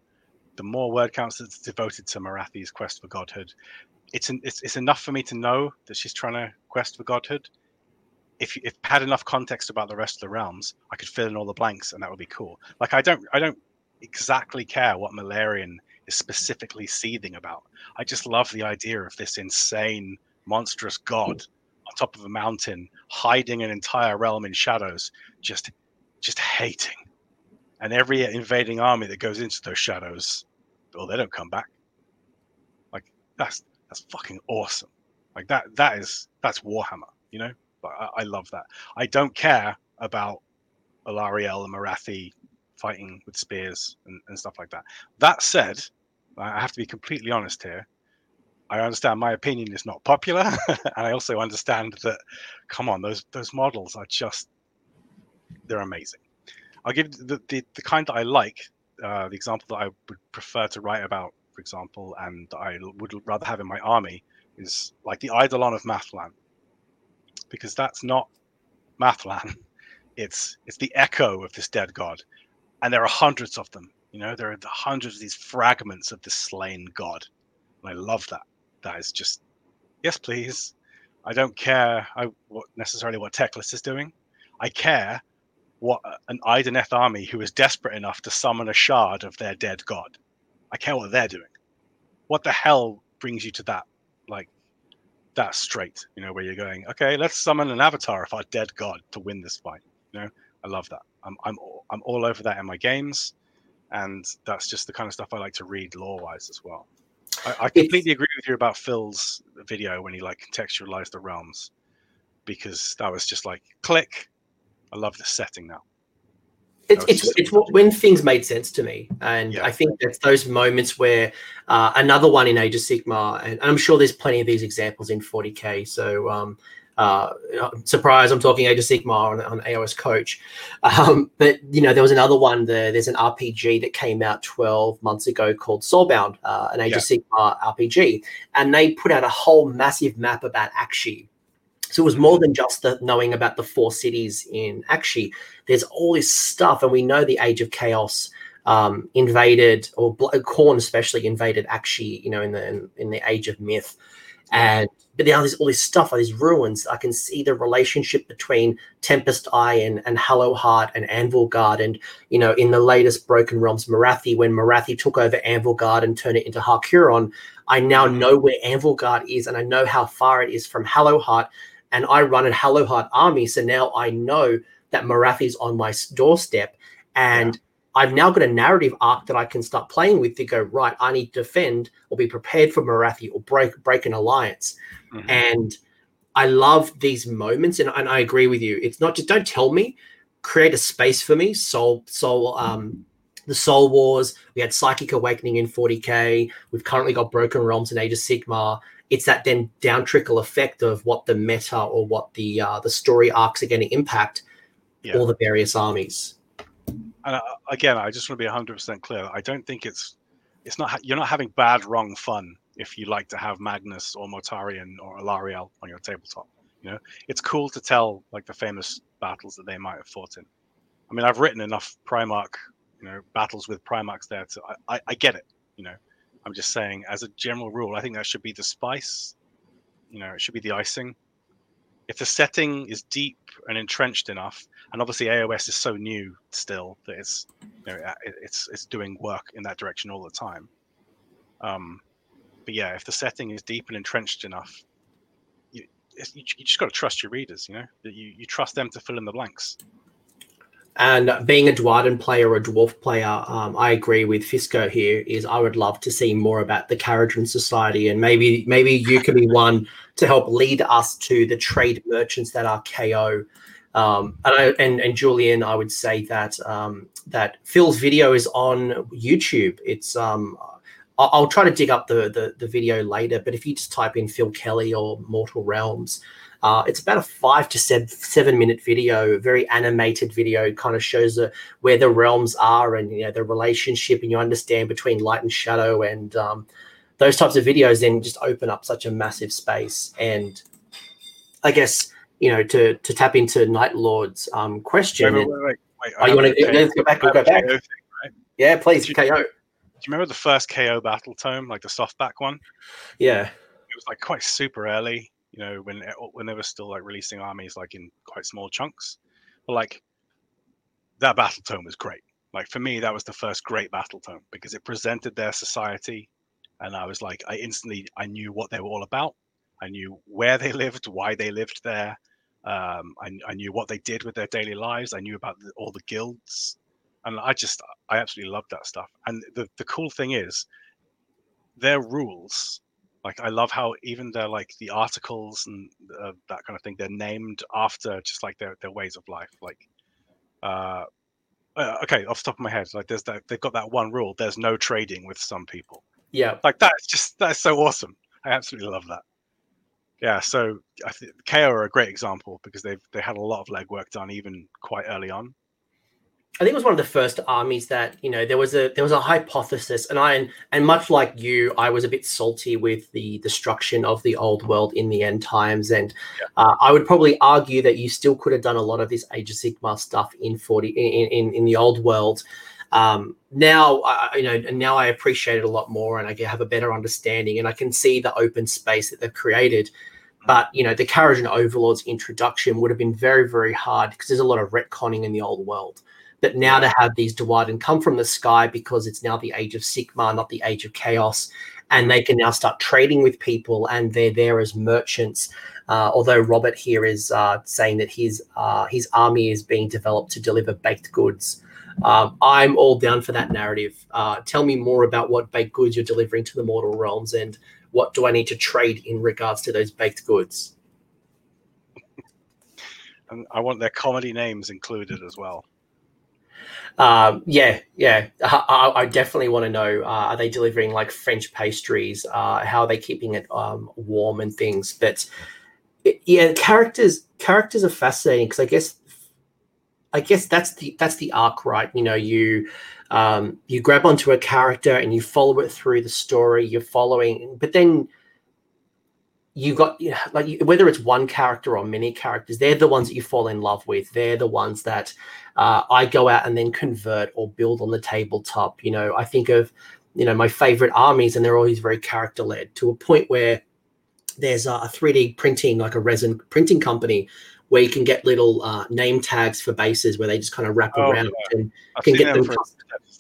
S2: the more word counts that's devoted to Morathi's quest for godhood, it's, an, it's it's enough for me to know that she's trying to quest for godhood. If if I had enough context about the rest of the realms, I could fill in all the blanks, and that would be cool. Like I don't I don't exactly care what Malerion is specifically seething about. I just love the idea of this insane, monstrous god on top of a mountain, hiding an entire realm in shadows, just just hating and every invading army that goes into those shadows, well, they don't come back. Like that's that's fucking awesome. Like that that is that's Warhammer, you know. But I, I love that. I don't care about Alarielle and Morathi fighting with spears and, and stuff like that. That said, I have to be completely honest here. I understand my opinion is not popular, and I also understand that, come on, those those models are just they're amazing. I'll give the, the, the kind that I like, uh, the example that I would prefer to write about, for example, and I would rather have in my army is like the Eidolon of Mathlann, because that's not Mathlann. It's it's the echo of this dead god, and there are hundreds of them. You know, there are hundreds of these fragments of this slain god, and I love that. That is just yes, please. I don't care I, what, necessarily what Teclis is doing. I care what an Idoneth army who is desperate enough to summon a shard of their dead god. I care what they're doing. What the hell brings you to that? Like that straight, you know, where you're going, okay, let's summon an avatar of our dead god to win this fight. You know, I love that. I'm I'm I'm all over that in my games, and that's just the kind of stuff I like to read lore wise as well. I, I completely agree with you about Phil's video when he like contextualized the realms, because that was just like click, I love the setting now.
S1: It's, it's, it's what, when things made sense to me. And yeah. I think that's those moments where uh, another one in Age of Sigmar, and I'm sure there's plenty of these examples in 40K. So, um, uh, surprise, I'm talking Age of Sigmar on, on AOS Coach. Um, but, you know, there was another one, there, there's an RPG that came out 12 months ago called Soulbound, uh, an Age yeah. of Sigmar RPG. And they put out a whole massive map about Aqshy so it was more than just the knowing about the four cities in Aqshy. There's all this stuff, and we know the Age of Chaos um, invaded, or Khorne especially invaded Aqshy, You know, in the in, in the Age of Myth, and but now there's all this stuff, all these ruins. I can see the relationship between Tempest Eye and, and Hallowheart and Anvilgarde. And, you know, in the latest Broken Realms Morathi, when Morathi took over Anvilgarde and turned it into Har Kuron, I now know where Anvilgarde is and I know how far it is from Hallowheart. And I run a Hallowheart army. So now I know that Morathi's on my doorstep. And yeah. I've now got a narrative arc that I can start playing with to go, right, I need to defend or be prepared for Morathi or break break an alliance. Mm-hmm. And I love these moments, and, and I agree with you. It's not just don't tell me, create a space for me. Soul, soul, um, the Soul Wars. We had Psychic Awakening in 40k. We've currently got Broken Realms and Age of Sigmar. It's that then down trickle effect of what the meta or what the uh, the story arcs are going to impact yeah. all the various armies.
S2: And uh, again, I just want to be 100% clear. I don't think it's it's not you're not having bad wrong fun if you like to have Magnus or Mortarion or Alarielle on your tabletop. You know, it's cool to tell like the famous battles that they might have fought in. I mean, I've written enough Primarch, you know, battles with Primarchs there to I, I, I get it. You know, I'm just saying as a general rule, I think that should be the spice. You know, it should be the icing. If the setting is deep and entrenched enough, and obviously AOS is so new still that it's you know, it's it's doing work in that direction all the time. Um, but yeah, if the setting is deep and entrenched enough, you, you, you just got to trust your readers. You know you, you trust them to fill in the blanks.
S1: And being a Duardin player or a Dwarf player, um, I agree with Fisco here. Is I would love to see more about the Kharadron Society, and maybe maybe you could be one to help lead us to the trade merchants that are KO. Um, and, I, and, and Julian, I would say that um, that Phil's video is on YouTube. It's um, I'll, I'll, try to dig up the, the, the video later, but if you just type in Phil Kelly or Mortal Realms, uh, it's about a five to seven, seven minute video, very animated video. Kind of shows the, where the realms are and you know the relationship, and you understand between light and shadow, and um, those types of videos then just open up such a massive space. And I guess you know to to tap into Night Lord's um, question. Wait, wait, wait, wait. Oh, you want to go back? We'll go back. Thing, right? Yeah, please, KO Do
S2: you remember the first KO battle tome, like the softback one?
S1: Yeah.
S2: It was like quite super early, you know, when when they were still like releasing armies like in quite small chunks. But like that battle tome was great. Like for me, that was the first great battle tome because it presented their society, and I was like, I instantly I knew what they were all about. I knew where they lived, why they lived there. Um, I, I knew what they did with their daily lives. I knew about the, all the guilds and I just I absolutely love that stuff. And the the cool thing is, their rules. Like I love how even they're like the articles and uh, that kind of thing. They're named after just like their their ways of life. Like, uh, uh, okay, off the top of my head, like there's that they've got that one rule. There's no trading with some people.
S1: Yeah,
S2: like that's just that's so awesome. I absolutely love that. Yeah, so I think KO are a great example because they've they had a lot of legwork done even quite early on.
S1: I think it was one of the first armies that you know there was a there was a hypothesis, and I and much like you, I was a bit salty with the destruction of the old world in the end times, and yeah. uh, I would probably argue that you still could have done a lot of this Age of Sigmar stuff in forty in in, in the old world. Um, now, I, you know, and now I appreciate it a lot more, and I have a better understanding, and I can see the open space that they've created. But you know, the Kharadron Overlord's introduction would have been very, very hard because there's a lot of retconning in the old world. But now to have these and come from the sky because it's now the age of Sigmar, not the age of chaos, and they can now start trading with people and they're there as merchants. Uh, although Robert here is uh, saying that his uh, his army is being developed to deliver baked goods. Um, I'm all down for that narrative. Uh, tell me more about what baked goods you're delivering to the mortal realms and what do I need to trade in regards to those baked goods.
S2: And I want their comedy names included as well.
S1: Um, yeah, yeah, I, I definitely want to know: uh, are they delivering like French pastries? Uh, how are they keeping it um, warm and things? But it, yeah, characters characters are fascinating because I guess I guess that's the that's the arc, right? You know, you um, you grab onto a character and you follow it through the story. You're following, but then you got you know, like whether it's one character or many characters, they're the ones that you fall in love with. They're the ones that uh, I go out and then convert or build on the tabletop. You know, I think of you know my favorite armies, and they're always very character led to a point where there's a 3D printing, like a resin printing company, where you can get little uh, name tags for bases where they just kind of wrap
S2: Oh,
S1: around
S2: yeah.
S1: and
S2: I've
S1: can get
S2: them
S1: them
S2: for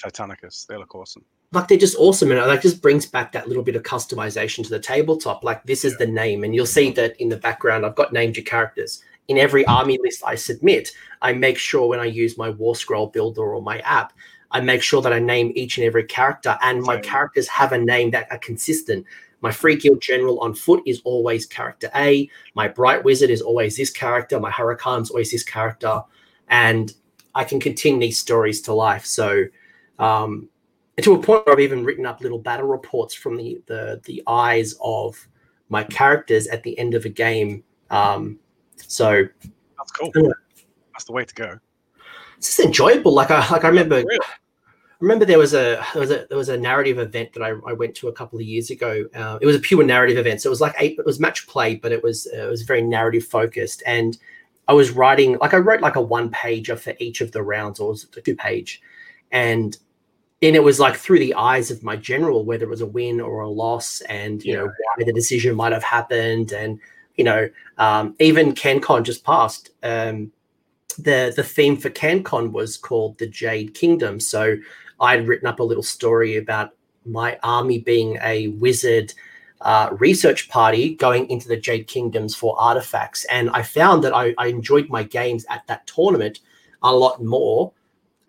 S2: Titanicus. They look awesome.
S1: Like they're just awesome and it like just brings back that little bit of customization to the tabletop. Like this is the name and you'll see that in the background i've got named your characters. In every army list i submit i make sure when i use my war scroll builder or my app i make sure that i name each and every character and my characters have a name that are consistent. My free guild general on foot is always character a. My bright wizard is always this character. My Hurricanum is always this character. And i can continue these stories to life. So um, and to a point where I've even written up little battle reports from the the the eyes of my characters at the end of a game. Um, so
S2: That's cool.
S1: Yeah.
S2: That's the way to go.
S1: it's just enjoyable. Like I like I remember
S2: Really?
S1: remember there was a there was a there was a narrative event that I, I went to a couple of years ago. Uh, it was a pure narrative event, so it was like eight, it was match play, but it was uh, it was very narrative focused. And I was writing like I wrote like a one pager for each of the rounds, or was it a two page, and and it was like through the eyes of my general, whether it was a win or a loss, and you know why the decision might have happened, and you know um, even CanCon just passed. Um, the the theme for CanCon was called the Jade Kingdom. So I'd written up a little story about my army being a wizard uh, research party going into the Jade Kingdoms for artifacts, and I found that I, I enjoyed my games at that tournament a lot more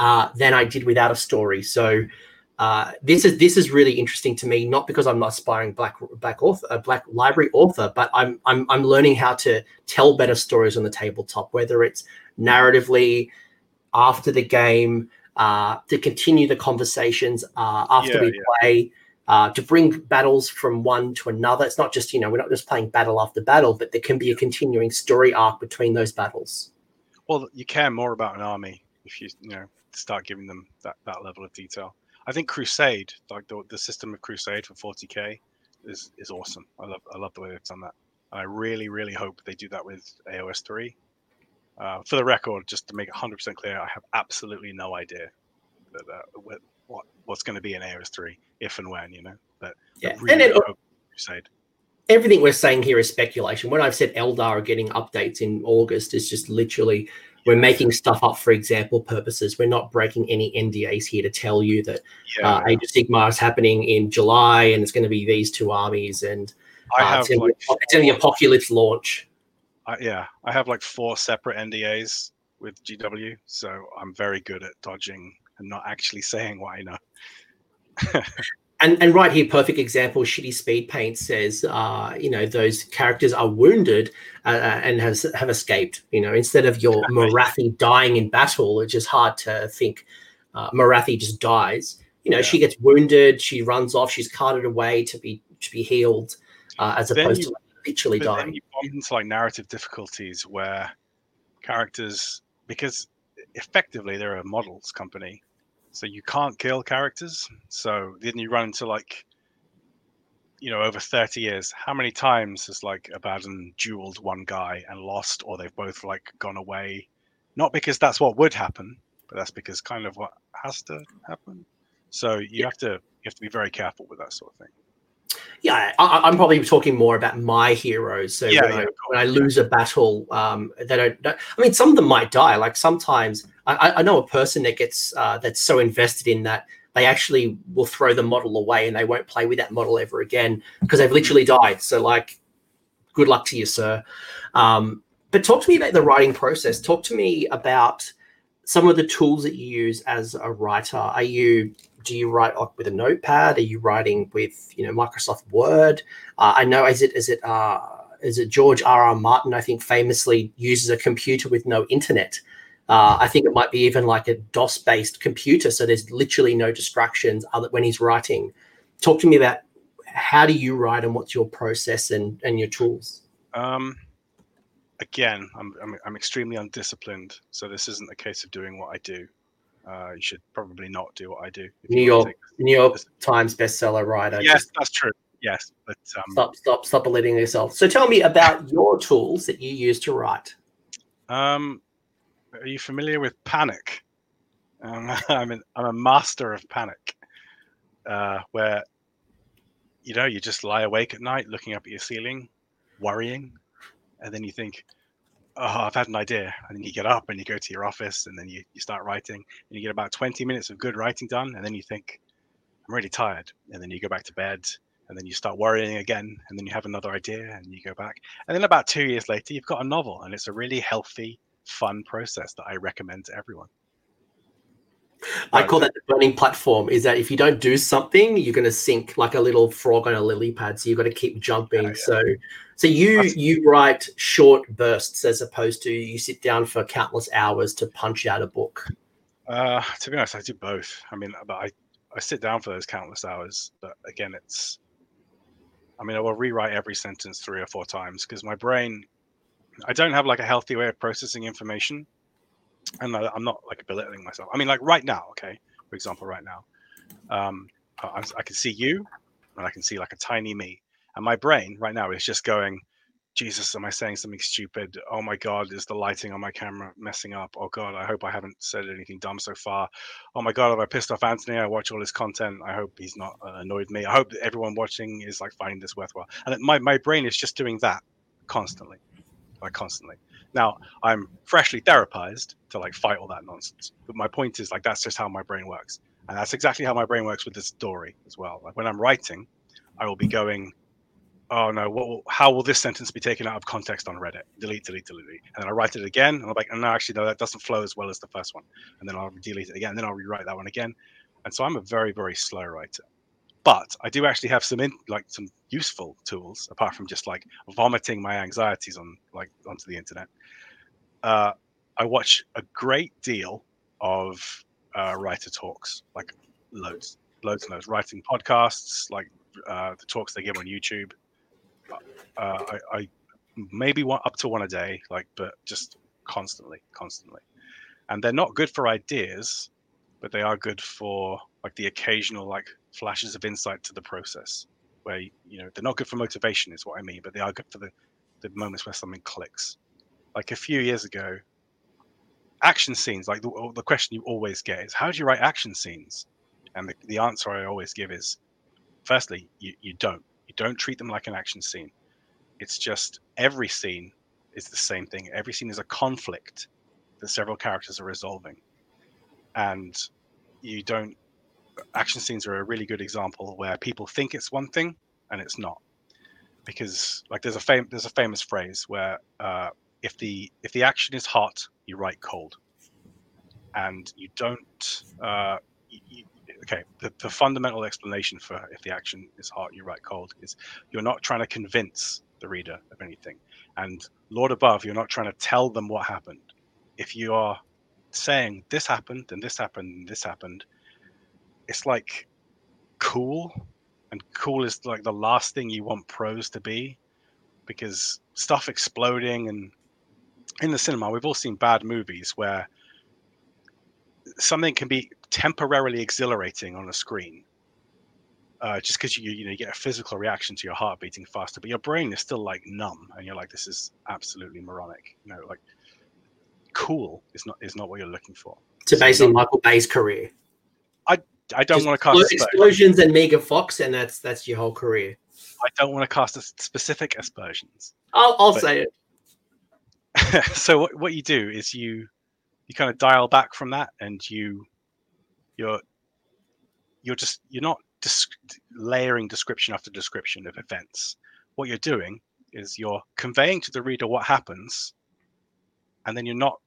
S1: uh, than I did without a story. So. Uh, this is this is really interesting to me, not because I'm not aspiring black black author, uh, black library author, but I'm I'm I'm learning how to tell better stories on the tabletop, whether it's narratively after the game, uh, to continue the conversations uh, after
S2: Yeah,
S1: we
S2: yeah.
S1: play, uh, to bring battles from one to another. It's not just, you know, we're not just playing battle after battle, but there can be a continuing story arc between those battles.
S2: Well, you care more about an army if you you know start giving them that, that level of detail. I think Crusade, like the, the system of Crusade for 40k, is is awesome. I love I love the way they've done that. I really really hope they do that with AOS three. Uh, for the record, just to make it 100% clear, I have absolutely no idea that, uh, what, what what's going to be in AOS three, if and when you know. But
S1: Yeah.
S2: really
S1: and it,
S2: Crusade.
S1: everything we're saying here is speculation. When I've said Eldar are getting updates in August, it's just literally we're making stuff up for example purposes. We're not breaking any NDAs here to tell you that
S2: Yeah,
S1: uh, Age of Sigmar is happening in July and it's going to be these two armies and
S2: I
S1: uh,
S2: have
S1: it's going
S2: like
S1: to be apocalypse launch.
S2: I, yeah, I have like four separate NDAs with GW, so I'm very good at dodging and not actually saying what I know.
S1: And, and right here, perfect example. Shitty Speed Paint says, uh, you know, those characters are wounded uh, uh, and has have escaped. You know, instead of your Morathi dying in battle, it's just hard to think uh, Morathi just dies. You know,
S2: Yeah.
S1: she gets wounded, she runs off, she's carted away to be to be healed, uh, as
S2: Then
S1: opposed
S2: you-
S1: to like, literally
S2: But then
S1: dying.
S2: you bump into like narrative difficulties where characters, because effectively they're a models company, so you can't kill characters. So then you run into like, you know, over 30 years, how many times has like Abaddon dueled one guy and lost, or they've both like gone away? Not because that's what would happen, but that's because kind of what has to happen. So you have to you have to be very careful with that sort of thing.
S1: yeah, I, I'm probably talking more about my heroes. So
S2: Yeah,
S1: when,
S2: yeah,
S1: I, when I lose a battle, um, they don't, don't- I mean, some of them might die. Like sometimes I, I know a person that gets uh, that's so invested in that they actually will throw the model away and they won't play with that model ever again because they've literally died. So like, good luck to you, sir. Um, but talk to me about the writing process. Talk to me about some of the tools that you use as a writer. Are you do you write with a notepad? Are you writing with you know Microsoft Word? Uh, I know is it is it uh, is it George R. R. Martin? I think famously uses a computer with no internet. Uh, I think it might be even like a DOS based computer, so there's literally no distractions other when he's writing. Talk to me about how do you write and what's your process and and your tools.
S2: Um, again, I'm, I'm I'm extremely undisciplined, so this isn't a case of doing what I do. Uh, you should probably not do what I do.
S1: New York New York Times bestseller writer.
S2: Yes,
S1: Just
S2: that's true. Yes, but um,
S1: stop stop stop belittling yourself. So tell me about your tools that you use to write.
S2: um, are you familiar with Panic? Um, I'm an, I'm a master of Panic, uh, where you know you just lie awake at night looking up at your ceiling, worrying, and then you think, oh, I've had an idea. And then you get up and you go to your office and then you, you start writing and you get about 20 minutes of good writing done. And then you think, I'm really tired. And then you go back to bed and then you start worrying again. And then you have another idea and you go back. And then about two years later, you've got a novel and it's a really healthy, fun process that I recommend to everyone.
S1: I call that the burning platform. Is that if you don't do something, you're going to sink like a little frog on a lily pad. So you've got to keep jumping. yeah. So, so you That's... you write short bursts as opposed to you sit down for countless hours to punch out a book.
S2: Uh, to be honest, I do both. I mean, but I I sit down for those countless hours. But again, it's I mean, I will rewrite every sentence three or four times because my brain, I don't have like a healthy way of processing information and I, am not like belittling myself. I mean, like right now, okay, for example, right now, um, I, I can see you, and I can see like a tiny me, and my brain right now is just going, Jesus, am I saying something stupid? Oh my God, is the lighting on my camera messing up? Oh God, I hope I haven't said anything dumb so far. Oh my God, have I pissed off Anthony? I watch all his content. I hope he's not uh, annoyed me. I hope that everyone watching is like finding this worthwhile. And my, my brain is just doing that constantly, like constantly. Now I'm freshly therapized to like fight all that nonsense. But my point is like that's just how my brain works. And that's exactly how my brain works with this story as well. Like when I'm writing, I will be going, oh no, will, how will this sentence be taken out of context on Reddit? Delete, delete, delete. And then I write it again, and I'm like, no, actually, no, that doesn't flow as well as the first one. And then I'll delete it again, and then I'll rewrite that one again. And so I'm a very, very slow writer. But I do actually have some in, like some useful tools apart from just like vomiting my anxieties on like onto the internet. Uh, I watch a great deal of uh, writer talks, like loads, loads and loads. Writing podcasts, like uh, the talks they give on YouTube. Uh, I, I, maybe one up to one a day, like, but just constantly, constantly. And they're not good for ideas, but they are good for like the occasional like flashes of insight to the process. Where you know they're not good for motivation, is what I mean, but they are good for the the moments where something clicks. Like a few years ago, action scenes like the, the question you always get is how do you write action scenes and the, the answer i always give is firstly you, you don't you don't treat them like an action scene it's just every scene is the same thing every scene is a conflict that several characters are resolving and you don't action scenes are a really good example where people think it's one thing and it's not because like there's a fam- there's a famous phrase where uh, if the if the action is hot, you write cold, and you don't. Uh, you, you, okay, the, the fundamental explanation for if the action is hot, you write cold is you're not trying to convince the reader of anything, and Lord above, you're not trying to tell them what happened. If you are saying this happened and this happened and this happened, it's like cool, and cool is like the last thing you want prose to be because stuff exploding and in the cinema, we've all seen bad movies where something can be temporarily exhilarating on a screen, uh, just because you you know you get a physical reaction to your heart beating faster, but your brain is still like numb, and you're like, this is absolutely moronic. You know, like cool is not is not what you're looking for.
S1: To so basically Michael Bay's career.
S2: I I don't want to cast
S1: explosions and Megan Fox, and that's that's your whole career.
S2: I don't want to cast a specific aspersions.
S1: I'll, I'll say it.
S2: so what, what you do is you you kind of dial back from that and you you're you're just you're not layering description after description of events what you're doing is you're conveying to the reader what happens and then you're not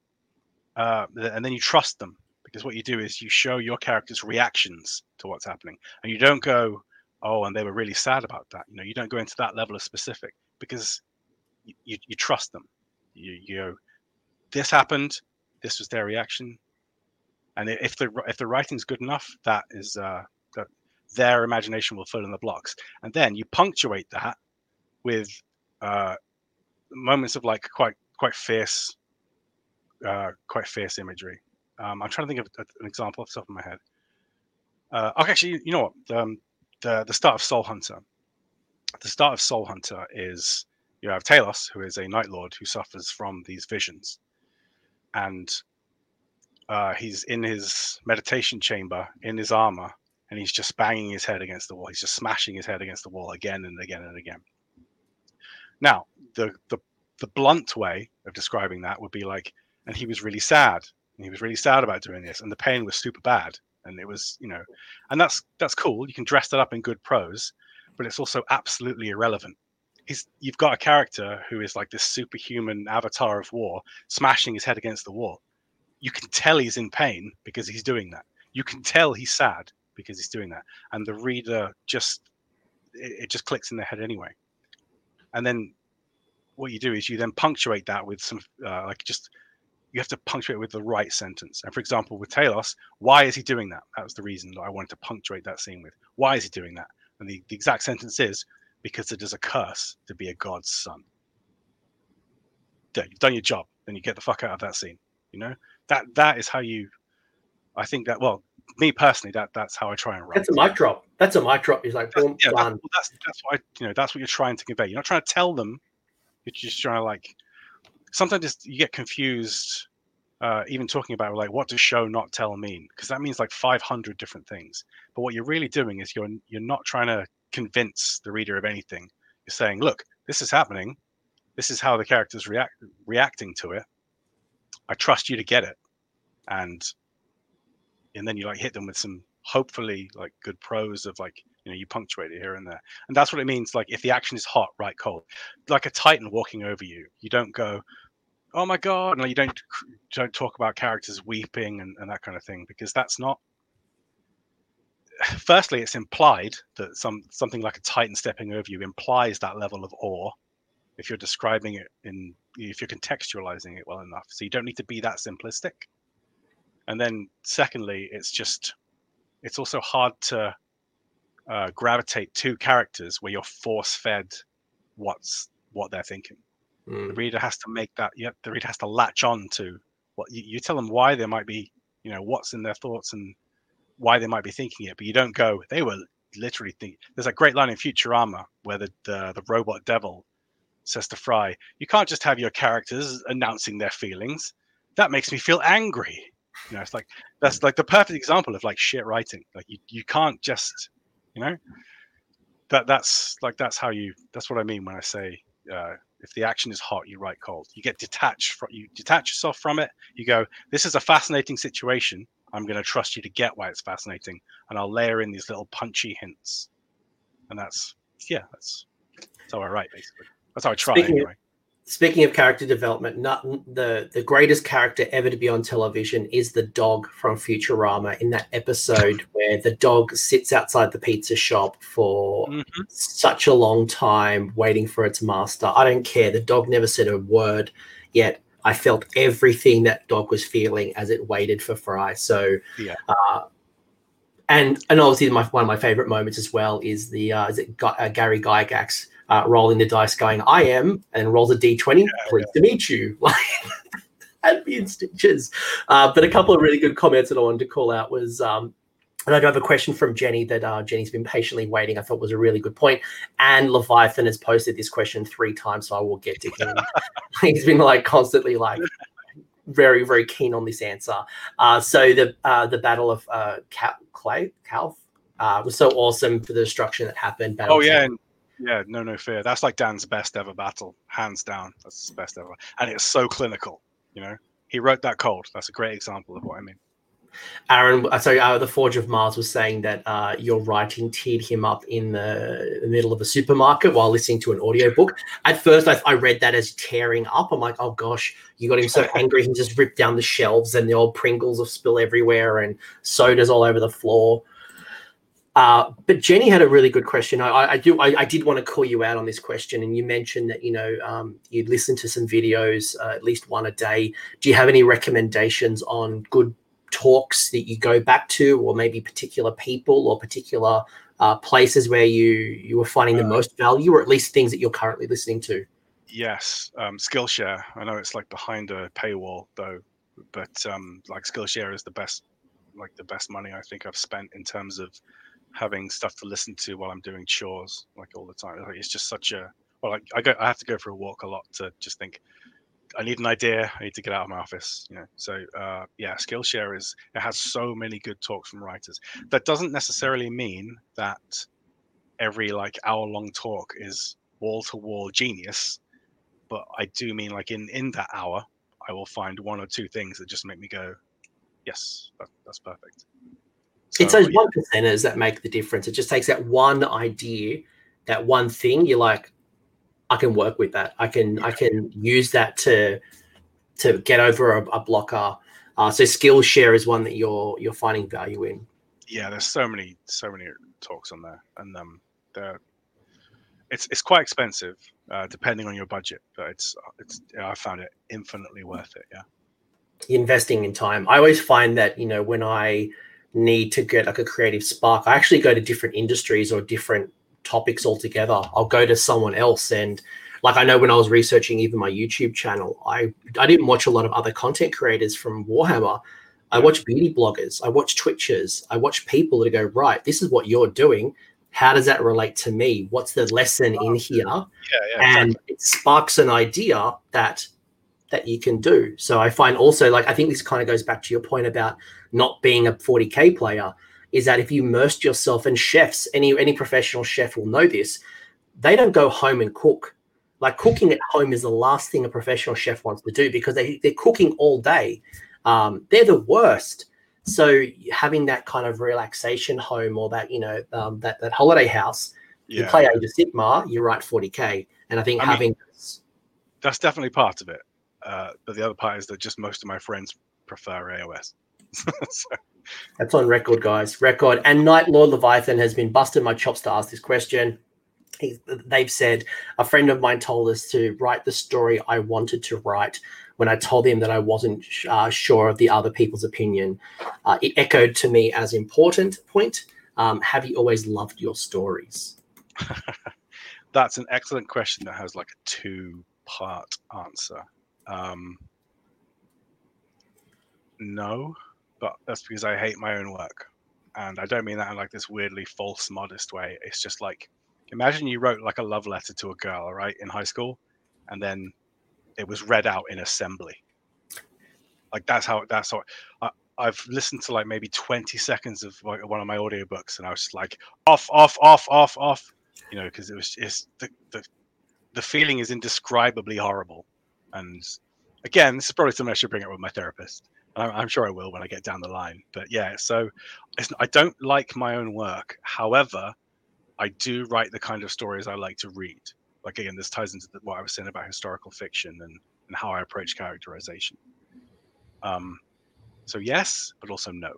S2: uh, and then you trust them because what you do is you show your characters reactions to what's happening and you don't go oh and they were really sad about that you know you don't go into that level of specific because you, you, you trust them you, you know, this happened. This was their reaction, and if the if the writing's good enough, that is uh, that their imagination will fill in the blocks, and then you punctuate that with uh, moments of like quite quite fierce, uh, quite fierce imagery. Um, I'm trying to think of an example off the top of my head. Uh, actually, you know what? Um, the the start of Soul Hunter. The start of Soul Hunter is you have Talos, who is a Night Lord who suffers from these visions. And uh, he's in his meditation chamber in his armor, and he's just banging his head against the wall. He's just smashing his head against the wall again and again and again. Now, the the the blunt way of describing that would be like, and he was really sad. And he was really sad about doing this, and the pain was super bad. And it was, you know, and that's that's cool. You can dress that up in good prose, but it's also absolutely irrelevant. He's you've got a character who is like this superhuman avatar of war, smashing his head against the wall. You can tell he's in pain because he's doing that. You can tell he's sad because he's doing that, and the reader just it, it just clicks in their head anyway. And then what you do is you then punctuate that with some uh, like just you have to punctuate with the right sentence. And for example, with Talos, why is he doing that? That was the reason that I wanted to punctuate that scene with. Why is he doing that? And the, the exact sentence is because it is a curse to be a god's son. Yeah, you've done your job, then you get the fuck out of that scene. You know that that is how you. I think that well, me personally, that that's how I try and write.
S1: That's a mic drop. That's a mic drop. He's like, boom,
S2: yeah. That, that's that's what I, you know. That's what you're trying to convey. You're not trying to tell them. You're just trying to like. Sometimes you get confused. Uh, even talking about like what does show not tell mean? Because that means like 500 different things. But what you're really doing is you're you're not trying to convince the reader of anything. You're saying look this is happening. This is how the characters react reacting to it. I trust you to get it. And and then you like hit them with some hopefully like good prose of like you know you punctuate it here and there. And that's what it means like if the action is hot right cold. Like a titan walking over you you don't go oh my god no you don't don't talk about characters weeping and, and that kind of thing because that's not firstly it's implied that some something like a titan stepping over you implies that level of awe if you're describing it in if you're contextualizing it well enough. So you don't need to be that simplistic. And then secondly it's just it's also hard to uh, gravitate to characters where you're force fed what's what they're thinking mm. the reader has to make that yeah the reader has to latch on to what you, you tell them why they might be you know what's in their thoughts and why they might be thinking it but you don't go they were literally think there's a great line in futurama where the, the the robot devil says to fry you can't just have your characters announcing their feelings that makes me feel angry you know, it's like that's like the perfect example of like shit writing. Like you, you can't just, you know, that that's like that's how you. That's what I mean when I say uh, if the action is hot, you write cold. You get detached from you detach yourself from it. You go, this is a fascinating situation. I'm going to trust you to get why it's fascinating, and I'll layer in these little punchy hints. And that's yeah, that's that's how I write basically. That's how I try
S1: Speaking
S2: anyway.
S1: Speaking of character development, not the the greatest character ever to be on television is the dog from Futurama. In that episode where the dog sits outside the pizza shop for mm-hmm. such a long time, waiting for its master. I don't care. The dog never said a word, yet I felt everything that dog was feeling as it waited for Fry. So,
S2: yeah.
S1: Uh, and and obviously my, one of my favorite moments as well is the uh, is it uh, Gary Gygax uh, rolling the dice, going, I am, and rolls a d20. Yeah, Pleased yeah. to meet you. Like, I'd be in stitches. Uh, but a couple of really good comments that I wanted to call out was, um, and I do have a question from Jenny that uh, Jenny's been patiently waiting. I thought was a really good point. And Leviathan has posted this question three times, so I will get to him. He's been like constantly like very very keen on this answer. Uh, so the uh, the battle of uh, Cal- Clay Calf uh, was so awesome for the destruction that happened.
S2: Battle oh yeah, and yeah, no, no fear. That's like Dan's best ever battle, hands down. That's his best ever, and it's so clinical. You know, he wrote that cold. That's a great example of what I mean.
S1: Aaron, sorry, uh, the Forge of Mars was saying that uh, your writing teared him up in the, the, middle of a supermarket while listening to an audiobook. At first, I, I, read that as tearing up. I'm like, oh gosh, you got him so angry, he just ripped down the shelves and the old Pringles of spill everywhere and sodas all over the floor. Uh, but Jenny had a really good question. I, I do. I, I, did want to call you out on this question, and you mentioned that you know um, you'd listen to some videos, uh, at least one a day. Do you have any recommendations on good talks that you go back to, or maybe particular people or particular uh, places where you you were finding the uh, most value, or at least things that you're currently listening to?
S2: Yes, um, Skillshare. I know it's like behind a paywall though, but um, like Skillshare is the best, like the best money I think I've spent in terms of having stuff to listen to while I'm doing chores like all the time. Like, it's just such a well, I, I go I have to go for a walk a lot to just think. I need an idea. I need to get out of my office. You know, so uh, yeah, Skillshare is it has so many good talks from writers. That doesn't necessarily mean that every like hour long talk is wall to wall genius. but I do mean like in in that hour, I will find one or two things that just make me go, yes, that, that's perfect.
S1: So, it's those one percenters that make the difference. It just takes that one idea, that one thing. You're like, I can work with that. I can yeah. I can use that to to get over a, a blocker. Uh, so Skillshare is one that you're you're finding value in.
S2: Yeah, there's so many so many talks on there, and um, they're it's it's quite expensive uh, depending on your budget, but it's it's I found it infinitely worth it. Yeah,
S1: investing in time. I always find that you know when I need to get like a creative spark, I actually go to different industries or different topics altogether. I'll go to someone else and like I know when I was researching even my YouTube channel, I I didn't watch a lot of other content creators from Warhammer. I watch beauty bloggers, I watch Twitchers, I watch people that go, right, this is what you're doing. How does that relate to me? What's the lesson in here?
S2: Yeah, yeah,
S1: and exactly. it sparks an idea that that you can do. So I find also like I think this kind of goes back to your point about not being a 40k player is that if you immersed yourself in chefs, any any professional chef will know this, they don't go home and cook. Like cooking at home is the last thing a professional chef wants to do because they, they're cooking all day. Um, they're the worst. So having that kind of relaxation home or that, you know, um, that, that holiday house, yeah. you play Age of Sigmar, you write 40K. And I think I having... Mean,
S2: that's definitely part of it. Uh, but the other part is that just most of my friends prefer AOS.
S1: so. That's on record, guys. Record. And Night Lord Leviathan has been busting my chops to ask this question. He, they've said a friend of mine told us to write the story I wanted to write when I told him that I wasn't uh, sure of the other people's opinion. Uh, it echoed to me as important point. Um, have you always loved your stories?
S2: That's an excellent question that has like a two part answer. Um, no but that's because I hate my own work. And I don't mean that in like this weirdly false, modest way. It's just like, imagine you wrote like a love letter to a girl, right, in high school, and then it was read out in assembly. Like that's how that's how I, I've listened to like maybe 20 seconds of like one of my audiobooks, and I was just like, off, off, off, off, off, you know, because it was just the, the the feeling is indescribably horrible. And again, this is probably something I should bring up with my therapist. I'm sure I will when I get down the line. But yeah, so I don't like my own work. However, I do write the kind of stories I like to read. Like again, this ties into what I was saying about historical fiction and, and how I approach characterization. Um, so yes, but also no.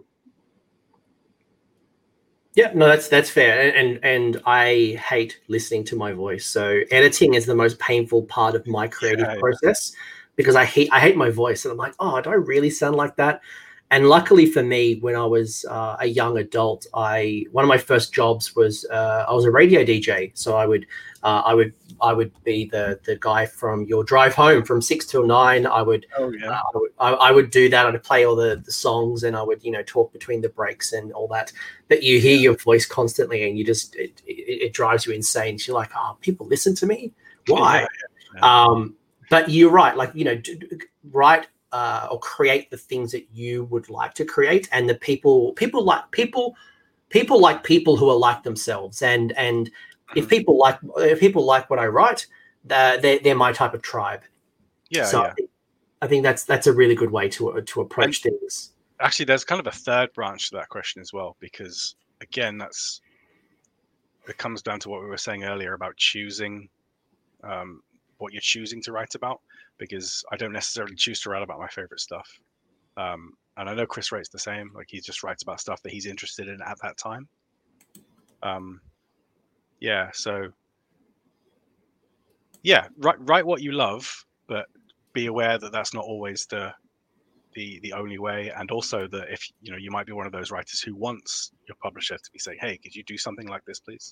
S1: Yeah, no, that's that's fair, and, and I hate listening to my voice. So editing is the most painful part of my creative yeah, process because I hate I hate my voice, and I'm like, oh, do I really sound like that? And luckily for me, when I was uh, a young adult, I one of my first jobs was uh, I was a radio DJ. So I would uh, I would I would be the the guy from your drive home from six till nine. I would
S2: oh yeah uh,
S1: I would, I, I, would do that. I'd play all the, the songs and I would you know talk between the breaks and all that. But you hear your voice constantly and you just it, it, it drives you insane. You're like, oh, people listen to me. Why? Yeah, yeah. Um, but you're right. Like you know, write uh, or create the things that you would like to create, and the people people like people people like people who are like themselves. And and if mm-hmm. people like if people like what I write, they're they're, they're my type of tribe.
S2: Yeah. So yeah.
S1: I, think, I think that's that's a really good way to to approach and things.
S2: Actually, there's kind of a third branch to that question as well, because again, that's it comes down to what we were saying earlier about choosing um, what you're choosing to write about because I don't necessarily choose to write about my favorite stuff. Um, and I know Chris writes the same. Like he just writes about stuff that he's interested in at that time. Um, yeah. So yeah, write write what you love, but be aware that that's not always the the the only way. And also that if you know you might be one of those writers who wants your publisher to be saying, "Hey, could you do something like this, please?"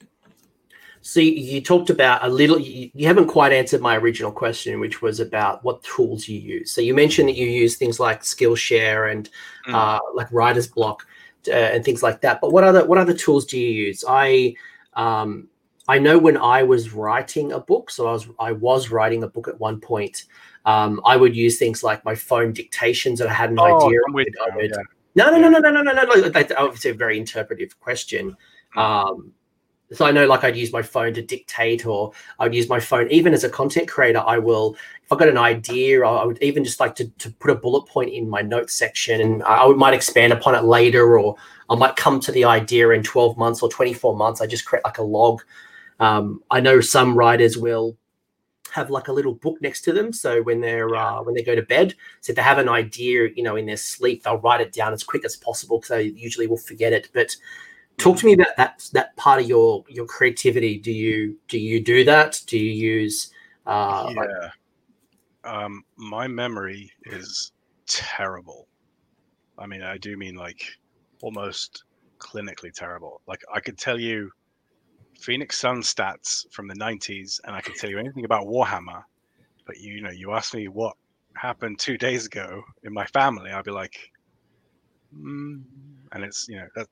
S1: So you, talked about a little. You, you, haven't quite answered my original question, which was about what tools you use. So you mentioned that you use things like Skillshare and mm. uh, like Writer's Block uh, and things like that. But what other what other tools do you use? I um, I know when I was writing a book, so I was I was writing a book at one point. Um, I would use things like my phone dictations, and I had an oh, idea.
S2: With you, yeah.
S1: No, no, no, no, no, no, no, no. That's obviously a very interpretive question. Mm. Um, so I know like I'd use my phone to dictate or I'd use my phone even as a content creator I will if I've got an idea I would even just like to, to put a bullet point in my notes section and I might expand upon it later or I might come to the idea in 12 months or 24 months. I just create like a log. Um, I know some writers will have like a little book next to them. So when they're uh, when they go to bed so if they have an idea you know in their sleep they'll write it down as quick as possible because they usually will forget it. But talk to me about that that part of your your creativity. Do you do you do that? Do you use uh
S2: yeah. Like... um my memory is terrible. I mean i do mean like almost clinically terrible. Like i could tell you phoenix sun stats from the 90s and i could tell you anything about warhammer but you know you ask me what happened two days ago in my family i'd be like mm, and it's you know that.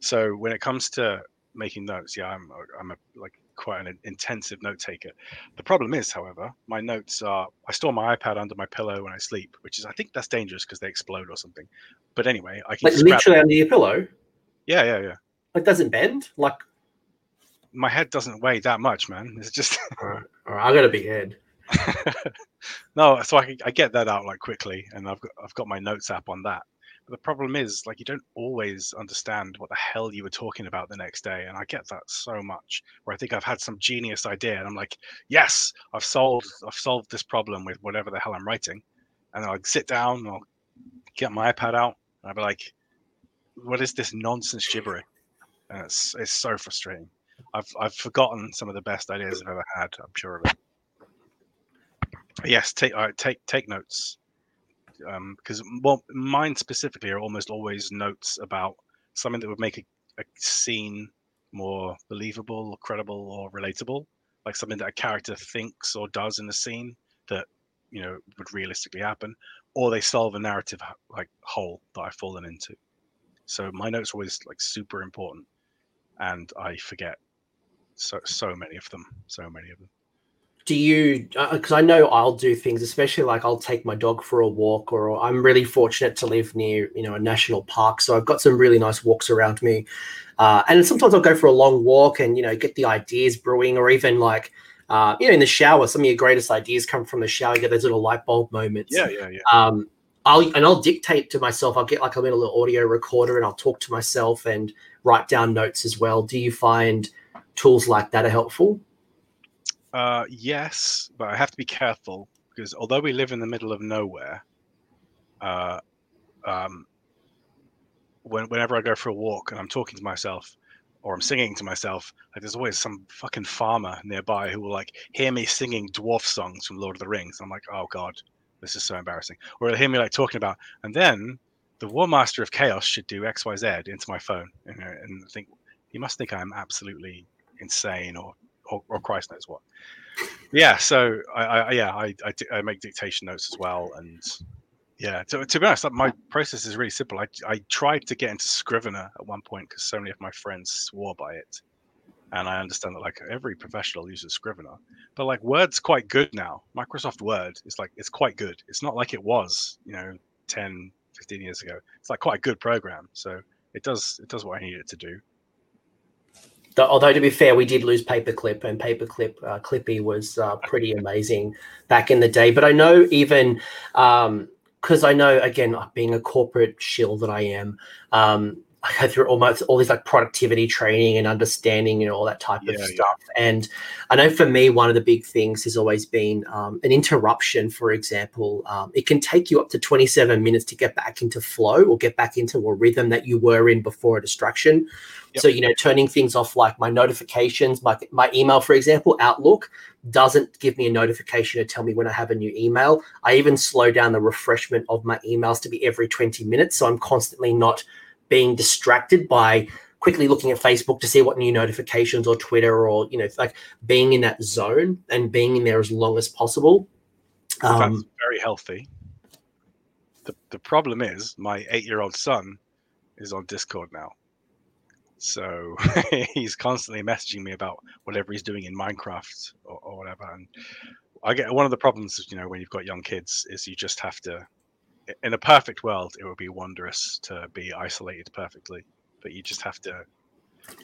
S2: So when it comes to making notes, yeah, I'm I'm a like quite an intensive note taker. The problem is, however, my notes are I store my iPad under my pillow when I sleep, which is I think that's dangerous because they explode or something. But anyway, I can
S1: like literally them. under your pillow.
S2: Yeah, yeah, yeah.
S1: It doesn't bend. Like
S2: my head doesn't weigh that much, man. It's just.
S1: all right, all right. I got a big head.
S2: no, so I, I get that out like quickly, and I've got I've got my notes app on that the problem is like you don't always understand what the hell you were talking about the next day and i get that so much where i think i've had some genius idea and i'm like yes i've solved i've solved this problem with whatever the hell i'm writing and i'll sit down i'll get my ipad out and i'll be like what is this nonsense gibbering and it's it's so frustrating. I've i've forgotten some of the best ideas i've ever had i'm sure of it. But yes take take take notes because um, well, mine specifically are almost always notes about something that would make a, a scene more believable or credible or relatable, like something that a character thinks or does in the scene that you know would realistically happen, or they solve a narrative like hole that I've fallen into. So my notes are always like super important, and I forget so so many of them, so many of them
S1: do you because uh, i know i'll do things especially like i'll take my dog for a walk or i'm really fortunate to live near you know a national park so i've got some really nice walks around me uh, and sometimes i'll go for a long walk and you know get the ideas brewing or even like uh, you know in the shower some of your greatest ideas come from the shower you get those little light bulb moments
S2: yeah yeah yeah
S1: um, I'll and I'll dictate to myself. I'll get like a little audio recorder and I'll talk to myself and write down notes as well. Do you find tools like that are helpful?
S2: Uh, yes, but I have to be careful because although we live in the middle of nowhere, uh, um, when, whenever I go for a walk and I'm talking to myself or I'm singing to myself, like there's always some fucking farmer nearby who will like hear me singing dwarf songs from Lord of the Rings. I'm like, oh god, this is so embarrassing. Or he'll hear me like talking about, and then the War Master of Chaos should do X Y Z into my phone, and, and think he must think I'm absolutely insane or or, or Christ knows what. Yeah, so I, I yeah I, I, I make dictation notes as well, and yeah, to, to be honest, my process is really simple. I, I tried to get into Scrivener at one point because so many of my friends swore by it. And I understand that like every professional uses Scrivener, but like Word's quite good now. Microsoft Word is like, it's quite good. It's not like it was, you know, 10, 15 years ago. It's like quite a good program. So it does, it does what I need it to do
S1: although to be fair, we did lose Paperclip, and Paperclip uh, Clippy was uh, pretty amazing back in the day. But I know even because um, I know again, being a corporate shill that I am, um, through almost all these like productivity training and understanding and all that type yeah, of stuff. Yeah. And I know for me, one of the big things has always been um, an interruption. For example, um, it can take you up to 27 minutes to get back into flow or get back into a rhythm that you were in before a distraction. Yep. So, you know, turning things off like my notifications, my, my email, for example, Outlook doesn't give me a notification to tell me when I have a new email. I even slow down the refreshment of my emails to be every 20 minutes. So I'm constantly not being distracted by quickly looking at Facebook to see what new notifications or Twitter or you know like being in that zone and being in there as long as possible.
S2: Um, That's very healthy. The the problem is my eight year old son is on Discord now. So he's constantly messaging me about whatever he's doing in Minecraft or, or whatever. And I get one of the problems, you know, when you've got young kids is you just have to in a perfect world, it would be wondrous to be isolated perfectly, but you just have to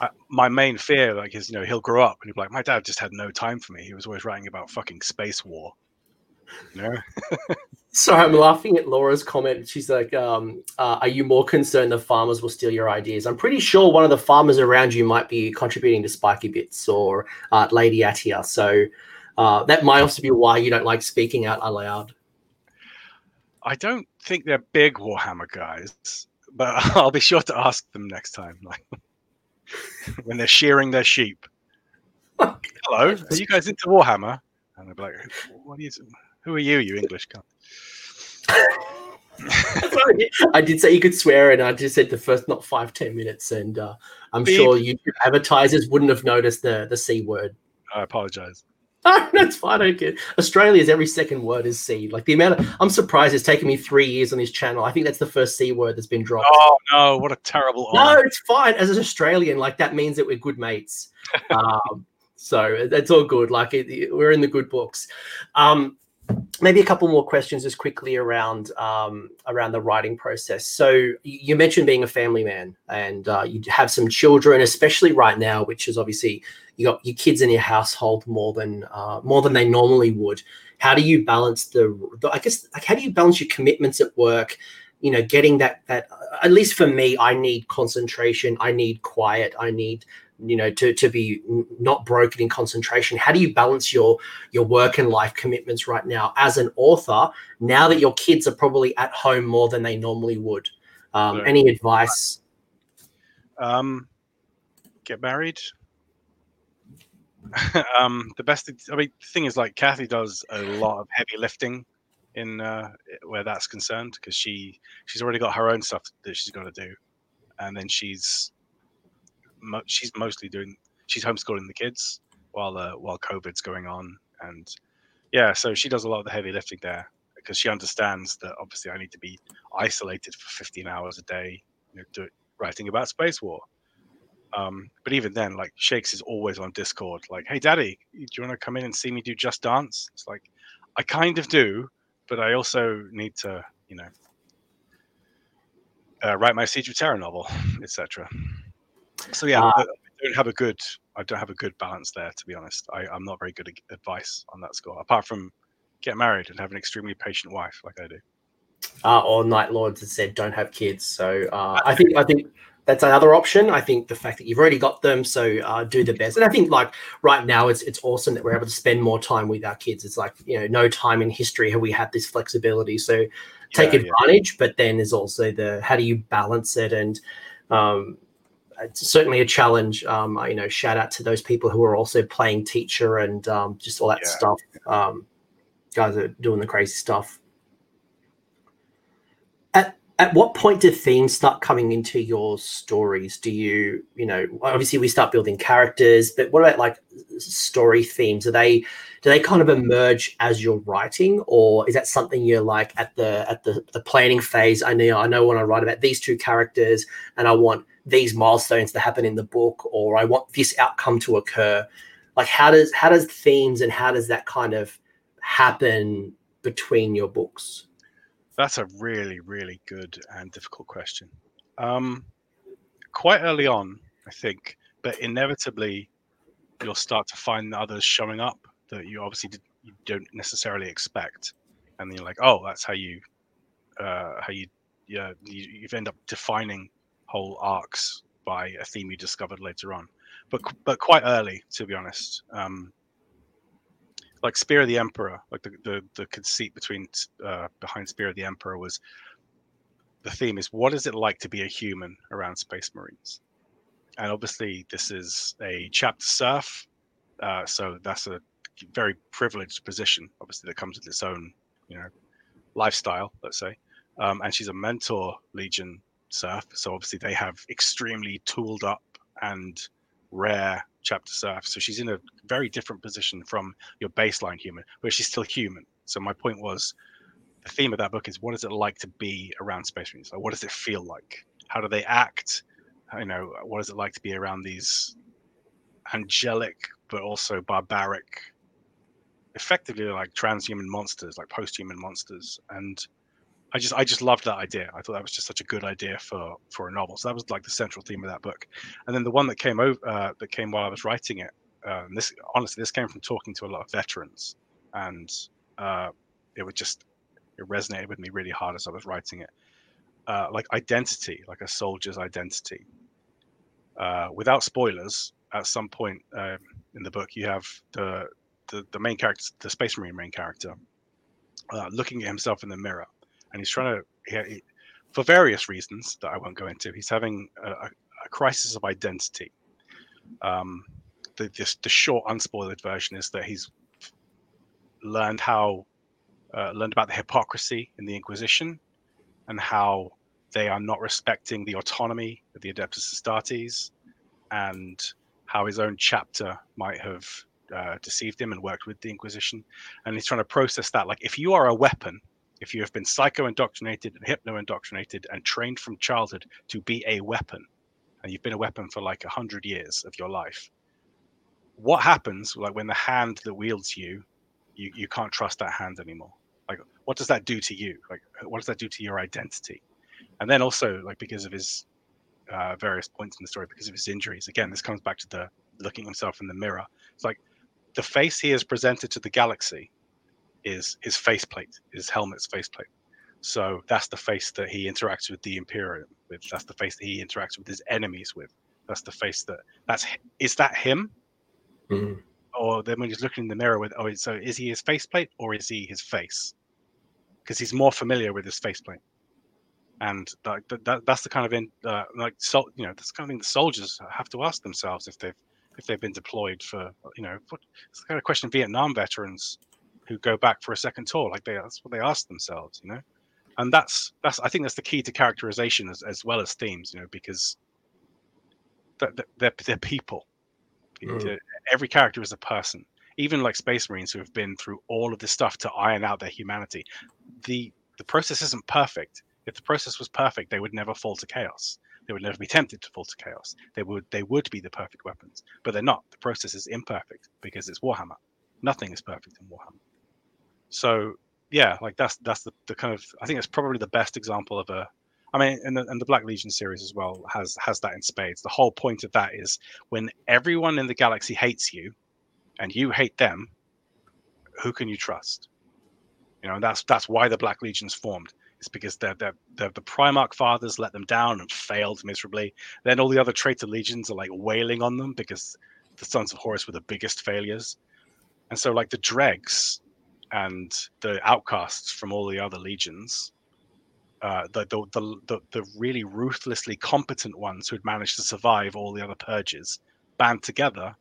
S2: I, my main fear, like, is you know he'll grow up and he'll be like, my dad just had no time for me. He was always writing about fucking space war. Know.
S1: Sorry, I'm laughing at Laura's comment. She's like, um, uh, "Are you more concerned the farmers will steal your ideas?" I'm pretty sure one of the farmers around you might be contributing to Spikey Bits or uh, Lady Atia. So uh, that might also be why you don't like speaking out aloud.
S2: I don't think they're big Warhammer guys, but I'll be sure to ask them next time, like when they're shearing their sheep. Hello, are you guys into Warhammer? And they'll be like, "What you? Who are you, you English cunt?"
S1: I did say you could swear, and I just said the first not five ten minutes, and uh, I'm Beep. sure YouTube advertisers wouldn't have noticed the the c word.
S2: I apologize.
S1: That's fine. I get Australia's every second word is C. Like the amount of, I'm surprised it's taken me three years on this channel. I think that's the first C word that's been dropped.
S2: Oh no, what a terrible.
S1: Honor. No, it's fine. As an Australian, like that means that we're good mates. um, so that's all good. Like it, we're in the good books. Um, maybe a couple more questions just quickly around um, around the writing process. So you mentioned being a family man, and uh, you have some children, especially right now, which is obviously you got your kids in your household more than uh, more than they normally would. How do you balance the, the? I guess like how do you balance your commitments at work? You know, getting that that at least for me, I need concentration. I need quiet. I need you know to to be not broken in concentration how do you balance your your work and life commitments right now as an author now that your kids are probably at home more than they normally would um, any advice
S2: um get married um the best i mean the thing is like kathy does a lot of heavy lifting in uh where that's concerned because she she's already got her own stuff that she's got to do and then she's mo- she's mostly doing she's homeschooling the kids while uh, while COVID's going on, and yeah, so she does a lot of the heavy lifting there because she understands that obviously I need to be isolated for 15 hours a day, you know, do, writing about space war. Um, but even then, like Shakes is always on Discord, like, "Hey, Daddy, do you want to come in and see me do Just Dance?" It's like, I kind of do, but I also need to, you know, uh, write my Siege of Terra novel, etc. So yeah, uh, I don't have a good I don't have a good balance there to be honest. I, I'm not very good at advice on that score, apart from get married and have an extremely patient wife like I do.
S1: Uh, or Night Lords has said don't have kids. So uh, I think I think that's another option. I think the fact that you've already got them, so uh, do the best. And I think like right now, it's it's awesome that we're able to spend more time with our kids. It's like you know, no time in history have we had this flexibility. So take yeah, advantage, yeah. but then there's also the how do you balance it and um, it's certainly a challenge. Um, you know, shout out to those people who are also playing teacher and um, just all that yeah. stuff. Um, guys are doing the crazy stuff. At at what point do themes start coming into your stories? Do you, you know, obviously we start building characters, but what about like story themes? Are they do they kind of emerge as you're writing, or is that something you're like at the at the the planning phase? I know I know when I write about these two characters, and I want these milestones to happen in the book or i want this outcome to occur like how does how does themes and how does that kind of happen between your books
S2: that's a really really good and difficult question. Um quite early on i think but inevitably you'll start to find others showing up that you obviously did, you don't necessarily expect. And then you're like oh that's how you uh how you yeah you, you've end up defining whole arcs by a theme you discovered later on, but but quite early, to be honest. Um, like Spear of the Emperor, like the the, the conceit between uh, behind Spear of the Emperor was the theme is what is it like to be a human around Space Marines, and obviously this is a chapter serf, uh, so that's a very privileged position. Obviously, that comes with its own you know lifestyle, let's say. Um, and she's a mentor legion serf. So obviously they have extremely tooled up and rare chapter serf. So she's in a very different position from your baseline human, but she's still human. So my point was the theme of that book is what is it like to be around space marines? Like what does it feel like? How do they act? You know, what is it like to be around these angelic but also barbaric, effectively like transhuman monsters, like post-human monsters? And I just I just loved that idea. I thought that was just such a good idea for for a novel. So that was like the central theme of that book. And then the one that came over uh, that came while I was writing it. And this honestly, this came from talking to a lot of veterans, and uh, it was just it resonated with me really hard as I was writing it. Uh, like identity, like a soldier's identity. Uh, without spoilers, at some point um, in the book, you have the, the the main character, the Space Marine main character, uh, looking at himself in the mirror, and he's trying to, he, for various reasons that I won't go into, he's having a, a crisis of identity. Um, the, this, the short, unspoiled version is that he's learned how uh, learned about the hypocrisy in the Inquisition and how they are not respecting the autonomy of the Adeptus Astartes and how his own chapter might have uh, deceived him and worked with the Inquisition. And he's trying to process that. Like, if you are a weapon, if you have been psycho indoctrinated and hypno indoctrinated and trained from childhood to be a weapon, and you've been a weapon for like a hundred years of your life, what happens like when the hand that wields you, you, you can't trust that hand anymore? Like, what does that do to you? Like, what does that do to your identity? And then also, like, because of his uh, various points in the story, because of his injuries, again, this comes back to the looking himself in the mirror. It's like the face he has presented to the galaxy is his faceplate, his helmet's faceplate. So that's the face that he interacts with the Imperium with. That's the face that he interacts with his enemies with. That's the face that that's is that him? Mm-hmm or then when he's looking in the mirror with oh so is he his faceplate or is he his face because he's more familiar with his faceplate and that, that that's the kind of in uh, like so you know that's the kind of thing the soldiers have to ask themselves if they've if they've been deployed for you know what, it's the kind of question vietnam veterans who go back for a second tour like they that's what they ask themselves you know and that's that's i think that's the key to characterization as, as well as themes you know because they're, they're, they're people Mm. Every character is a person. Even like Space Marines who have been through all of this stuff to iron out their humanity. The the process isn't perfect. If the process was perfect, they would never fall to chaos. They would never be tempted to fall to chaos. They would they would be the perfect weapons, but they're not. The process is imperfect because it's Warhammer. Nothing is perfect in Warhammer. So yeah, like that's that's the, the kind of I think it's probably the best example of a I mean, and the, and the Black Legion series as well has has that in spades. The whole point of that is when everyone in the galaxy hates you, and you hate them, who can you trust? You know, and that's that's why the Black Legion's formed. It's because they're, they're, they're, the Primarch fathers let them down and failed miserably. Then all the other traitor legions are like wailing on them because the Sons of Horus were the biggest failures. And so, like the dregs and the outcasts from all the other legions uh, the, the, the, the really ruthlessly competent ones who had managed to survive all the other purges band together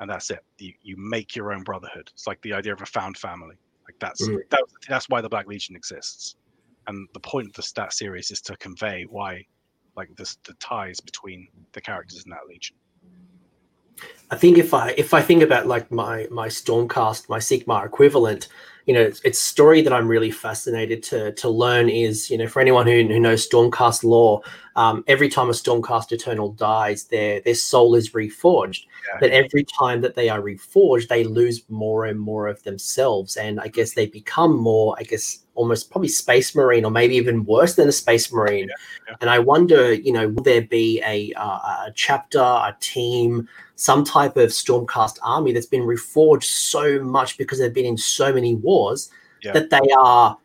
S2: and that's it. You, you make your own brotherhood. It's like the idea of a found family. Like that's mm. that, that's why the black legion exists. And the point of the stat series is to convey why like this the ties between the characters in that legion
S1: I think if I if I think about like my my Stormcast, my Sigmar equivalent, you know, it's, it's story that I'm really fascinated to to learn is, you know, for anyone who, who knows Stormcast lore, um, every time a Stormcast Eternal dies, their their soul is reforged. Yeah. But every time that they are reforged, they lose more and more of themselves, and I guess they become more, I guess, almost probably space marine or maybe even worse than a space marine yeah, yeah. and i wonder you know will there be a, uh, a chapter a team some type of stormcast army that's been reforged so much because they've been in so many wars yeah. that they are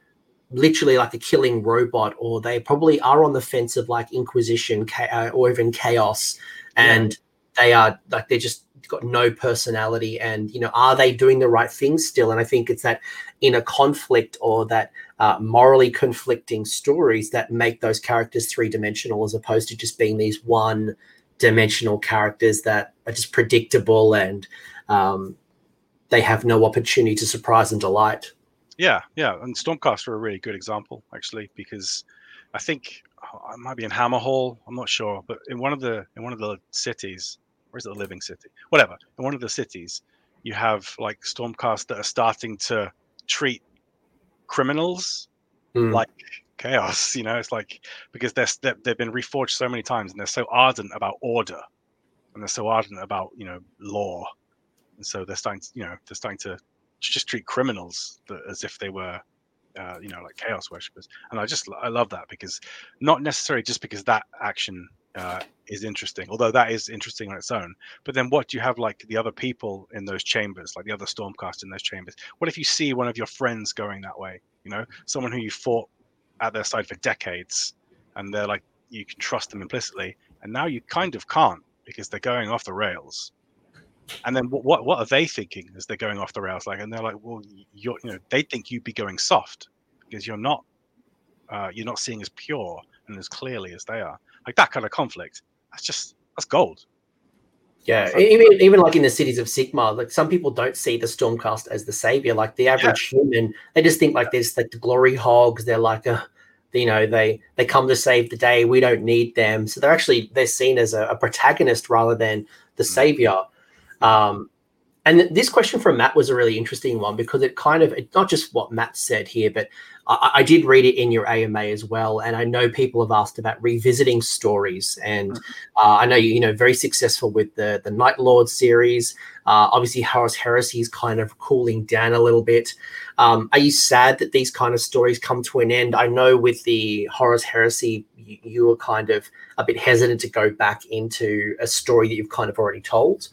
S1: literally like a killing robot or they probably are on the fence of like inquisition uh, or even chaos and they are like they're just got no personality and you know are they doing the right things still and i think it's that inner conflict or that uh, morally conflicting stories that make those characters three dimensional as opposed to just being these one dimensional characters that are just predictable and um, they have no opportunity to surprise and delight.
S2: Yeah, yeah, and Stormcast are a really good example actually because I think oh, I might be in Hammerhal, I'm not sure, but in one of the in one of the cities, or is it a living city? Whatever. In one of the cities, you have like Stormcast that are starting to treat criminals mm. like chaos. You know, it's like because they're they've been reforged so many times and they're so ardent about order and they're so ardent about you know law, and so they're starting to you know they're starting to just treat criminals as if they were uh, you know, like chaos worshippers. And I just I love that because not necessarily just because that action uh, is interesting, although that is interesting on its own. But then what do you have like the other people in those chambers, like the other Stormcast in those chambers? What if you see one of your friends going that way? You know, someone who you fought at their side for decades, and they're like you can trust them implicitly, and now you kind of can't because they're going off the rails. And then what what are they thinking as they're going off the rails? Like, and they're like, well, you know they think you'd be going soft because you're not uh, you're not seeing as pure and as clearly as they are. Like that kind of conflict. That's just that's gold.
S1: Yeah, like, even even like in the cities of Sigmar, like some people don't see the Stormcast as the savior. Like the average yeah. human, they just think like there's like the glory hogs. They're like a, you know, they they come to save the day. We don't need them. So they're actually they're seen as a, a protagonist rather than the mm. savior. Um, and this question from Matt was a really interesting one because it kind of it's not just what Matt said here, but I, I, did read it in your AMA as well, and I know people have asked about revisiting stories, and mm-hmm. uh, I know you, you know very successful with the the Night Lord series. Uh, obviously, Horus Heresy is kind of cooling down a little bit. Um, are you sad that these kind of stories come to an end? I know with the Horus Heresy, you, you were kind of a bit hesitant to go back into a story that you've kind of already told.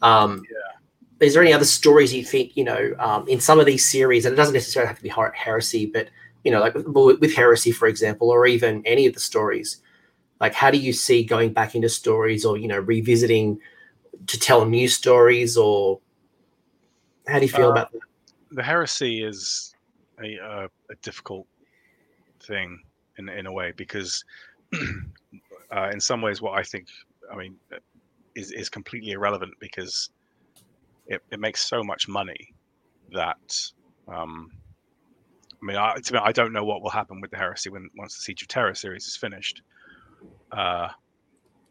S1: Um, yeah is there any other stories you think you know um, in some of these series and it doesn't necessarily have to be heresy but you know like with heresy for example or even any of the stories like how do you see going back into stories or you know revisiting to tell new stories or how do you feel uh, about that?
S2: the heresy is a, uh, a difficult thing in, in a way because uh, in some ways what i think i mean is, is completely irrelevant because it, it makes so much money that um, I mean, I, me, I don't know what will happen with the heresy when once the Siege of Terra series is finished. Uh,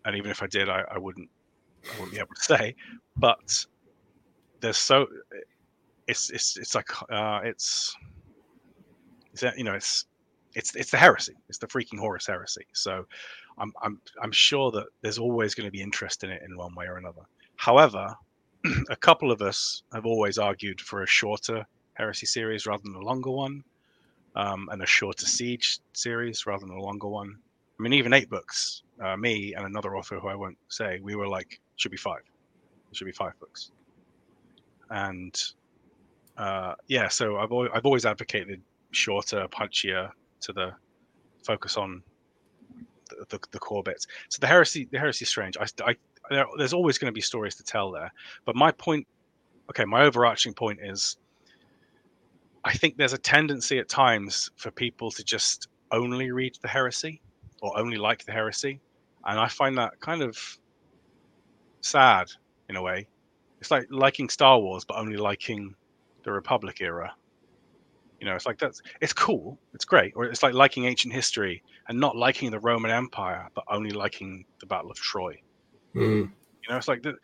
S2: and even if I did, I, I wouldn't I wouldn't be able to say. But there's so it's it's it's like uh, it's it's you know it's it's it's the heresy. It's the freaking Horus heresy. So I'm I'm I'm sure that there's always going to be interest in it in one way or another. However, a couple of us have always argued for a shorter heresy series rather than a longer one, um, and a shorter siege series rather than a longer one. I mean, even eight books. Uh, me and another author who I won't say, we were like, should be five. It should be five books. And uh, yeah, so I've always, I've always advocated shorter, punchier to the focus on the, the, the, core bits. So the heresy, the heresy strange. I, I there, there's always going to be stories to tell there. But my point, okay, my overarching point is, I think there's a tendency at times for people to just only read the heresy or only like the heresy, and I find that kind of sad in a way. It's like liking Star Wars but only liking the Republic era. You know, it's like that's it's cool, it's great, or it's like liking ancient history and not liking the Roman Empire but only liking the Battle of Troy. Mm. You know, it's like the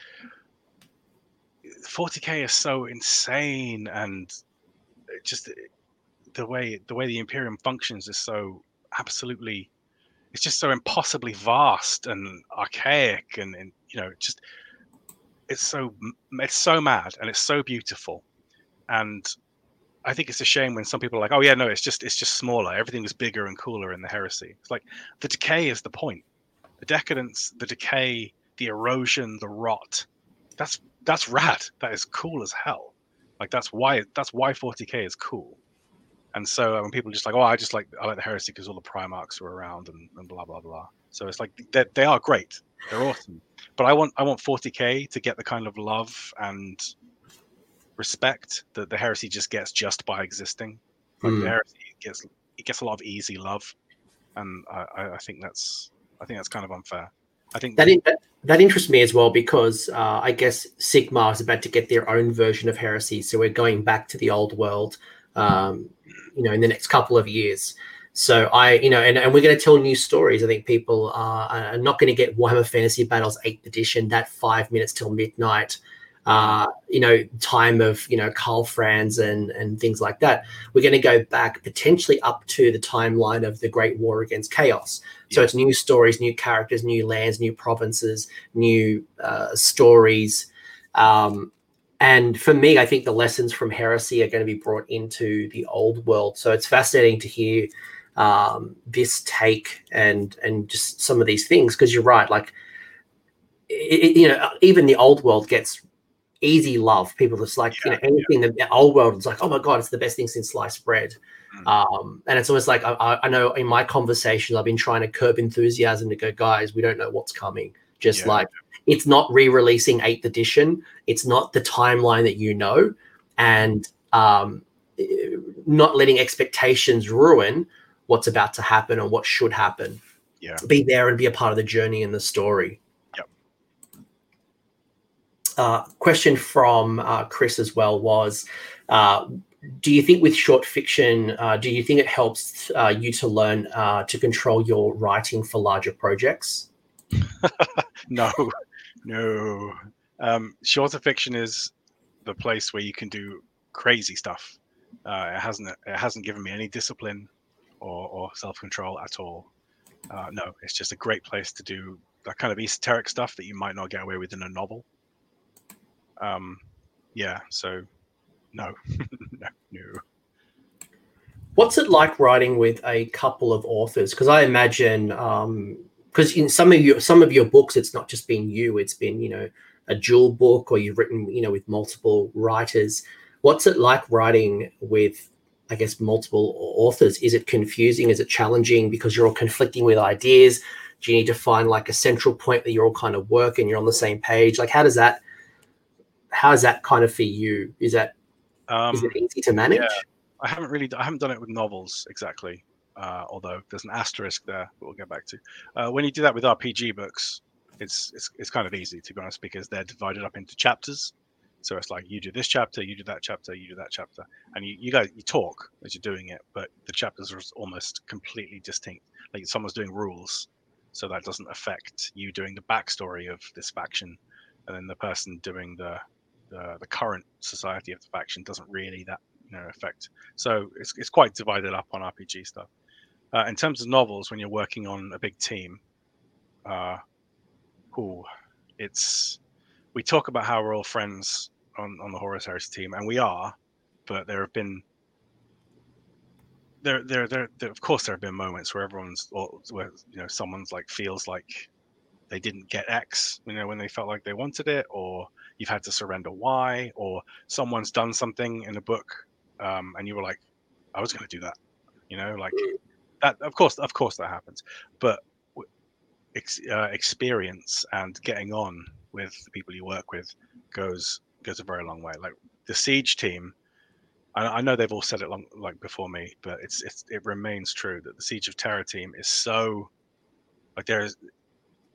S2: 40k is so insane, and just the way the way the Imperium functions is so absolutely. It's just so impossibly vast and archaic, and, and you know, just it's so it's so mad and it's so beautiful, and I think it's a shame when some people are like, "Oh yeah, no, it's just it's just smaller. Everything is bigger and cooler in the heresy." It's like the decay is the point. The decadence, the decay, the erosion, the rot. That's that's rad. That is cool as hell. Like that's why that's why 40k is cool. And so when people are just like, oh, I just like I like the heresy because all the Primarchs are around and, and blah blah blah. So it's like they they are great. They're awesome. But I want I want 40k to get the kind of love and respect that the heresy just gets just by existing. Like mm. the hmm. heresy gets it gets a lot of easy love, and I, I think that's I think that's kind of unfair. I think
S1: that that, that interests me as well because uh, I guess Sigmar is about to get their own version of heresy, so we're going back to the old world, um, you know, in the next couple of years. So I, you know, and, and we're going to tell new stories. I think people are, are not going to get Warhammer Fantasy Battles 8th edition, that five minutes till midnight uh, you know, time of, you know, Karl Franz and, and things like that. We're going to go back potentially up to the timeline of the Great War against Chaos. So yeah. it's new stories, new characters, new lands, new provinces, new uh, stories. Um, and for me, I think the lessons from heresy are going to be brought into the old world. So it's fascinating to hear um, this take and and just some of these things because you're right. Like, it, you know, even the old world gets easy love. People just like yeah, you know anything yeah. the old world is like, oh my god, it's the best thing since sliced bread. Mm. Um, and it's almost like I, I, know in my conversations I've been trying to curb enthusiasm to go, guys, we don't know what's coming. Just yeah. like it's not re-releasing eighth edition. It's not the timeline that you know, and um, not letting expectations ruin what's about to happen or what should happen.
S2: Yeah,
S1: be there and be a part of the journey and the story. Uh, question from uh, Chris as well was. Uh, do you think with short fiction, uh, do you think it helps uh, you to learn uh, to control your writing for larger projects?
S2: no, no. Um, shorter fiction is the place where you can do crazy stuff. It hasn't it hasn't given me any discipline or, or self control at all. No, it's just a great place to do that kind of esoteric stuff that you might not get away with in a novel. Um, yeah, so no, no, no.
S1: What's it like writing with a couple of authors? Because I imagine um, because in some of your some of your books it's not just been you it's been you know a dual book or you've written you know with multiple writers. What's it like writing with i guess multiple authors? Is it confusing? Is it challenging? Because you're all conflicting with ideas. Do you need to find like a central point that you're all kind of work and you're on the same page? Like how does that how is that kind of for you is that um, is it easy to manage yeah.
S2: i haven't really i haven't done it with novels exactly uh, although there's an asterisk there we'll get back to. Uh, when you do that with RPG books, it's, it's it's kind of easy to be honest because they're divided up into chapters. So it's like you do this chapter, you do that chapter, you do that chapter, and you you guys you talk as you're doing it, but the chapters are almost completely distinct. Like someone's doing rules, so that doesn't affect you doing the backstory of this faction, and then the person doing the the, the current society of the faction doesn't really that you know affect. So it's it's quite divided up on RPG stuff. Uh, in terms of novels, when you're working on a big team, uh, ooh, it's we talk about how we're all friends on, on the Horus Heresy team, and we are, but there have been there, there, there, there, of course, there have been moments where everyone's, or where you know, someone's like feels like they didn't get X, you know, when they felt like they wanted it, or you've had to surrender why, or someone's done something in a book, um, and you were like, I was going to do that, you know, like that of course of course that happens. But ex, uh, experience and getting on with the people you work with goes goes a very long way. Like the siege team I, I know they've all said it long like before me but it's, it's it remains true that the siege of Terra team is so like there is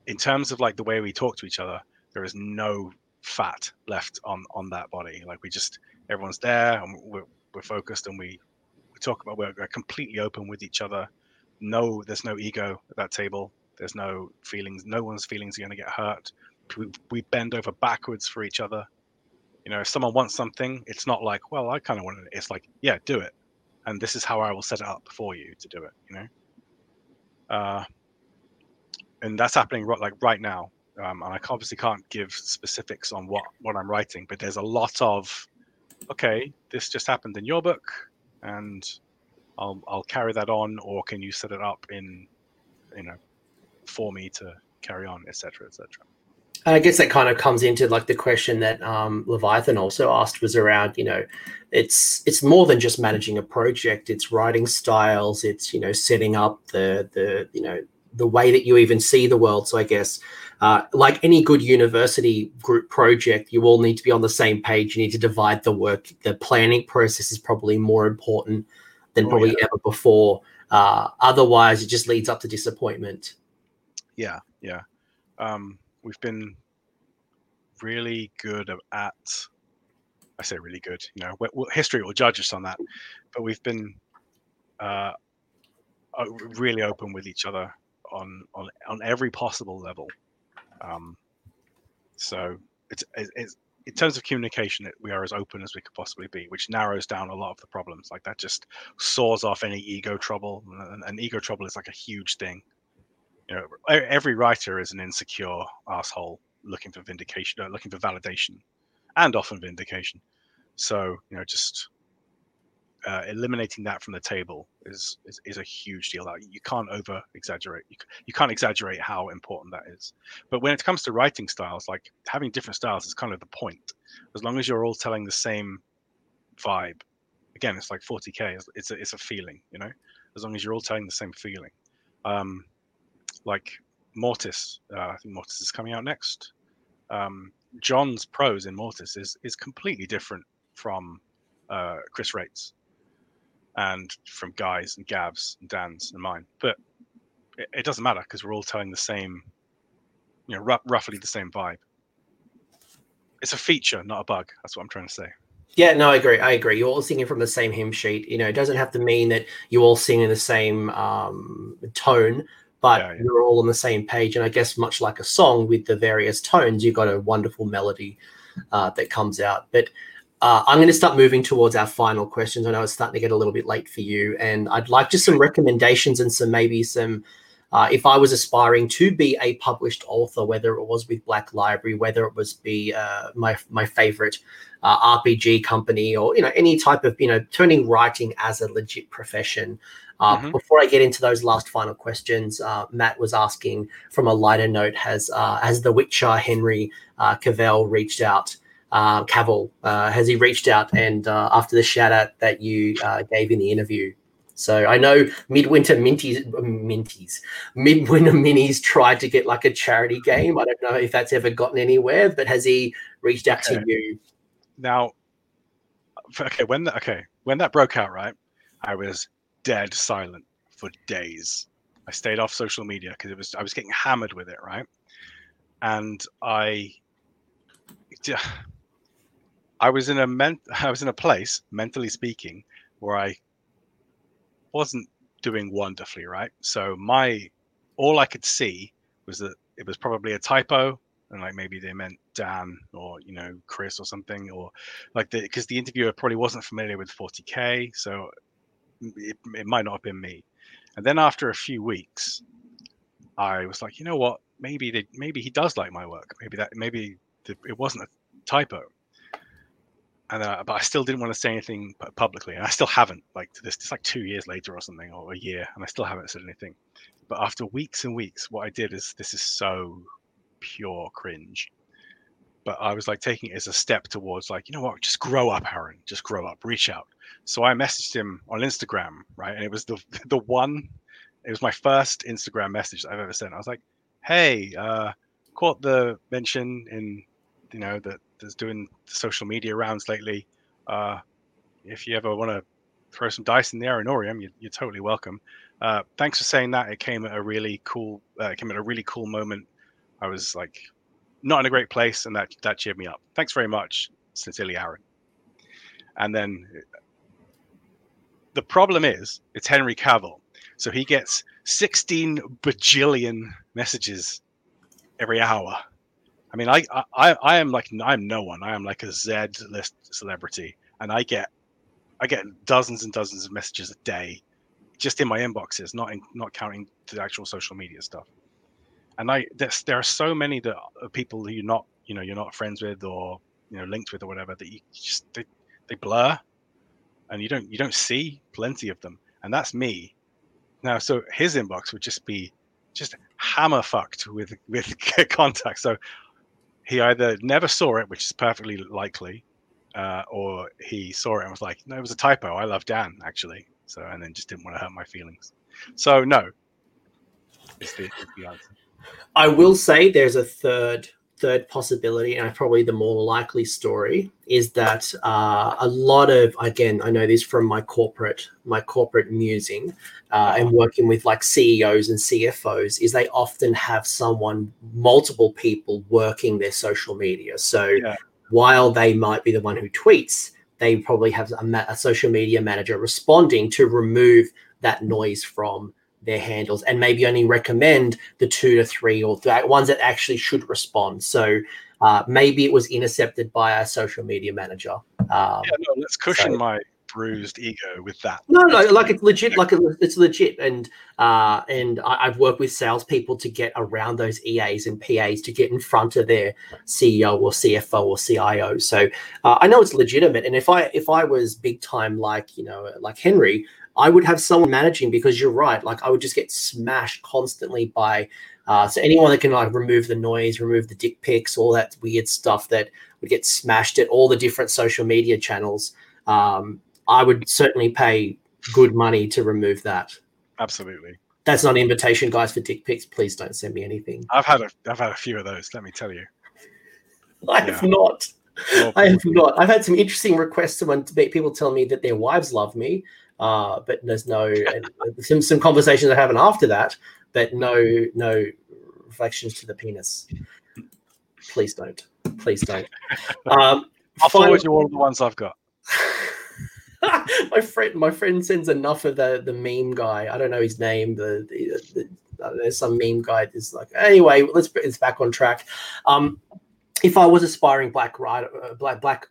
S2: in terms of like the way we talk to each other there is no fat left on on that body like we just everyone's there and we're, we're focused and we we talk about we're, we're completely open with each other. No, there's no ego at that table. There's no feelings. No one's feelings are going to get hurt. We, we bend over backwards for each other. You know, if someone wants something, it's not like, well, I kind of want it. It's like, yeah, do it, and this is how I will set it up for you to do it. You know, uh, and that's happening right, like right now. Um, and I obviously can't give specifics on what what I'm writing, but there's a lot of, okay, this just happened in your book and I'll I'll carry that on, or can you set it up in, you know, for me to carry on, etc., etc.
S1: And I guess that kind of comes into like the question that um, Leviathan also asked was around, you know, it's it's more than just managing a project. It's writing styles. It's you know setting up the the you know the way that you even see the world. So I guess uh, like any good university group project, you all need to be on the same page. You need to divide the work. The planning process is probably more important than oh, probably yeah. ever before. Uh, otherwise, it just leads up to disappointment.
S2: Yeah, yeah. Um, we've been really good at. I say really good. You know, history will judge us on that, but we've been uh, really open with each other on on on every possible level. Um, so it's, it's in terms of communication, we are as open as we could possibly be, which narrows down a lot of the problems. Like that just saws off any ego trouble, and, and ego trouble is like a huge thing. You know, every writer is an insecure asshole looking for vindication, uh, looking for validation, and often vindication. So you know, just uh, eliminating that from the table is, is is a huge deal. You can't over exaggerate. You, you can't exaggerate how important that is. But when it comes to writing styles, like having different styles is kind of the point. As long as you're all telling the same vibe. Again, it's like 40k. It's, it's a it's a feeling, you know. As long as you're all telling the same feeling. Um, like Mortis, uh, I think Mortis is coming out next. Um, John's prose in Mortis is is completely different from uh, Chris Wraight's and from Guy's and Gav's and Dan's and mine. But it, it doesn't matter because we're all telling the same, you know, r- roughly the same vibe. It's a feature, not a bug. That's what I'm trying to say.
S1: Yeah, no, I agree. I agree. You're all singing from the same hymn sheet. You know, it doesn't have to mean that you all sing in the same um, tone, but yeah, yeah. you're all on the same page. And I guess much like a song with the various tones, you've got a wonderful melody uh, that comes out. But uh, I'm going to start moving towards our final questions. I know it's starting to get a little bit late for you, and I'd like just some recommendations and some maybe some. Uh, if I was aspiring to be a published author, whether it was with Black Library, whether it was be uh, my my favorite uh, RPG company, or you know any type of you know turning writing as a legit profession. Uh, mm-hmm. Before I get into those last final questions, uh, Matt was asking from a lighter note: Has uh, has the Witcher Henry uh, Cavill reached out uh, Cavill? Uh, has he reached out and uh, after the shout out that you uh, gave in the interview? So I know Midwinter Minties, Minties, Midwinter Minis tried to get like a charity game. I don't know if that's ever gotten anywhere, but has he reached out okay. to you?
S2: Now, okay, when that okay when that broke out, right, I was dead silent for days. I stayed off social media because it was I was getting hammered with it, right, and I I was in a I was in a place, mentally speaking, where I wasn't doing wonderfully, right? So my all I could see was that it was probably a typo, and like maybe they meant Dan or you know Chris or something, or like the because the interviewer probably wasn't familiar with 40k, so it, it might not have been me. And then after a few weeks, I was like, you know what? Maybe they, maybe he does like my work. Maybe that maybe it wasn't a typo and uh, but I still didn't want to say anything publicly, and I still haven't. Like to this, it's like two years later or something, or a year, and I still haven't said anything. But after weeks and weeks, what I did is this is so pure cringe. But I was like taking it as a step towards like, you know what, just grow up, Aaron. Just grow up, reach out. So I messaged him on Instagram, right? And it was the the one, it was my first Instagram message I've ever sent. I was like, hey, uh, caught the mention in you know that's doing social media rounds lately. Uh, if you ever want to throw some dice in the Aranorium, you, you're totally welcome. Uh, thanks for saying that. It came at a really cool. Uh, it came at a really cool moment. I was like, not in a great place, and that that cheered me up. Thanks very much, sincerely, Aaron. And then the problem is, it's Henry Cavill, so he gets 16 bajillion messages every hour I mean, I, I I am like I'm no one. I am like a Z list celebrity, and I get I get dozens and dozens of messages a day, just in my inboxes, not in, not counting the actual social media stuff. And I there's, there are so many that people who you're not you know you're not friends with or you know linked with or whatever that you just they, they blur, and you don't you don't see plenty of them, and that's me. Now, so his inbox would just be just hammer fucked with with contacts. So he either never saw it, which is perfectly likely, uh, or he saw it and was like, "No, it was a typo. I love Dan actually." So, and then just didn't want to hurt my feelings. So, no. Is the, is the answer.
S1: I will say there's a third third possibility, and probably the more likely story, is that uh, a lot of again, I know this from my corporate my corporate musing uh, and working with like CEOs and CFOs, is they often have someone, multiple people working their social media. So yeah. while they might be the one who tweets, they probably have a, ma- a social media manager responding to remove that noise from their handles and maybe only recommend the two to three or th- ones that actually should respond. So uh, maybe it was intercepted by a social media manager. Um,
S2: yeah, no, let's cushion so, my bruised ego with that.
S1: No, no, like it's legit. Like it's legit, and uh, and I, have worked with salespeople to get around those EAs and PAs to get in front of their CEO or CFO or CIO. So uh, I know it's legitimate. And if I if I was big time like you know like Henry, I would have someone managing because you're right. Like I would just get smashed constantly by. Uh, so anyone that can like remove the noise, remove the dick pics, all that weird stuff that would get smashed at all the different social media channels. Um, I would certainly pay good money to remove that.
S2: Absolutely.
S1: That's not an invitation, guys, for dick pics. Please don't send me anything.
S2: I've had a I've had a few of those. Let me tell you.
S1: I have not. I have not. I've had some interesting requests when people tell me that their wives love me, uh, but there's no some some conversations that happen after that, but no no reflections to the penis. Please don't. Please don't. Um,
S2: I'll forward you all the ones I've got.
S1: my friend, my friend sends enough of the the meme guy. I don't know his name. The, the, the uh, there's some meme guy. Is like anyway. Let's it's back on track. Um, if I was aspiring black writer, uh, black black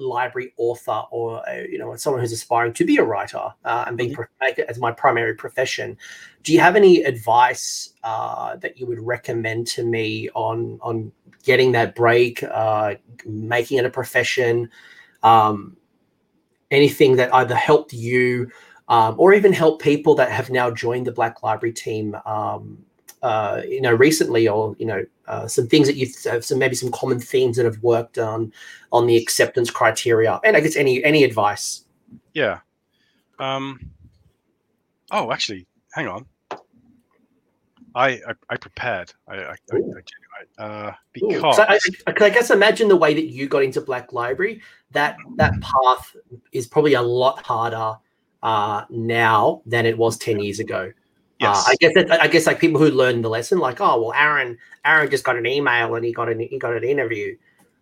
S1: library author, or uh, you know someone who's aspiring to be a writer uh, and being mm-hmm. make it as my primary profession, do you have any advice uh, that you would recommend to me on on getting that break, uh, making it a profession? Um, anything that either helped you um, or even help people that have now joined the Black Library team, um, uh, you know, recently, or you know, uh, some things that you've uh, some maybe some common themes that have worked on on the acceptance criteria, and I guess any any advice.
S2: Yeah. Um. Oh, actually, hang on. I I, I prepared. I I, I, I uh, because so
S1: I, I, guess imagine the way that you got into Black Library. That that path is probably a lot harder uh, now than it was ten years ago. Uh, yes. Uh, I guess that, I guess like people who learned the lesson, like oh well, Aaron Aaron just got an email and he got an he got an interview,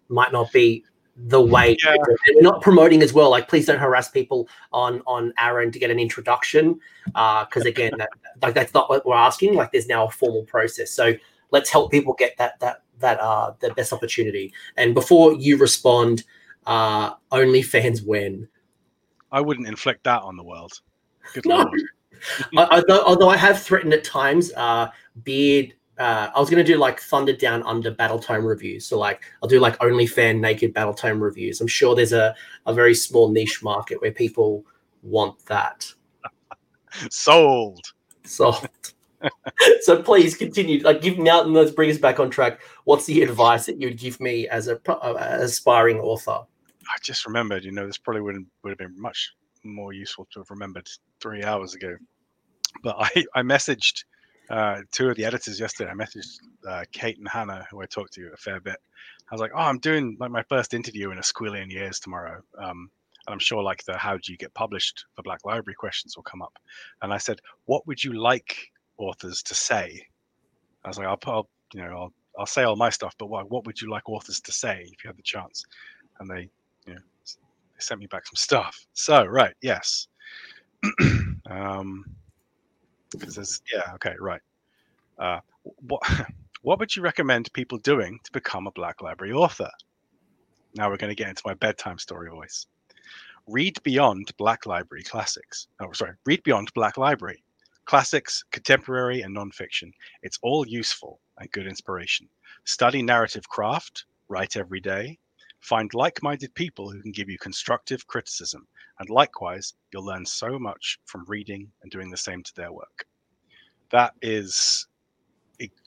S1: might not be the way yeah. we're not promoting as well like please don't harass people on on aaron to get an introduction because uh, again that, like that's not what we're asking like there's now a formal process. So let's help people get that that that uh the best opportunity. And before you respond uh only fans when
S2: i wouldn't inflict that on the world.
S1: Good no. lord although, although i have threatened at times uh beard uh, I was gonna do like Thunder Down Under battle tome reviews. So like I'll do like only fan naked battle tome reviews. I'm sure there's a, a very small niche market where people want that.
S2: Sold.
S1: Sold. so please continue. Like give now and let's bring us back on track. What's the advice that you'd give me as a uh, aspiring author?
S2: I just remembered, you know, this probably wouldn't would have been much more useful to have remembered three hours ago. But I, I messaged uh, two of the editors yesterday. I messaged uh, Kate and Hannah, who I talked to a fair bit. I was like, "Oh, I'm doing like my first interview in a squillion years tomorrow." Um, and I'm sure like the "How do you get published?" for Black Library questions will come up. And I said, "What would you like authors to say?" I was like, "I'll, I'll you know, I'll, I'll say all my stuff, but what, what would you like authors to say if you had the chance?" And they, you know, they sent me back some stuff. So right, yes. um, because there's yeah okay right. Uh, what what would you recommend people doing to become a black library author? Now we're going to get into my bedtime story voice. Read beyond black library classics. Oh sorry read beyond black library. Classics contemporary and nonfiction. It's all useful and good inspiration. Study narrative craft write every day find like-minded people who can give you constructive criticism and likewise, you'll learn so much from reading and doing the same to their work. That is,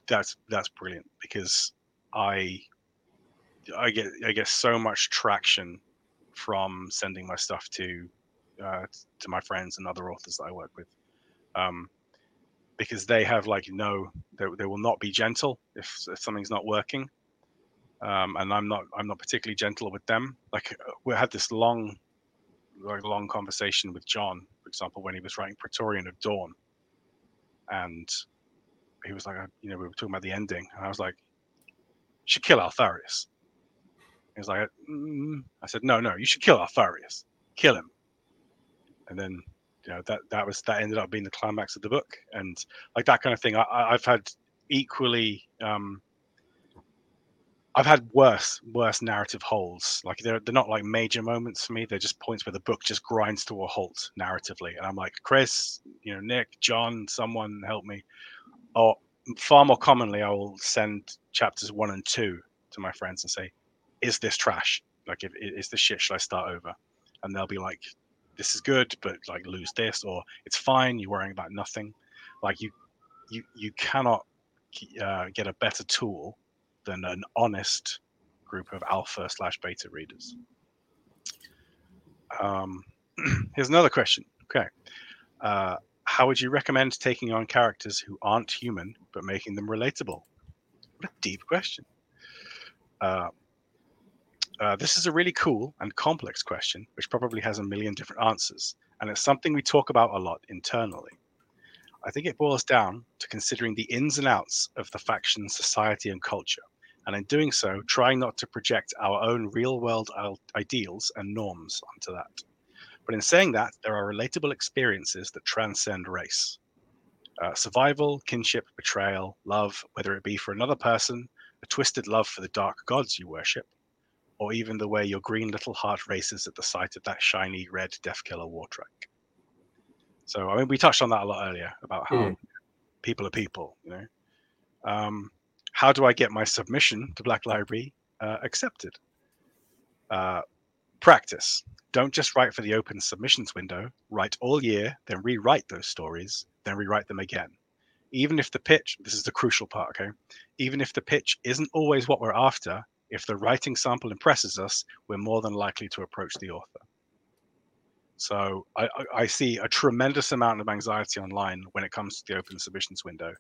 S2: that's that's brilliant because I I get I get so much traction from sending my stuff to uh, to my friends and other authors that I work with, um, because they have like no, they, they will not be gentle if, if something's not working, um, and I'm not I'm not particularly gentle with them. Like we had this long very long conversation with John, for example, when he was writing Praetorian of Dorn, and he was like, uh, you know, we were talking about the ending, and I was like, should kill Alpharius. He was like, mm. I said, no, no, you should kill Alpharius, kill him. And then, you know, that that was that ended up being the climax of the book, and like that kind of thing. I, I've had equally um, I've had worse, worse narrative holes. Like they're they're not like major moments for me. They're just points where the book just grinds to a halt narratively, and I'm like, Chris, you know, Nick, John, someone help me. Or far more commonly, I will send chapters one and two to my friends and say, "Is this trash? Like, if, is this shit? Should I start over?" And they'll be like, "This is good, but like lose this," or "It's fine. You're worrying about nothing." Like you, you, you cannot uh, get a better tool than an honest group of alpha slash beta readers. Um, here's another question. Okay. Uh, how would you recommend taking on characters who aren't human but making them relatable? What a deep question. Uh, uh, this is a really cool and complex question, which probably has a million different answers, and it's something we talk about a lot internally. I think it boils down to considering the ins and outs of the faction, society, and culture, and in doing so, trying not to project our own real world ideals and norms onto that. But in saying that, there are relatable experiences that transcend race. Uh, survival, kinship, betrayal, love, whether it be for another person, a twisted love for the dark gods you worship, or even the way your green little heart races at the sight of that shiny red Deffkilla Wartrike. So I mean, we touched on that a lot earlier about how mm. people are people. You know, um, how do I get my submission to Black Library uh, accepted? Uh, practice. Don't just write for the open submissions window. Write all year, then rewrite those stories, then rewrite them again. Even if the pitch, this is the crucial part, okay? Even if the pitch isn't always what we're after, if the writing sample impresses us, we're more than likely to approach the author. So I, I see a tremendous amount of anxiety online when it comes to the open submissions window,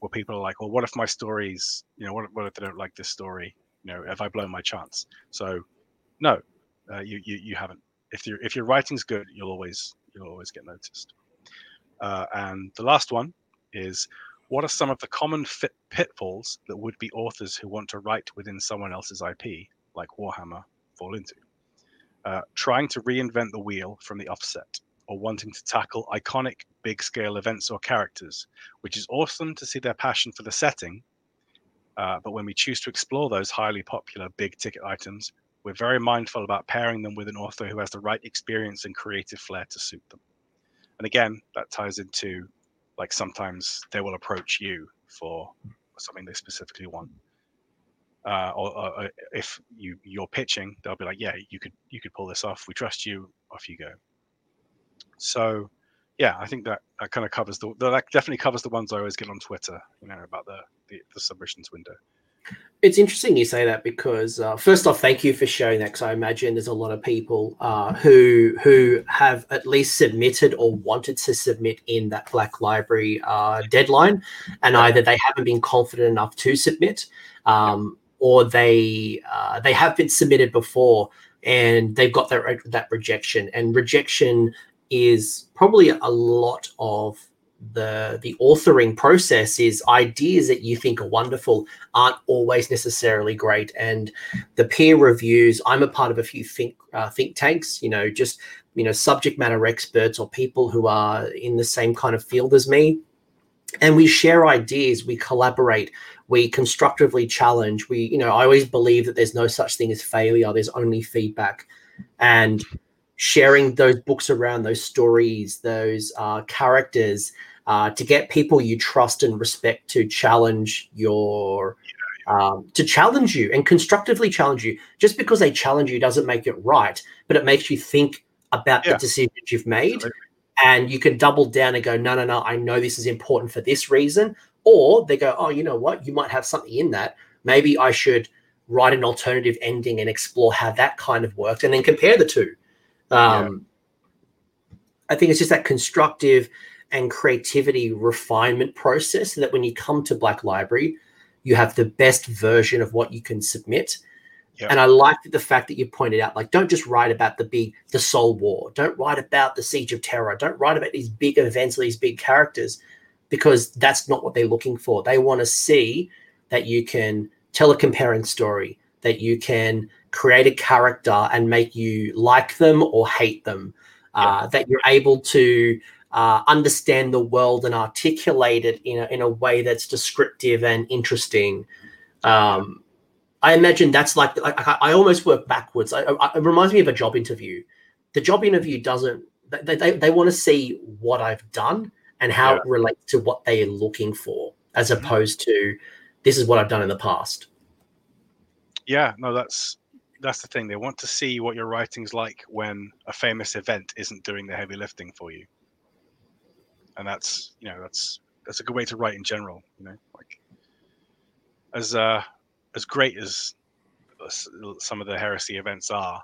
S2: where people are like, "Well, what if my stories, you know, what, what if they don't like this story? You know, have I blown my chance?" So, no, uh, you, you you haven't. If your if your writing's good, you'll always you'll always get noticed. Uh, and the last one is, what are some of the common fit pitfalls that would-be authors who want to write within someone else's IP, like Warhammer, fall into? uh, trying to reinvent the wheel from the offset or wanting to tackle iconic big scale events or characters, which is awesome to see their passion for the setting. Uh, but when we choose to explore those highly popular big ticket items, we're very mindful about pairing them with an author who has the right experience and creative flair to suit them. And again, that ties into like sometimes they will approach you for something they specifically want uh, or, or, if you you're pitching, they'll be like, yeah, you could you could pull this off. We trust you. Off you go. So, yeah, I think that, that kind of covers the that definitely covers the ones I always get on Twitter. You know about the the, the submissions window.
S1: It's interesting you say that because uh, first off, thank you for sharing that because I imagine there's a lot of people uh, who who have at least submitted or wanted to submit in that Black Library uh, deadline, and either they haven't been confident enough to submit, um, or they uh, they have been submitted before and they've got that that rejection and rejection is probably a lot of the the authoring process is ideas that you think are wonderful aren't always necessarily great. And the peer reviews i'm a part of a few think uh, think tanks you know just you know subject matter experts or people who are in the same kind of field as me. And we share ideas we collaborate we constructively challenge we you know i always believe that there's no such thing as failure there's only feedback. And sharing those books around those stories those uh, characters uh, to get people you trust and respect to challenge your um, to challenge you and constructively challenge you just because they challenge you doesn't make it right but it makes you think about yeah. the decisions you've made Absolutely. and you can double down and go no no no i know this is important for this reason or they go, oh, you know what? You might have something in that. Maybe I should write an alternative ending and explore how that kind of worked and then compare the two. Um, yeah. I think it's just that constructive and creativity refinement process so that when you come to Black Library, you have the best version of what you can submit. And I like the fact that you pointed out, like, don't just write about the big, the Soul War. Don't write about the Siege of Terra. Don't write about these big events or these big characters because that's not what they're looking for. They want to see that you can tell a comparing story, that you can create a character and make you like them or hate them, uh, that you're able to uh, understand the world and articulate it in a, in a way that's descriptive and interesting. Um, I imagine that's like I, I almost work backwards. I, I, it reminds me of a job interview. The job interview doesn't. They they, they want to see what I've done and how yeah. it relates to what they are looking for, as mm-hmm. opposed to this is what I've done in the past.
S2: Yeah, no, that's that's the thing. They want to see what your writing's like when a famous event isn't doing the heavy lifting for you. And that's you know that's that's a good way to write in general. You know, like as uh as great as some of the heresy events are,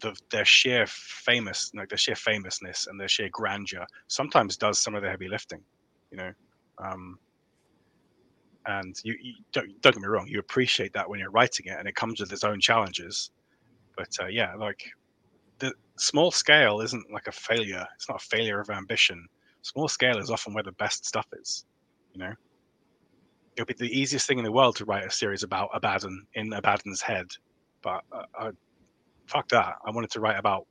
S2: the, their sheer famous, like their sheer famousness and their sheer grandeur, sometimes does some of the heavy lifting. You know, um, and you, you, don't, don't get me wrong, you appreciate that when you're writing it, and it comes with its own challenges. But uh, yeah, like the small scale isn't like a failure. It's not a failure of ambition. Small scale is often where the best stuff is. You know, it would be the easiest thing in the world to write a series about Abaddon in Abaddon's head, but uh, fuck that. I wanted to write about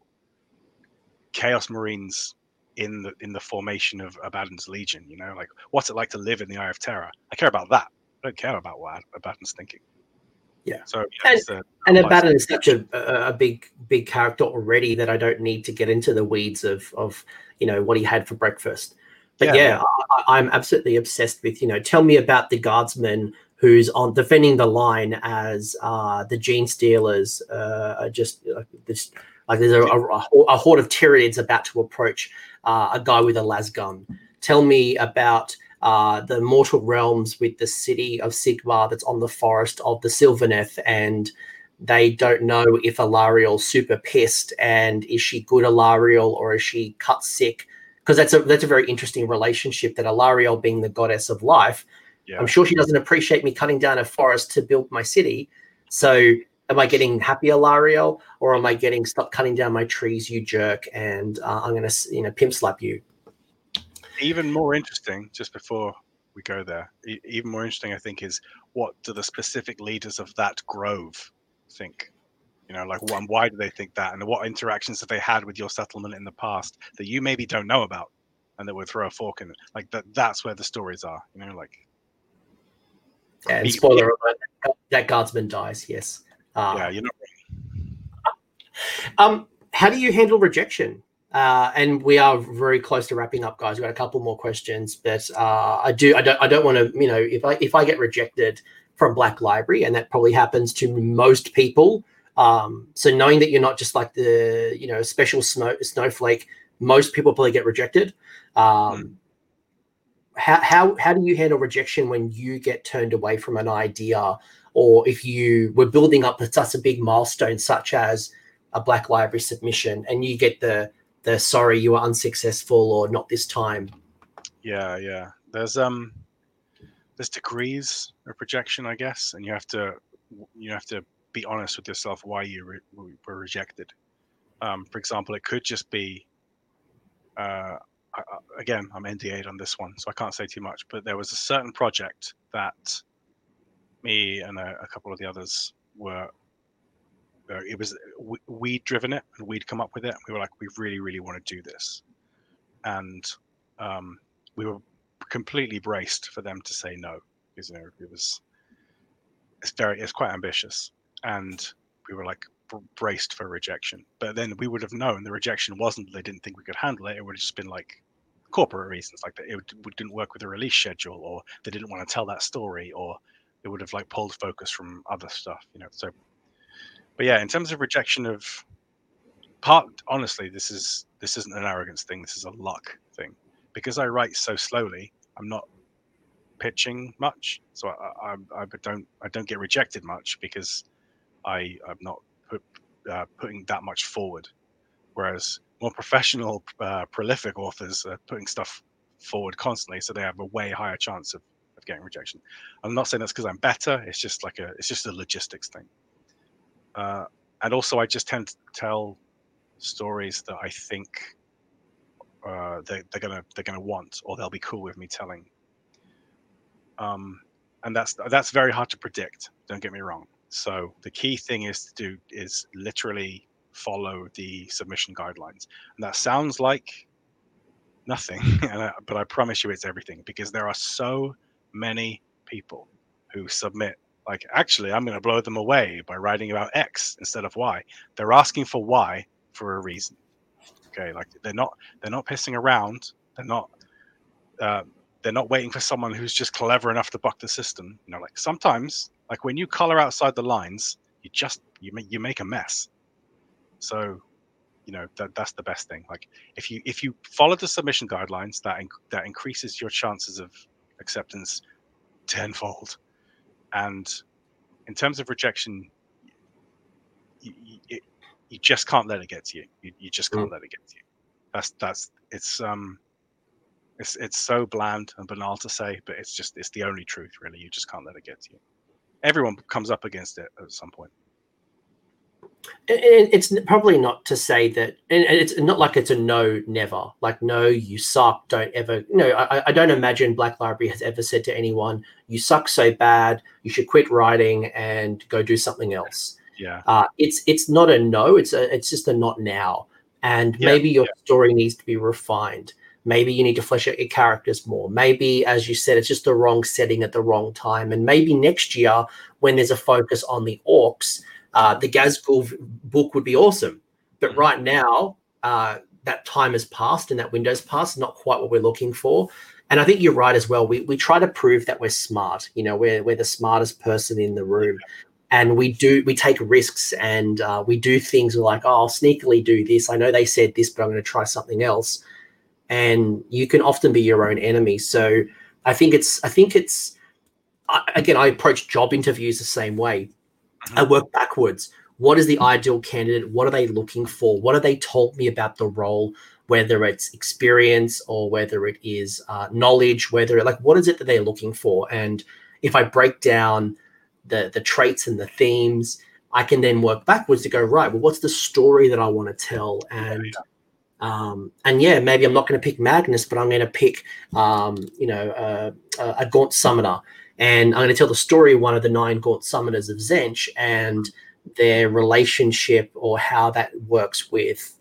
S2: Chaos Marines in the in the formation of Abaddon's Legion. You know, like what's it like to live in the Eye of Terror? I care about that. I don't care about what Abaddon's thinking.
S1: Yeah. So yeah, and, and Abaddon is such a, a big big character already that I don't need to get into the weeds of of you know what he had for breakfast. But yeah, yeah I, am absolutely obsessed with you know tell me about the guardsman who's on defending the line as uh, the Genestealers uh, are just uh, this like there's a, a, a, horde of Tyranids about to approach uh, a guy with a las gun. Tell me about uh, the mortal realms with the city of Sigmar that's on the forest of the Sylvaneth, and they don't know if Alarielle's super pissed and is she good Alarielle or is she cut sick? Because that's a that's a very interesting relationship that Alarielle being the goddess of life. Yeah. I'm sure she doesn't appreciate me cutting down a forest to build my city. So am I getting happy Alarielle or am I getting stop cutting down my trees, you jerk, and uh, I'm gonna you know pimp slap you?
S2: Even more interesting, just before we go there, even more interesting, I think, is what do the specific leaders of that grove think? You know, like one, why do they think that, and what interactions have they had with your settlement in the past that you maybe don't know about, and that would throw a fork in it? Like that. That's where the stories are. You know, like.
S1: And spoiler alert: that guardsman dies. Yes.
S2: Uh, yeah, you know.
S1: Um, how do you handle rejection? Uh, and we are very close to wrapping up, guys. We've got a couple more questions, but uh, I do, I don't, I don't want to, you know, if I if I get rejected from Black Library, and that probably happens to most people. Um, so knowing that you're not just like the, you know, special snow, snowflake, most people probably get rejected. Um, mm. How how how do you handle rejection when you get turned away from an idea or if you were building up such a big milestone such as a black library submission and you get the the sorry you were unsuccessful or not this time.
S2: Yeah yeah. There's um there's degrees of projection i guess and you have to you have to be honest with yourself why you re- were rejected. Um, for example it could just be uh, I, again i'm NDA'd on this one so i can't say too much but there was a certain project that me and a, a couple of the others were it was we'd driven it and we'd come up with it. We were like, we really, really want to do this, and um, we were completely braced for them to say no because you know it was it's very it's quite ambitious, and we were like braced for rejection. But then we would have known the rejection wasn't they didn't think we could handle it. It would have just been like corporate reasons, like that it, it didn't work with the release schedule, or they didn't want to tell that story, or it would have like pulled focus from other stuff, you know. So, but yeah, in terms of rejection of part, honestly, this is this isn't an arrogance thing. This is a luck thing because I write so slowly. I'm not pitching much, so I, I, I don't I don't get rejected much because I I'm not put, uh, putting that much forward. Whereas more professional, uh, prolific authors are putting stuff forward constantly, so they have a way higher chance of getting rejection. I'm not saying that's because I'm better. It's just like a it's just a logistics thing. Uh, and also, I just tend to tell stories that I think uh, they, they're gonna they're gonna want or they'll be cool with me telling. Um, and that's that's very hard to predict. Don't get me wrong. So the key thing is to do is literally follow the submission guidelines. And that sounds like nothing, I, but I promise you it's everything because there are so many people who submit Like, actually, I'm going to blow them away by writing about X instead of Y. They're asking for Y for a reason. Okay, like they're not they're not pissing around. They're not uh, they're not waiting for someone who's just clever enough to buck the system. You know, like sometimes, like when you color outside the lines, you just you make you make a mess. So, you know that that's the best thing. Like if you if you follow the submission guidelines, that in, that increases your chances of acceptance tenfold. And in terms of rejection, you, you, you just can't let it get to you. You, you just can't mm. let it get to you. That's that's it's um it's it's so bland and banal to say, but it's just it's the only truth really. You just can't let it get to you. Everyone comes up against it at some point.
S1: It's probably not to say that, and it's not like it's a no, never. Like no, you suck. Don't ever. No, I, I don't imagine Black Library has ever said to anyone, "You suck so bad, you should quit writing and go do something else."
S2: Yeah.
S1: Uh, it's it's not a no. It's a it's just a not now. And yeah, maybe your yeah. story needs to be refined. Maybe you need to flesh out your characters more. Maybe, as you said, it's just the wrong setting at the wrong time. And maybe next year, when there's a focus on the orcs, uh, the Ghazghkull book would be awesome. But mm-hmm. right now, uh, that time has passed and that window's passed, not quite what we're looking for. And I think you're right as well. We, we try to prove that we're smart. You know, we're, we're the smartest person in the room. And we do we take risks and uh, we do things like oh I'll sneakily do this. I know they said this, but I'm going to try something else and you can often be your own enemy. So I think it's I think it's again I approach job interviews the same way. I work backwards. What is the ideal candidate? What are they looking for? What have they told me about the role? Whether it's experience or whether it is uh, knowledge, whether like what is it that they're looking for? And if I break down the the traits and the themes, I can then work backwards to go right. Well, what's the story that I want to tell? And um, and yeah, maybe I'm not going to pick Magnus, but I'm going to pick, um, you know, uh, a Gaunt Summoner. And I'm going to tell the story of one of the nine Gaunt Summoners of Tzeentch and their relationship or how that works with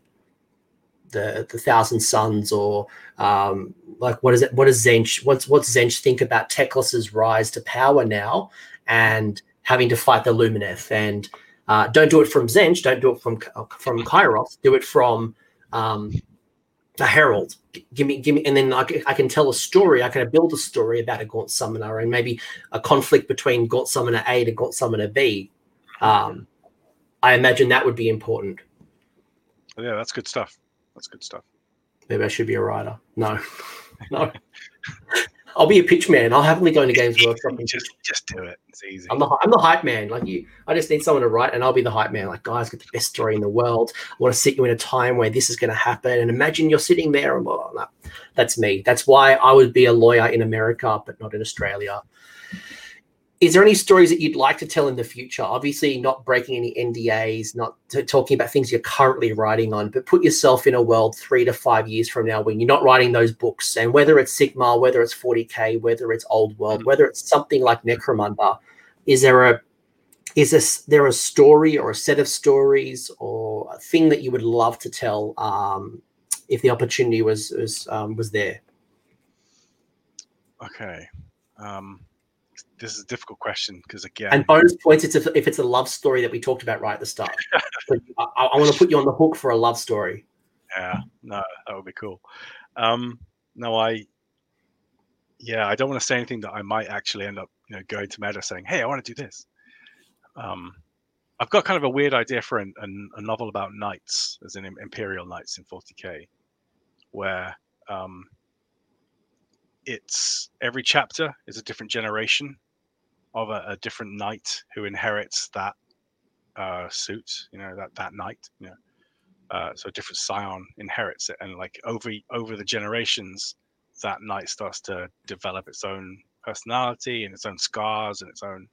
S1: the the Thousand Sons or um, like what is it? What does Tzeentch? What's what's Tzeentch think about Teclis's rise to power now and having to fight the Lumineth? And uh, don't do it from Tzeentch. Don't do it from from Kairos. Do it from um, a herald. Give me, give me, and then I, I can tell a story. I can build a story about a Gaunt Summoner and maybe a conflict between Gaunt Summoner A to Gaunt Summoner B. Um, I imagine that would be important.
S2: Yeah, that's good stuff. That's good stuff.
S1: Maybe I should be a writer. No, no. I'll be a pitch man. I'll happily go into Games Workshop
S2: and just just do it. It's easy.
S1: I'm the I'm the hype man. Like you, I just need someone to write, and I'll be the hype man. Like guys, get the best story in the world. I want to sit you in a time where this is going to happen, and imagine you're sitting there, and blah, blah, blah. that's me. That's why I would be a lawyer in America, but not in Australia is there any stories that you'd like to tell in the future? Obviously, not breaking any NDAs, not t- talking about things you're currently writing on, but put yourself in a world three to five years from now when you're not writing those books. And whether it's Sigmar, whether it's 40k, whether it's Old World, mm. whether it's something like Necromunda, is there a is this there a story or a set of stories or a thing that you would love to tell um, if the opportunity was was um, was there?
S2: Okay. Um this is a difficult question because again,
S1: and bonus points it's if it's a love story that we talked about right at the start. I, I, want to put you on the hook for a love story.
S2: Yeah, no, that would be cool. Um, no, I, yeah, I don't want to say anything that I might actually end up, you know, going to meta saying, "Hey, I want to do this." Um, I've got kind of a weird idea for an, an, a novel about knights, as in Imperial Knights in 40k, where um, it's every chapter is a different generation of a, a different knight who inherits that uh, suit, you know, that that knight, you know. Uh, so a different scion inherits it, and like over over the generations, that knight starts to develop its own personality and its own scars and its own.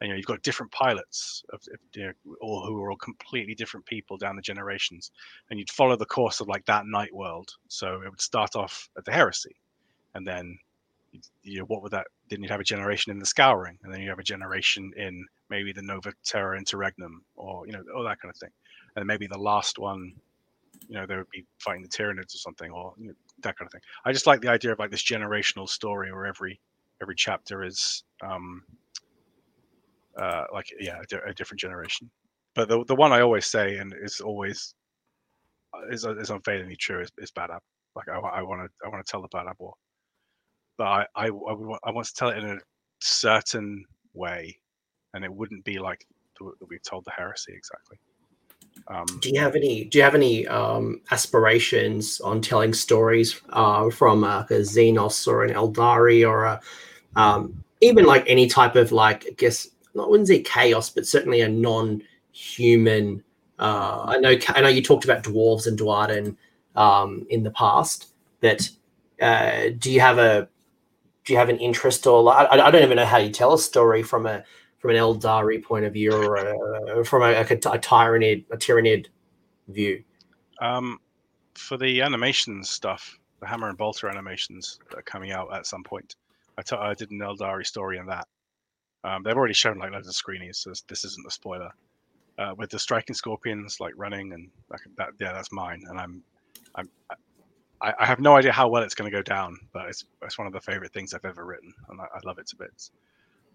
S2: And, you know, you've got different pilots of, you know, all who are all completely different people down the generations, and you'd follow the course of like that knight world. So it would start off at the heresy, and then you know, what would that? Then you'd have a generation in the Scouring, and then you have a generation in maybe the Nova Terra Interregnum, or you know, all that kind of thing. And maybe the last one, you know, they would be fighting the Tyranids or something, or you know, that kind of thing. I just like the idea of like this generational story where every every chapter is um, uh, like yeah, a, a different generation. But the the one I always say and is always uh, is is unfailingly true is, is Badab. Like I want to I want to tell the Badab war, but I I, I, would, I want to tell it in a certain way, and it wouldn't be like we've told the heresy exactly.
S1: Um, do you have any? Do you have any um, aspirations on telling stories uh, from uh, a Xenos or an Aeldari or a, um, even like any type of like I guess I wouldn't say chaos, but certainly a non-human. Uh, I know I know you talked about dwarves and Duardin um, in the past, but uh, do you have a do you have an interest or I, I don't even know how you tell a story from a from an Aeldari point of view or a, from a, a, a Tyranid, a Tyranid view?
S2: Um, for the animation stuff, the Hammer and Bolter animations that are coming out at some point, I, t- I did an Aeldari story in that. Um, they've already shown like loads of screenings, so this isn't a spoiler. Uh, with the striking scorpions like running and like that, yeah, that's mine, and I'm, I'm, I, I have no idea how well it's going to go down, but it's it's one of the favorite things I've ever written, and I, I love it to bits.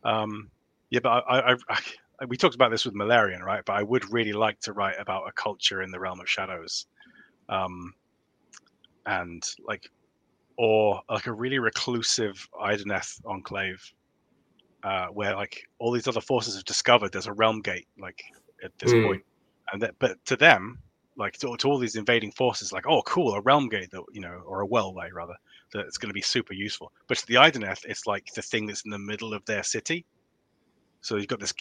S2: Um, yeah, but I, I, I, we talked about this with Malerion, right? But I would really like to write about a culture in the realm of shadows, um, and like, or like a really reclusive Idoneth enclave, uh, where like all these other forces have discovered there's a realm gate, like at this mm. point, and that, but to them, like to, to all these invading forces, like oh cool, a realm gate that you know, or a wellway rather, that's going to be super useful. But to the Idoneth, it's like the thing that's in the middle of their city so you've got this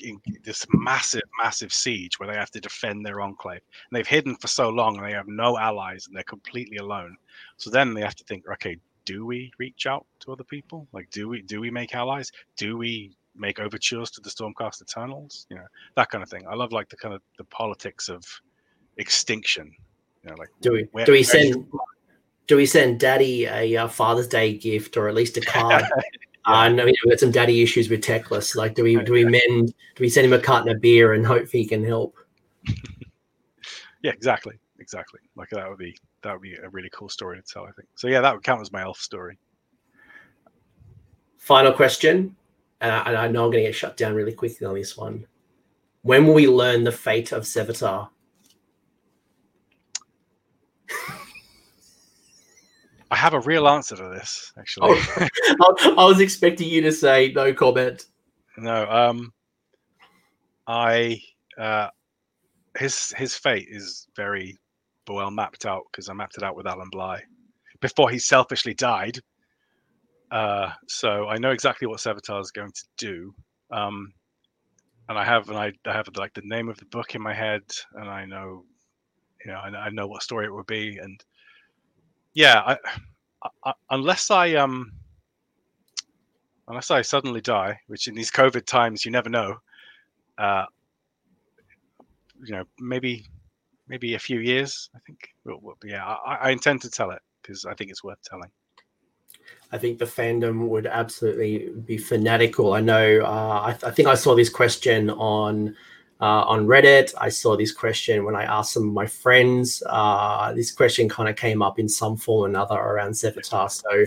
S2: this massive, massive siege where they have to defend their enclave, and they've hidden for so long, and they have no allies, and they're completely alone. So then they have to think, okay, do we reach out to other people? Like, do we do we make allies? Do we make overtures to the Stormcast Eternals? You know, that kind of thing. I love like the kind of the politics of extinction. You know, like
S1: do we where, do we send do we send Daddy a uh, Father's Day gift or at least a card I know we've got some daddy issues with Teclis. Like, do we do we mend? Do we send him a carton of beer and hope he can help?
S2: yeah, exactly, exactly. Like that would be that would be a really cool story to tell. I think so. Yeah, that would count as my elf story.
S1: Final question, and I, and I know I'm going to get shut down really quickly on this one. When will we learn the fate of Sevatar?
S2: I have a real answer to this, actually.
S1: Oh, I was expecting you to say no comment.
S2: No, um, I uh, his his fate is very well mapped out because I mapped it out with Alan Bligh before he selfishly died. Uh, so I know exactly what Sevatar is going to do. Um, and I have and I, I have like the name of the book in my head, and I know, you know, I, I know what story it would be, and yeah, I, I, unless I um unless I suddenly die, which in these COVID times you never know. Uh, you know, maybe maybe a few years. I think. yeah, I, I intend to tell it because I think it's worth telling.
S1: I think the fandom would absolutely be fanatical. I know. Uh, I, th- I, think I saw this question on uh, on Reddit. I saw this question when I asked some of my friends. Uh, this question kind of came up in some form or another around Sevatar. So,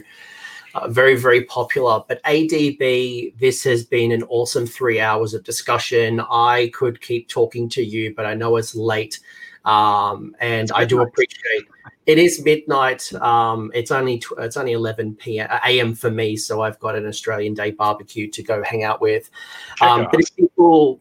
S1: uh, very, very popular. But ADB, this has been an awesome three hours of discussion. I could keep talking to you, but I know it's late. Um, and I do appreciate it is midnight. Um, it's only tw- it's only 11 p.m. a.m. for me, so I've got an Australian Day barbecue to go hang out with. Um, but if people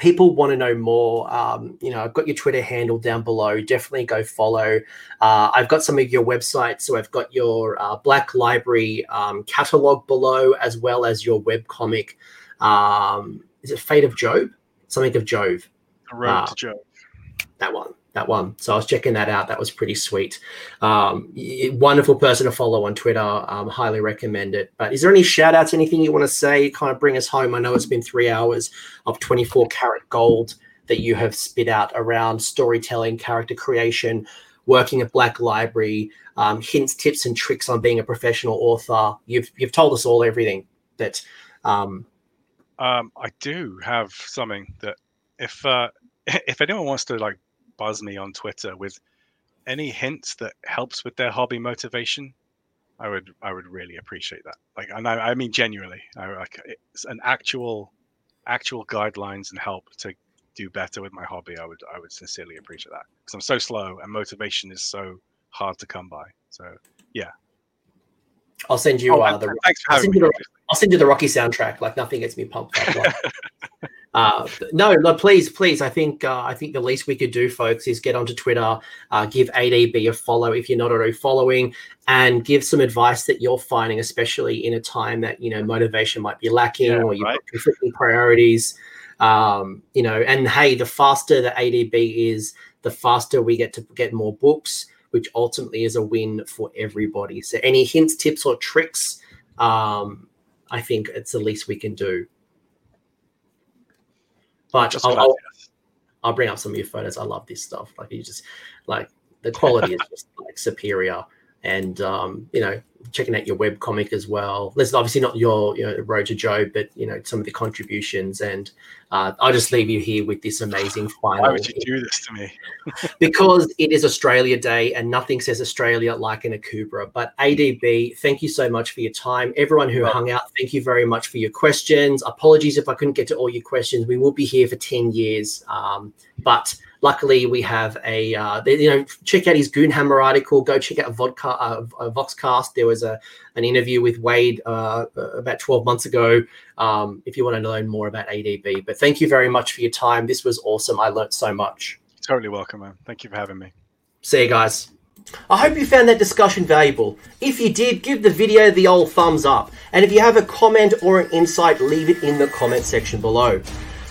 S1: people want to know more, um, you know, I've got your Twitter handle down below. Definitely go follow. Uh, I've got some of your websites. So I've got your uh, Black Library um, catalog below, as well as your web comic. Um, is it Fate of Job? Something of Jove.
S2: The Road uh, to Jove.
S1: That one that one. So I was checking that out. That was pretty sweet. Um, wonderful person to follow on Twitter. Um, highly recommend it. But is there any shout outs, anything you want to say, kind of bring us home? I know it's been three hours of 24 karat gold that you have spit out around storytelling, character creation, working at Black Library, um, hints, tips, and tricks on being a professional author. You've, you've told us all everything that.
S2: Um, um I do have something that if, uh, if anyone wants to like buzz me on Twitter with any hints that helps with their hobby motivation. I would I would really appreciate that. Like, and I, I mean genuinely, I, like it's an actual actual guidelines and help to do better with my hobby, I would I would sincerely appreciate that because I'm so slow and motivation is so hard to come by. So yeah.
S1: I'll send you
S2: Oh,
S1: uh, the I'll send you the- I'll send you the Rocky soundtrack. Like nothing gets me pumped up. Like. uh, no, no, please, please. I think uh, I think the least we could do, folks, is get onto Twitter, uh, give ADB a follow if you're not already following, and give some advice that you're finding, especially in a time that you know motivation might be lacking
S2: Yeah,
S1: or you've
S2: right.
S1: got conflicting priorities. Um, you know, and hey, the faster the ADB is, the faster we get to get more books, which ultimately is a win for everybody. So, any hints, tips, or tricks? Um, I think it's the least we can do. But I'll, I'll. I'll bring up some of your photos. I love this stuff. Like you just like the quality is just like superior. And um, you know, checking out your web comic as well. This is obviously not your you know, Road to Jove, but you know some of the contributions. And uh, I'll just leave you here with this amazing final
S2: Why would you do this to me?
S1: because it is Australia Day and nothing says Australia like an Akubra. But ADB, thank you so much for your time. Everyone who
S2: Well-
S1: hung out, thank you very much for your questions. Apologies if I couldn't get to all your questions. We will be here for 10 years. Um, but luckily, we have a, uh, you know, check out his Goonhammer article. Go check out Vodka, uh, Voxcast. There was a an interview with Wade uh, about 12 months ago um, if you want to learn more about ADB. But thank you very much for your time. This was awesome. I learnt so much.
S2: Totally welcome, man. Thank you for having me.
S1: See you guys. I hope you found that discussion valuable. If you did, give the video the old thumbs up. And if you have a comment or an insight, leave it in the comment section below.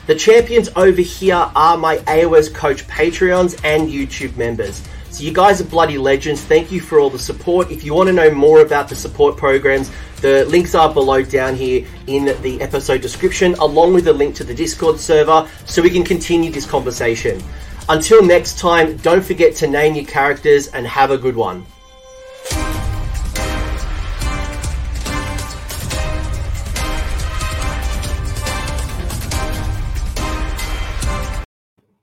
S1: The champions over here are my AOS Coach Patreons and YouTube members. So you guys are bloody legends. Thank you for all the support. If you want to know more about the support programs, the links are below down here in the episode description, along with a link to the Discord server so we can continue this conversation. Until next time, don't forget to name your characters and have a good one.